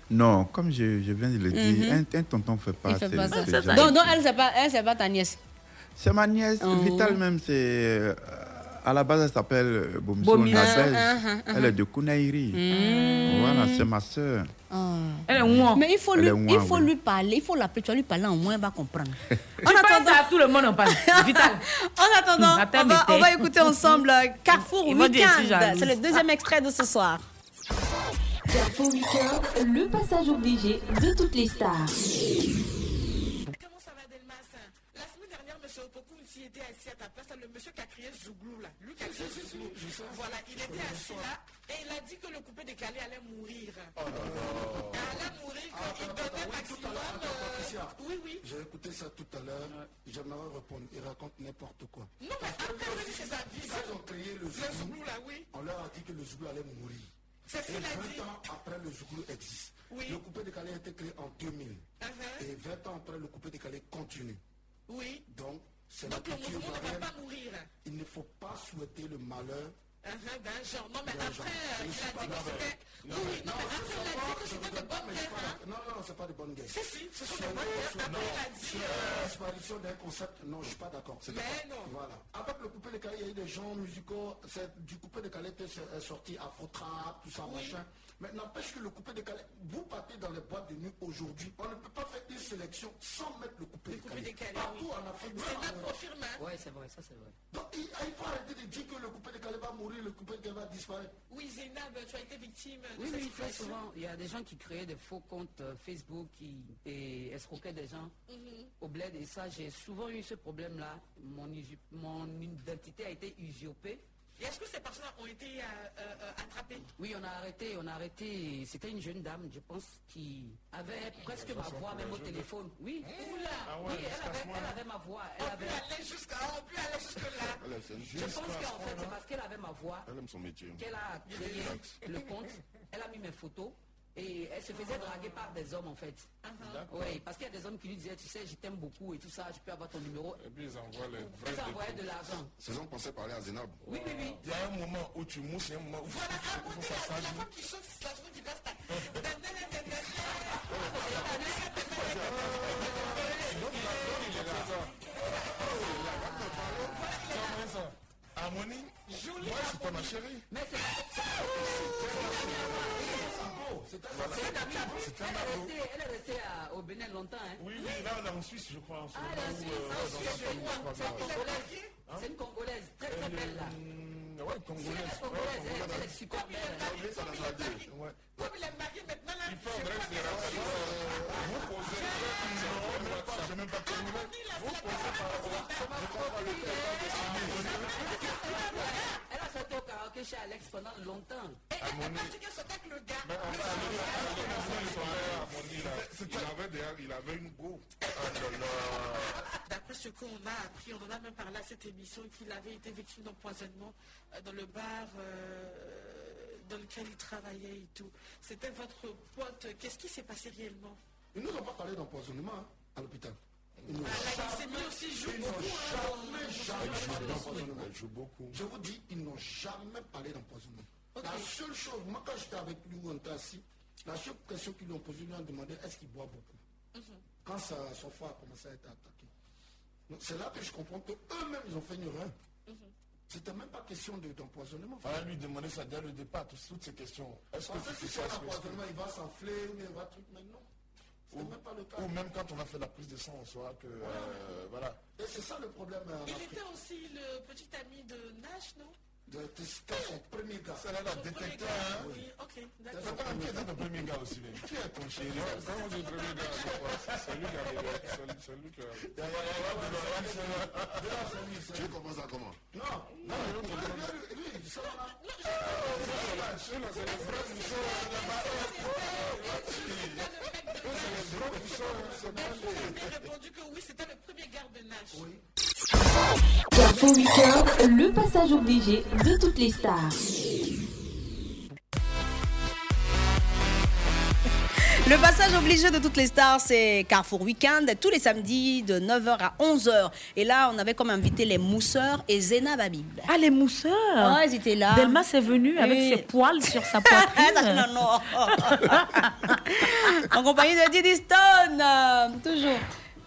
Non, comme je, je viens de le dire, Mhm. un, un tonton ne fait pas, fait ce- pas ce ça. genre Donc, donc, elle, c'est pas, elle, c'est pas ta nièce. C'est ma nièce. Oh. Vital même, c'est. euh, À la base, elle s'appelle Bomiso. Ah, ah, ah, Elle est de Kounaïri. Mm. Voilà, c'est ma soeur. Elle est ouin. Mais il faut Elle lui, il faut oui. lui parler, il faut l'appeler, tu vas lui parler en moins, il va comprendre. <laughs> En attendant, à tout le monde en parle. Vital. <laughs> En attendant, on va, on va écouter ensemble euh, Carrefour Weekend. C'est le deuxième extrait de ce soir. Le passage obligé de toutes les stars. Comment ça va, Delmas La semaine dernière, M. Opoku, s'il était assis à ta place, le monsieur qui a crié Zouglou, là. Lui qui a crié Zouglou. Voilà, il était assis là et il a dit que le coupé décalé allait mourir. Oh. Il allait mourir quand il donnait maximum. Oui, oui. J'ai écouté ça tout à l'heure. J'aimerais répondre. Ils racontent n'importe quoi. Non, mais après, c'est sa vie. Ils ont créé le Zouglou, là, oui. on leur a dit que le Zouglou allait mourir. C'est ce Et qu'il a 20 dit. ans après, le Zouglou existe. Oui. Le coupé décalé a été créé en 2000. Uh-huh. Et 20 ans après, le coupé décalé continue. Oui. Donc, c'est la Donc le culture mouvement ne va pas mourir. Il ne faut pas souhaiter le malheur Uh-huh, D'un genre. Non, mais après, euh, il a dit que c'était. Oui, Non, mais après, il a dit que c'était de bonnes guerres. pas- Non, non, c'est pas de bonnes guerres. Si, si, ce sont de bonnes guerres. Après, il a dit. euh, disparition d'un concept, non, je suis pas d'accord. Mais non. Voilà. Avec le coupé décalé, il y a eu des genres musicaux. Du coupé décalé était so- est sorti Afro-Trap, tout ça, machin. Mais n'empêche que le coupé décalé, vous partez dans les boîtes de nuit aujourd'hui, on ne peut pas faire une sélection sans mettre le coupé décalé. Partout en Afrique. C'est en- confirme. hein. Ouais, c'est vrai, ça c'est vrai. Donc il, il faut arrêter de dire que le coupé décalé va mourir, le coupé décalé va disparaître. Oui, Zénab, tu as été victime de Oui, cette oui, très souvent. Il y a des gens qui créaient des faux comptes euh, Facebook qui et escroquaient des gens Mhm. au bled. Et ça, j'ai souvent eu ce problème-là. Mon, mon identité a été usurpée. Et est-ce que ces personnes ont été euh, euh, attrapées? Oui, on a arrêté, on a arrêté. C'était une jeune dame, je pense, qui avait presque ma voix même au téléphone. Oui, Oula. Ah ouais, oui elle, avait, elle avait ma voix. Elle On peut aller jusqu'à on peut aller jusque-là. <laughs> Je pense qu'en fait, c'est parce qu'elle avait ma voix Elle aime son métier. qu'elle a créé le compte. Elle a mis mes photos. Et elle se faisait draguer par des hommes en fait. Oui, parce qu'il y a des hommes qui lui disaient, tu sais, je t'aime beaucoup et tout ça, je peux avoir ton numéro. Et puis ils envoient les vrais Ils envoyaient de l'argent. Ces gens pensaient parler à Zénab. Oui, oui, oui. Il y a un moment où tu mousses, il y a un moment où il faut que ça s'agit. Qui chante la chanson qui passe Harmonie, moi je suis pas ma chérie. Mais c'est C'est un Elle est restée, elle est restée à- au Bénin longtemps. Hein. Oui, oui, là on est en Suisse, je crois. en Ah, en Suisse. dans c'est une je. Congolaise. Très très belle là. Ouais, congolaise. Elle est congolaise, elle, elle est super belle. Comme il est marié maintenant, là, Il faut Vous posez. Même pas terminé. Vous posez par rapport. Je au karaoké chez Alex pendant longtemps. Il avait déjà, il avait une go. Ah. <laughs> D'après ce qu'on a appris, on en a même parlé à cette émission, qu'il avait été victime d'empoisonnement euh, dans le bar euh, dans lequel il travaillait et tout. C'était votre pote. Qu'est-ce qui s'est passé réellement? Ils nous ont pas parlé d'empoisonnement hein, à l'hôpital. Ils n'ont La glycémie aussi joue beaucoup. Elle joue. Je vous dis, ils n'ont jamais parlé d'empoisonnement. La seule chose, moi quand j'étais avec lui, on était assis, la seule question qu'ils lui ont posée, ils lui ont demandé est-ce qu'il boit beaucoup Quand ça, son foie a commencé à être attaqué. Donc c'est là que je comprends qu'eux-mêmes, ils ont fait une erreur. C'était même pas question de- d'empoisonnement. On va lui demander ça dès le départ, toutes toutes ces questions. Est-ce que Parce que tu si c'est empoisonnement, il va s'enfler, ou il va truc, mais non. Ou, même pas le cas. ou même quand on a fait la prise de sang, on saura que euh, voilà. Et c'est ça le problème euh, Il Afrique. était aussi le petit ami de Nash, non De- C'était son premier gars. C'est là la détecteur, hein Oui, ok, C'est d'accord. pas qui est ton premier gars aussi, mais qui est ton chéri Comment le premier gars c'est quoi C'est lui qui a. C'est- C'est lui qui a. Tu commences à comment Non, non, lui, il sort là. C'est le vrai Mousso, le passage obligé de toutes les stars. Le passage obligé de toutes les stars, c'est Carrefour Weekend, tous les samedis de 9h à 11h. Et là, on avait comme invité les mousseurs et Zena Babib. Ah, les mousseurs Ah, ils étaient là. Delmas est venu avec ses poils sur sa poitrine. <laughs> non, non. <laughs> en compagnie de Didi Stone, euh, toujours.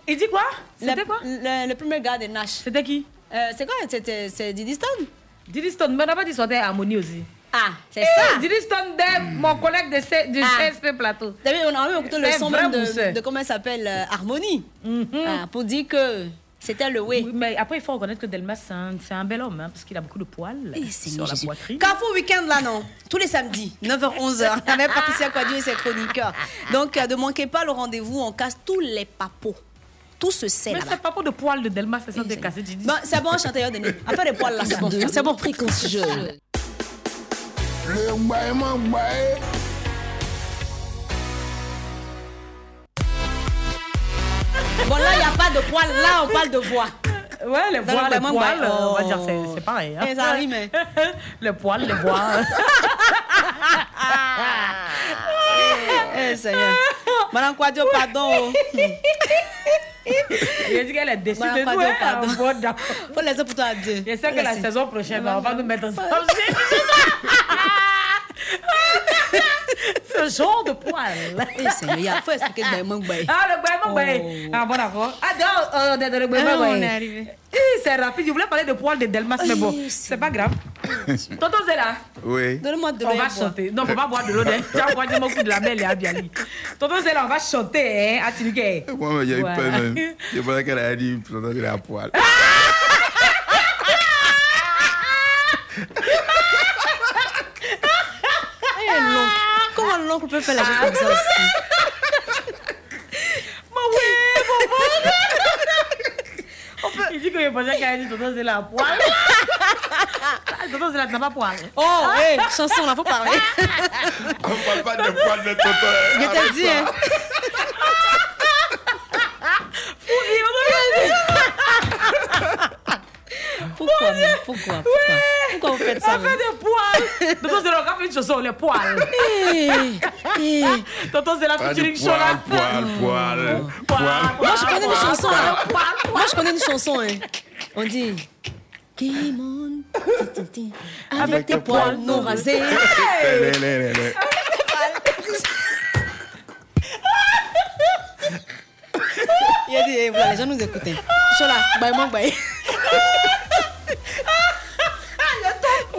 Il dit quoi? C'était quoi? le, le premier gars de Nash. C'était qui? Euh, C'est quoi? C'était c'est Diddy Stone? Diddy Stone, mais on n'a pas dit sortait Harmonie aussi. Ah, c'est Eh, ça. Diddy Stone, de mon collègue de C- du Ah. CSP Plateau. On a même écouté le son de, de comment elle s'appelle euh, Harmonie. Ah, pour dire que c'était le way. Oui, mais après, il faut reconnaître que Delmas, c'est un, bel homme, hein, parce qu'il a beaucoup de poils Eh, sur la poitrine. Carrefour Week-end, là, non. Tous les samedis, 9h-11h, <laughs> avec Patricia Quadio et ses chroniqueurs. Donc, euh, ne manquez pas le rendez-vous. On casse tous les papos. Tout se sait Mais c'est pas pour de poils de Delmas, c'est ça de casser. Bon, c'est bon, chanteur Denis. Affaire des poils là, c'est bon. C'est bon. Fréquence Bon, là, il n'y a pas de poils. Là, on parle de voix. Ouais, les le les poils, on va oh. dire c'est c'est pareil. Hein. Eh, ça rime, hein. <laughs> les poils, les voiles. <laughs> <laughs> Eh, Seigneur. Madame Quadio, pardon. A dit qu'elle est déçue Madame de. Quadio, hein. pardon. Faut laisser pour toi dire. Je sais que la saison prochaine, on va nous mettre ensemble. <laughs> <laughs> <laughs> Ce genre de poils. Eh, Seigneur, il faut expliquer le baillement bail. Ah, le baillement, bail. Ah, bon, d'accord. Ah, d'accord, euh, de- de- le baillement, Ah, on bail. est arrivé. Eh, C'est rapide. Je voulais parler de poils de Delmas, mais bon, c'est pas grave. Tonton Zéla. Oui. Donne-moi de l'eau. On va chanter. Non, faut pas boire de l'eau. hein. Tiens, on va dire beaucoup de la belle et Abiali. Tonton Zéla, on va chanter, hein, à Tilike. Moi, j'ai eu peur même. <laughs> Je pensais qu'elle a dit planter de la poêle. Eh, l'oncle. Comment l'oncle peut faire la chose comme ça aussi Mais oui, bon, Il dit que je pensais qu'elle a dit Tonton à poil. Ah, <laughs> Tonton tu n'as pas poil. Oh, hey, chanson, là, faut parler. <laughs> On parle pas de poêle de tonton. Je t'ai dit, hein. <laughs> Pourquoi, mais Pourquoi Pourquoi? Pourquoi vous faites ça Ça fait des poils. Tonton Zéla, on fait une chanson, les poils. Eh, Tonton Zéla, Pas featuring de Chola. poêle, poêle, poêle. Moi, je connais une chanson. hein. Poil, poil. Moi, je connais une chanson. hein. On dit. Kimon, avec tes poils non rasés. Il a dit, eh, voilà, les gens nous écoutent. Chola, bye, mon bye. <laughs>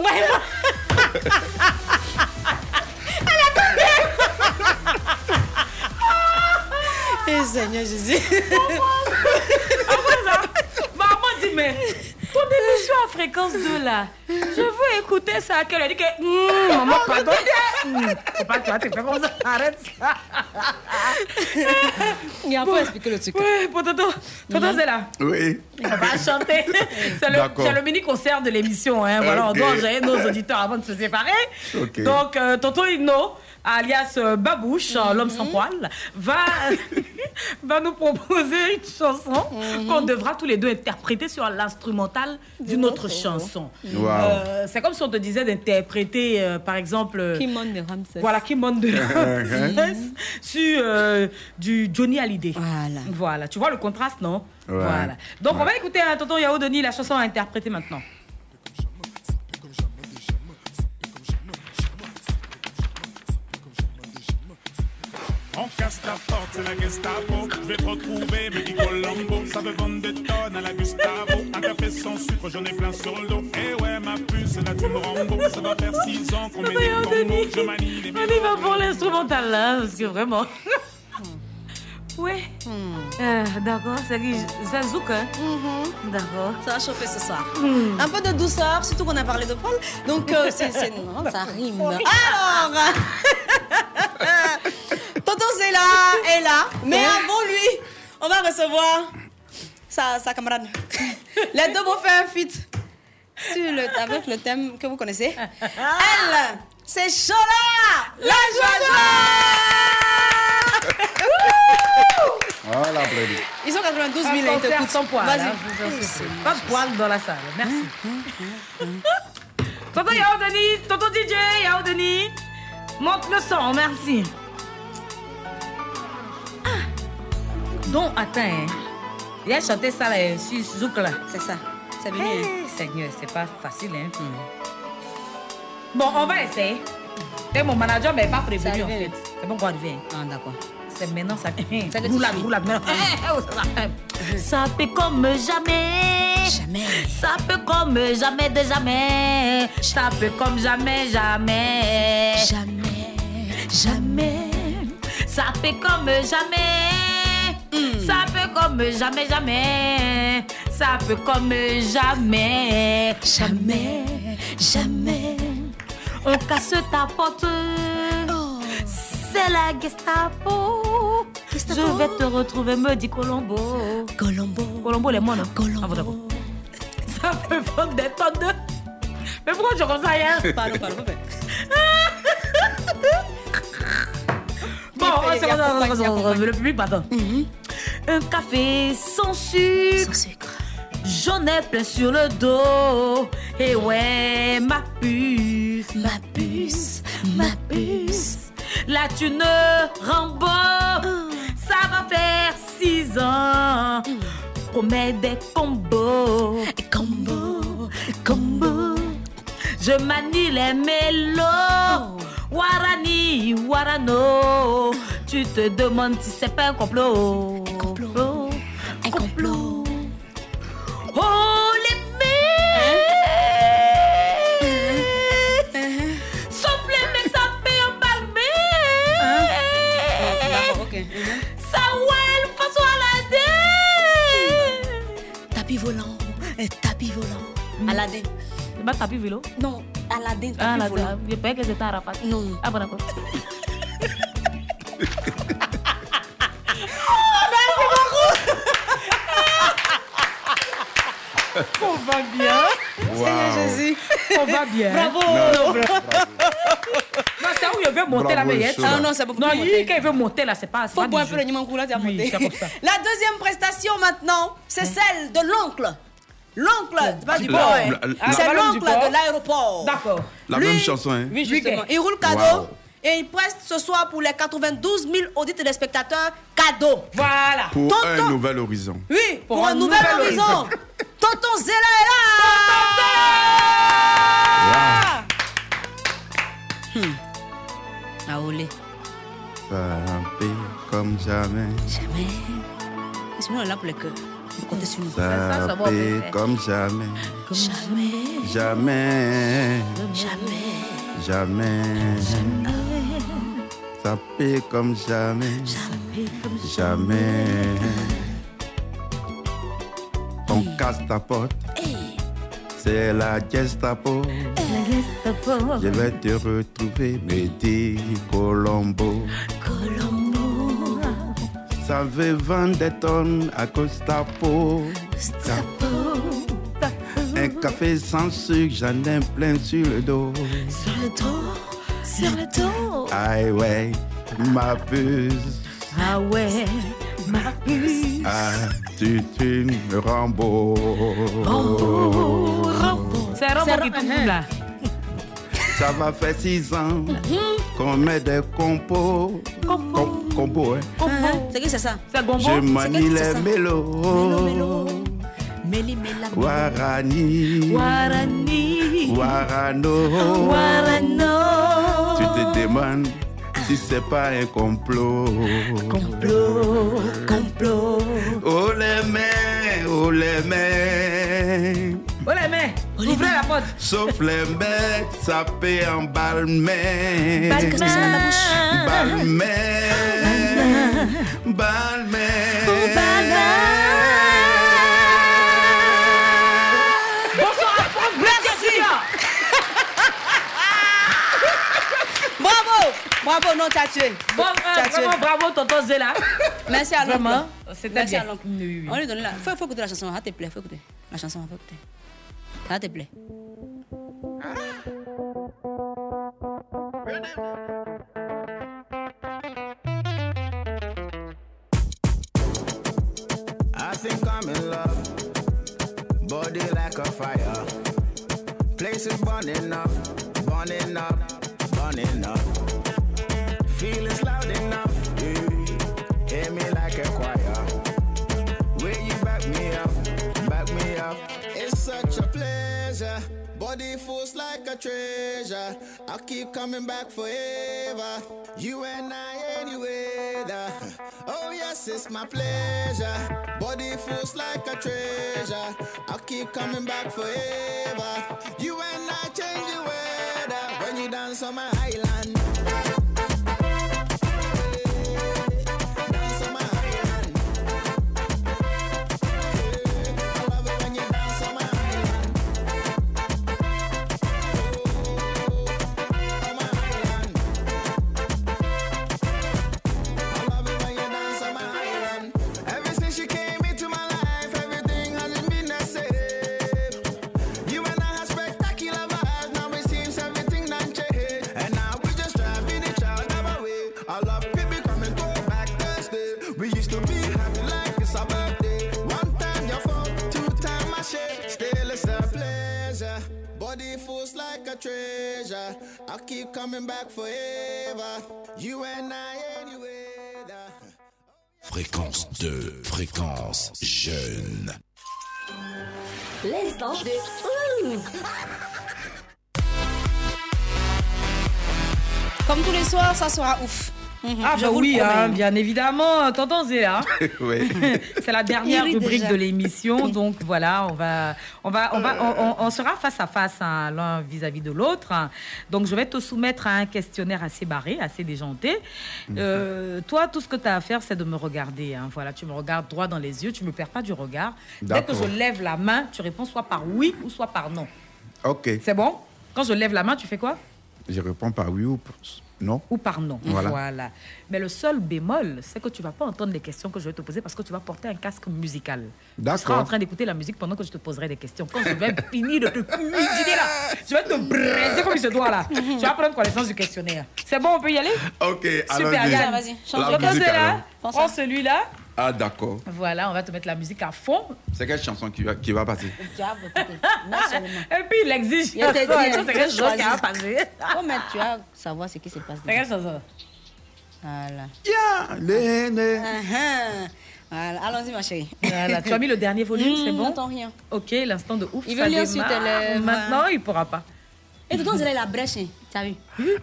Bye, mon- Eh, Seigneur Jésus. Après ça, maman dit, mais ton émission à fréquence 2 là, je veux écouter ça. Qu'elle a dit que, Hum, maman, pardon. Hum, Faut pas que tu faire comme ça. Arrête ça. <laughs> Il faut expliquer le truc. Oui, pour Tonton, Tonton, c'est là. Oui. On va chanter. C'est le, D'accord. c'est le mini-concert de l'émission. Hein. Voilà, on doit engager nos auditeurs avant de se séparer. Donc, euh, Tonton Hino, alias euh, Babouche, euh, l'homme sans poil, va, <laughs> va nous proposer une chanson qu'on devra tous les deux interpréter sur l'instrumental d'une autre chanson. Wow. Euh, c'est comme si on te disait d'interpréter, euh, par exemple. Kimon de Ramsès. voilà, qui monte de <laughs> Ramsès sur euh, du Johnny Hallyday. Voilà. Voilà, tu vois le contraste, non? Ouais. Voilà. Donc, on va écouter un tonton Yao Denis, la chanson à interpréter maintenant. Casse la porte, c'est la Gestapo. Je vais te retrouver, me dit Colombo. Ça veut vendre des tonnes à la Gustavo. Un café sans sucre, j'en ai plein sur le dos. Eh ouais, ma puce, là tu me Rambo. Ça va faire six ans qu'on met des combos. Je manie les on y va pour l'instrumental là, parce que vraiment. <laughs> Oui. Euh, D'accord, c'est qui C'est Zouk, hein D'accord. Ça va chauffer ce soir. Un peu de douceur, surtout qu'on a parlé de poil. Donc, euh, c'est, <laughs> ça rime. Alors, <laughs> Tonton Zéla est là, mais avant lui, on va recevoir sa, sa camarade. <laughs> Les deux vont faire un feat sur le, avec le thème que vous connaissez. Elle, c'est Chola, la Jojo Ils ont 92 000 Un et ils concert t'écoutent. sans poil. Vas-y. hein, en supplie. Pas de poil dans la salle. Merci. <laughs> tonton Yao Denis, tonton DJ Yao Denis, monte le son, merci. Ah. Donc, attends, hein. il a chanté ça là, sur Zouk là. C'est ça. C'est. Hey, hein. Seigneur, c'est pas facile, hein. Bon, on va essayer. Et mon manager m'avait pas Ça prévenu en fait. C'est bon qu'on revient. Ah, d'accord. c'est maintenant ça. Roulade, roulade, maintenant. Eh, eh, oh, ça, ça. Ça fait comme jamais. Jamais. Ça peut comme jamais de jamais. Ça peut comme jamais, jamais. Jamais. Jamais. Ça fait comme jamais. Ça peut comme jamais, jamais. Ça peut comme jamais. Jamais. Jamais. On casse ta porte. C'est la Gestapo. Je vais te retrouver, me dit Colombo. Colombo. Colombo, les moines. Colombo. Ça peut vendre des tonnes de. Mais pourquoi tu comme ça hier Pardon, pardon. <laughs> Bon, il bon, accompagne. le public, pardon. Un café sans sucre. J'en ai plein sur le dos. Et ouais, ma puce. Ma puce, ma puce. Là, tu ne Rambo. Ça va faire six ans. Qu'on met des combos. Combo, combo. Je manie les mélos. Warani, Warano. Tu te demandes si c'est pas un complot. Un complot. Un complot. Oh, les. Ça ouais, François Aladdin. Tapis volant, tapis volant. Aladdin. C'est pas tapis vélo? Non, Aladdin, tapis Ah, là, volant. je croyais que c'était Arafat. Non. Ah, bon, d'accord. <laughs> On va bien. Seigneur Jésus. On va bien. Bravo. Non, Non, c'est où il veut monter la meillette. Ah non, c'est beaucoup Non, il veut monter là, c'est pas. c'est Faut boire un peu le Nimankou là, tu as Oui, monté. ça. <laughs> La deuxième prestation maintenant, c'est celle de l'oncle. L'oncle, c'est pas du boy. C'est l'oncle de l'aéroport. D'accord. La Lui- même chanson, hein? Oui, justement. Il roule cadeau. Wow. Et il preste ce soir pour les 92 000 audits téléspectateurs cadeau. Voilà. Pour un nouvel horizon. Oui, pour, un, nouvel, horizon. Tonton Zéla est là. Hmm. Ah, olé. Ça fait comme jamais. Jamais. Et sinon, on est là pour les cœurs. Vous comptez sur nous. Ça fait comme jamais. Jamais. Jamais. Jamais. Jamais. Ça fait comme jamais. Jamais. On casse ta porte. C'est la Gestapo. Je vais te retrouver, me dit Colombo. Colombo. Ça veut vendre des tonnes à Costapo. Un café sans sucre, j'en ai plein sur le dos. Sur le dos. Sur le dos. Aïe ouais, ma puce. Ah ouais, ma puce. Ah, tu, tu me Rambo. C'est Rambo qui trouve là. Ça va faire six ans qu'on met des compos. Com- Compos, hein. Uh-huh. C'est qui c'est ça? C'est Gombo. Je manie les mélos. Méli, méla, Warani. Warani. Warano. Warano. Tu te demandes si c'est pas un complot. Complot. Complot. Oh les mains, oh les mains. Oh les mains, ouvrez la porte. Sauf les mecs, ça paie en balmain. Qu'est-ce que c'est Bravo. Non, tu as tué. Bon, Tu as euh, tué. vraiment bravo, tonton Zéla. Merci à l'oncle. Vraiment, c'était Merci bien. à l'oncle. On lui donne la. Faut, faut écouter la chanson, te plaît, faut écouter. La chanson, faut écouter. Ça te plaît. I think I'm in love. Body like a fire. Places burning up, burning up, burning up. Feelings loud enough. Hear me like a choir. Will you back me up, back me up? It's such a pleasure. Body feels like a treasure. I keep coming back forever. You and I, anyway. <laughs> Oh yes, it's my pleasure. Body feels like a treasure. I'll keep coming back forever. You and I change the weather when you dance on my island. Coming back forever. You and I anyway. Fréquence 2, fréquence jeune. L'instant de. Comme tous les soirs, ça sera ouf. Mhm, Ah bah oui, hein, bien évidemment, tonton Zéa. <laughs> oui. <laughs> C'est la dernière rubrique déjà. de l'émission, donc voilà, on va, on va, on va, on, on- on sera face à face hein, l'un vis-à-vis de l'autre. Donc je vais te soumettre à un questionnaire assez barré, assez déjanté. Euh, toi, tout ce que tu as à faire, c'est de me regarder. hein. Voilà, tu me regardes droit dans les yeux, tu me perds pas du regard. Dès que je lève la main, tu réponds soit par oui ou soit par non. Ok. C'est bon? Quand je lève la main, tu fais quoi? Je réponds par oui ou par non. ou par non. Voilà. Mais le seul bémol, c'est que tu vas pas entendre les questions que je vais te poser parce que tu vas porter un casque musical. Tu seras D'accord. en train d'écouter la musique pendant que je te poserai des questions. Quand je vais finir de te cuisiner là, je vais te braiser comme il se doit là. tu vas prendre connaissance du questionnaire. C'est bon, on peut y aller? Ok, Super, allons-y. Yann. vas-y, change que là, prends celui-là. Ah, d'accord. Voilà, on va te mettre la musique à fond. C'est quelle chanson qui va, qui va passer? Et puis il exige. Il Ça, hein, c'est quelque tu chose qui va passer? Oh, mais tu vas savoir ce qui se passe. C'est quelle chanson? Voilà. Yeah, les, les. Ah, Voilà, allons-y, ma chérie. Voilà, tu as mis le dernier volume, c'est Mmh, bon? J'entends rien. Ok, l'instant de ouf. Il ça veut lire sur démarre. tes lèvres. Maintenant, il pourra pas. Et tout le temps, il a la brèche, hein. tu as vu?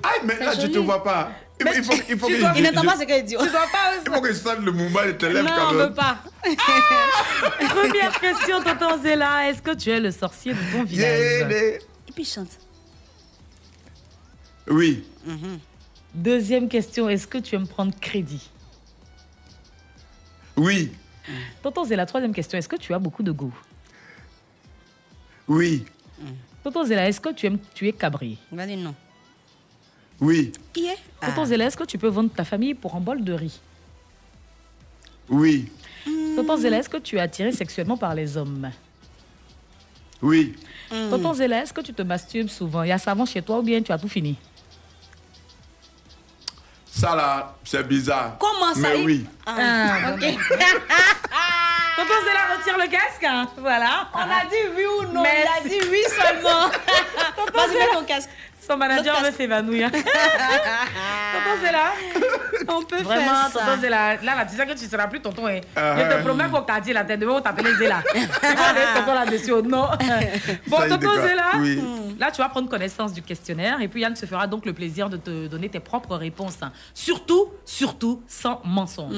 Ah, mais là, je te vois pas. Il, il faut, il faut Tu que dois- je- Il n'entend pas ce qu'elle dit. Tu dois pas. Il faut que je sente le mouvement de tes lèvres Non, on même. veut pas. <laughs> Première question, tonton Zéla. Est-ce que tu es le sorcier de ton Yeah, village Et puis, il chante. Oui. Deuxième question, est-ce que tu aimes prendre crédit? Oui. Tonton Zéla, troisième question, est-ce que tu as beaucoup de goût? Oui. Tonton Zéla, est-ce que tu aimes tuer cabri Vas-y, non. Oui. Yeah. Tonton Zéla, est-ce que tu peux vendre ta famille pour un bol de riz Oui. Tonton Zéla, est-ce que tu es attiré sexuellement par les hommes Oui. Tonton Zéla, est-ce que tu te masturbes souvent Il y a savon chez toi ou bien tu as tout fini? Ça là, c'est bizarre. Comment ça Mais il- oui. Ah, ok. <laughs> Tonton Zéla, retire le casque. hein. Voilà. On a dit oui ou non? Mais Il a dit oui seulement. <laughs> Vas-y, mets ton casque. Son manager veut s'évanouir. <laughs> Tonton Zéla. On peut Vraiment, faire ça. tonton Zéla. Là, là, tu sais que tu ne seras plus tonton. Hein. Ah, Je te promets qu'au quartier, là, t'es devant, on t'appelait Zéla. <laughs> tu vas aller tonton là-dessus. Non. Bon, Ça, tonton. Zéla. Oui. Là, tu vas prendre connaissance du questionnaire et puis Yann se fera donc le plaisir de te donner tes propres réponses. Surtout, surtout, sans mensonge.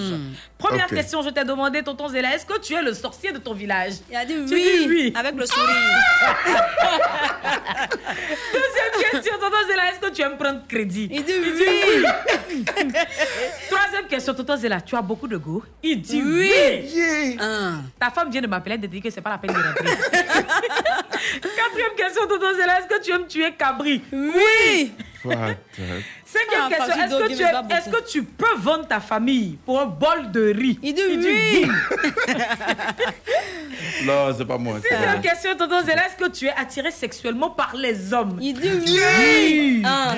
Première Ok. question, je t'ai demandé, tonton Zéla, est-ce que tu es le sorcier de ton village? Il a dit Tu oui, dis oui. avec le sourire. <laughs> Deuxième question, tonton Zéla, est-ce que tu aimes prendre crédit? Il dit oui. <laughs> Troisième question, tonton Zéla, tu as beaucoup de goût Il dit Oui. oui. Ah. Ta femme vient de m'appeler de dire que c'est pas la peine de rentrer. <laughs> Quatrième question, tonton Zéla, est-ce que tu aimes tuer Cabri? Oui. Cinquième question, est-ce que, tu est-ce que tu peux vendre ta famille pour un bol de riz? Il dit oui. <laughs> Non, c'est pas moi. Sixième question, tonton Zéla, est-ce que tu es attiré sexuellement par les hommes? Il dit oui. Ah.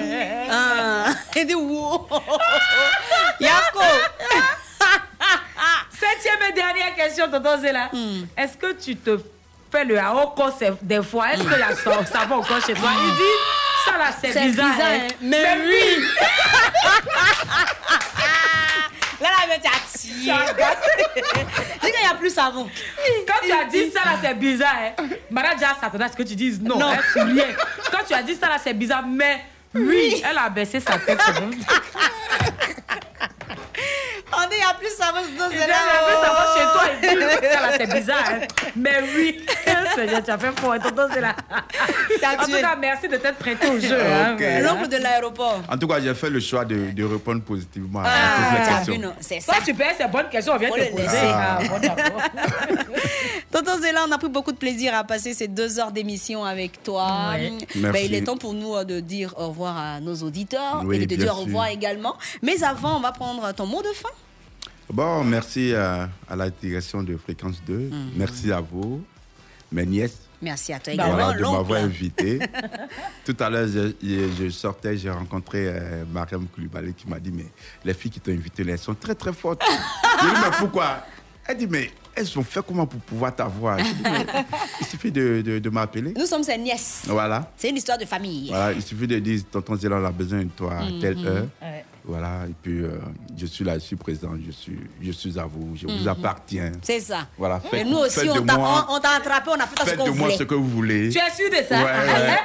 Ah. Il dit wow. <laughs> Yako. <laughs> Septième et dernière question, tonton Zéla. Hmm. Est-ce que tu te fais le haoko des fois? Est-ce que la ça, ça va encore chez toi? Il dit, ça là, c'est bizarre. bizarre, hein. hein. Mais oui. <laughs> Là, là, mais tu as tiré. Qu'il n'y a plus savon. Quand tu as dit ça là, c'est bizarre. Hein. Madame déjà s'attendait à ce que tu dises non. Non. Elle. Quand tu as dit ça là, c'est bizarre, mais oui, elle a baissé sa tête. <laughs> <laughs> On plus savon Tonton Il Zéla. donne un peu savon chez toi et oh. Ça là, c'est bizarre. hein. Mais oui, Seigneur, tu as fait fort. Tonton, c'est là. En tout cas, merci de t'être prêté au jeu. hein. L'oncle de l'aéroport. En tout cas, j'ai fait le choix de, de répondre positivement à Ah, toutes les questions. C'est ça. Ça, tu payes ces bonnes questions, on vient le poser. Ah. <laughs> Tonton Zéla, on a pris beaucoup de plaisir à passer ces deux heures d'émission avec toi. Ben, Merci. il est temps pour nous euh, de dire au revoir à nos auditeurs Oui, et de te dire au revoir également. Mais avant, on va prendre ton mot de fin. Bon, merci à, à la direction de Fréquence 2. Mhm. Merci à vous, mes nièces. Merci à toi également, Voilà, de m'avoir invité. <laughs> Tout à l'heure, je, je- je sortais, j'ai rencontré euh, Mariam Koulibaly qui m'a dit Mais les filles qui t'ont invité, là, elles sont très très fortes. J'ai dit Mais pourquoi? Elle dit Mais elles ont fait comment pour pouvoir t'avoir? J'ai dit, Mais Il suffit de, de- de m'appeler. Nous sommes ses nièces. Voilà. C'est une histoire de famille. Voilà, il suffit de dire Tonton Zéla, on a besoin de toi à telle Mhm. heure. Ouais. Voilà, et puis euh, je suis là, je suis présent, je suis, je suis à vous, je vous Mhm. appartiens. C'est ça. Voilà, Et faites, nous aussi, faites de on t'a moi, on- on t'a attrapé, on a fait ce faites qu'on de moi voulait. ce que vous voulez. Tu es sûr de ça? Ouais, <laughs> ouais.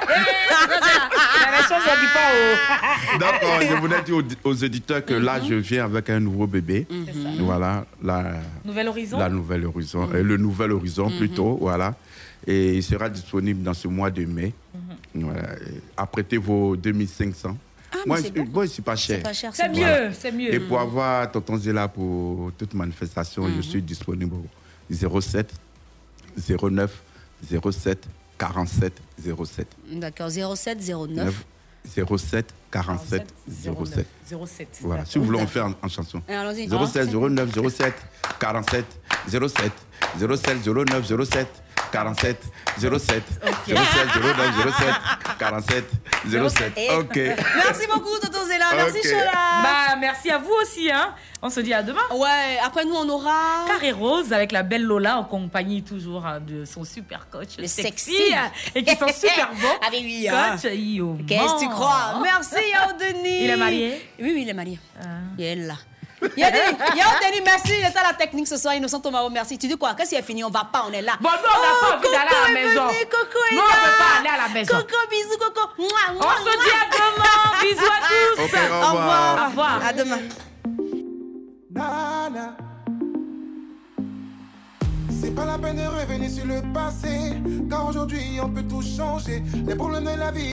La version, je dis pas au. <laughs> D'accord, je voulais dire aux, aux éditeurs que Mhm. là, je viens avec un nouveau bébé. C'est ça. Voilà, la, Nouvel horizon? la nouvelle horizon, euh, le nouvel horizon Mhm. plutôt, voilà. Et il sera disponible dans ce mois de mai. Mhm. Voilà. Et Apprêtez vos 2500. Mais Moi, c'est c'est- moi, pas cher. C'est pas cher, C'est bon. mieux, c'est mieux. Et pour avoir Tonton Zéla pour toute manifestation, Mhm. je suis disponible au 07 09 07 47 07. D'accord, 07 09. 9 07 47 07. 07. Voilà, si vous voulez, on fait en, en chanson. Et allons-y. 07 09 07 47 07 07 09 07 47 07 07 09 07 47 07. Et- Ok. Merci beaucoup, Tonton Zéla. Merci, Ok. Chola. Bah, merci à vous aussi. Hein. On se dit à demain. Ouais, après nous, on aura. Carré Rose avec la belle Lola en compagnie toujours hein, de son super coach Le sexy, sexy. hein, et qui sont <laughs> super bons. Avec lui, hein. Coach Yo. Qu'est-ce que tu crois? Merci, Yao Denis. Il est marié? Ah. Oui, oui, il est marié. Il est là. Denis, Yao Denis, merci. Il à la technique ce soir. Innocent Tomao, merci. Tu dis quoi? Qu'est-ce qui est fini On va pas, on est là. Bon, nous, on n'a pas envie d'aller à la maison. venu, Coco là. on veut pas aller à la maison. Coco, bisous, Coco. Mouah, On mouah, se dit à demain. Bisous à tous. Au revoir. Au revoir. À demain. Nana. C'est pas la peine de revenir sur le passé, car aujourd'hui on peut tout changer. Les problèmes de la vie.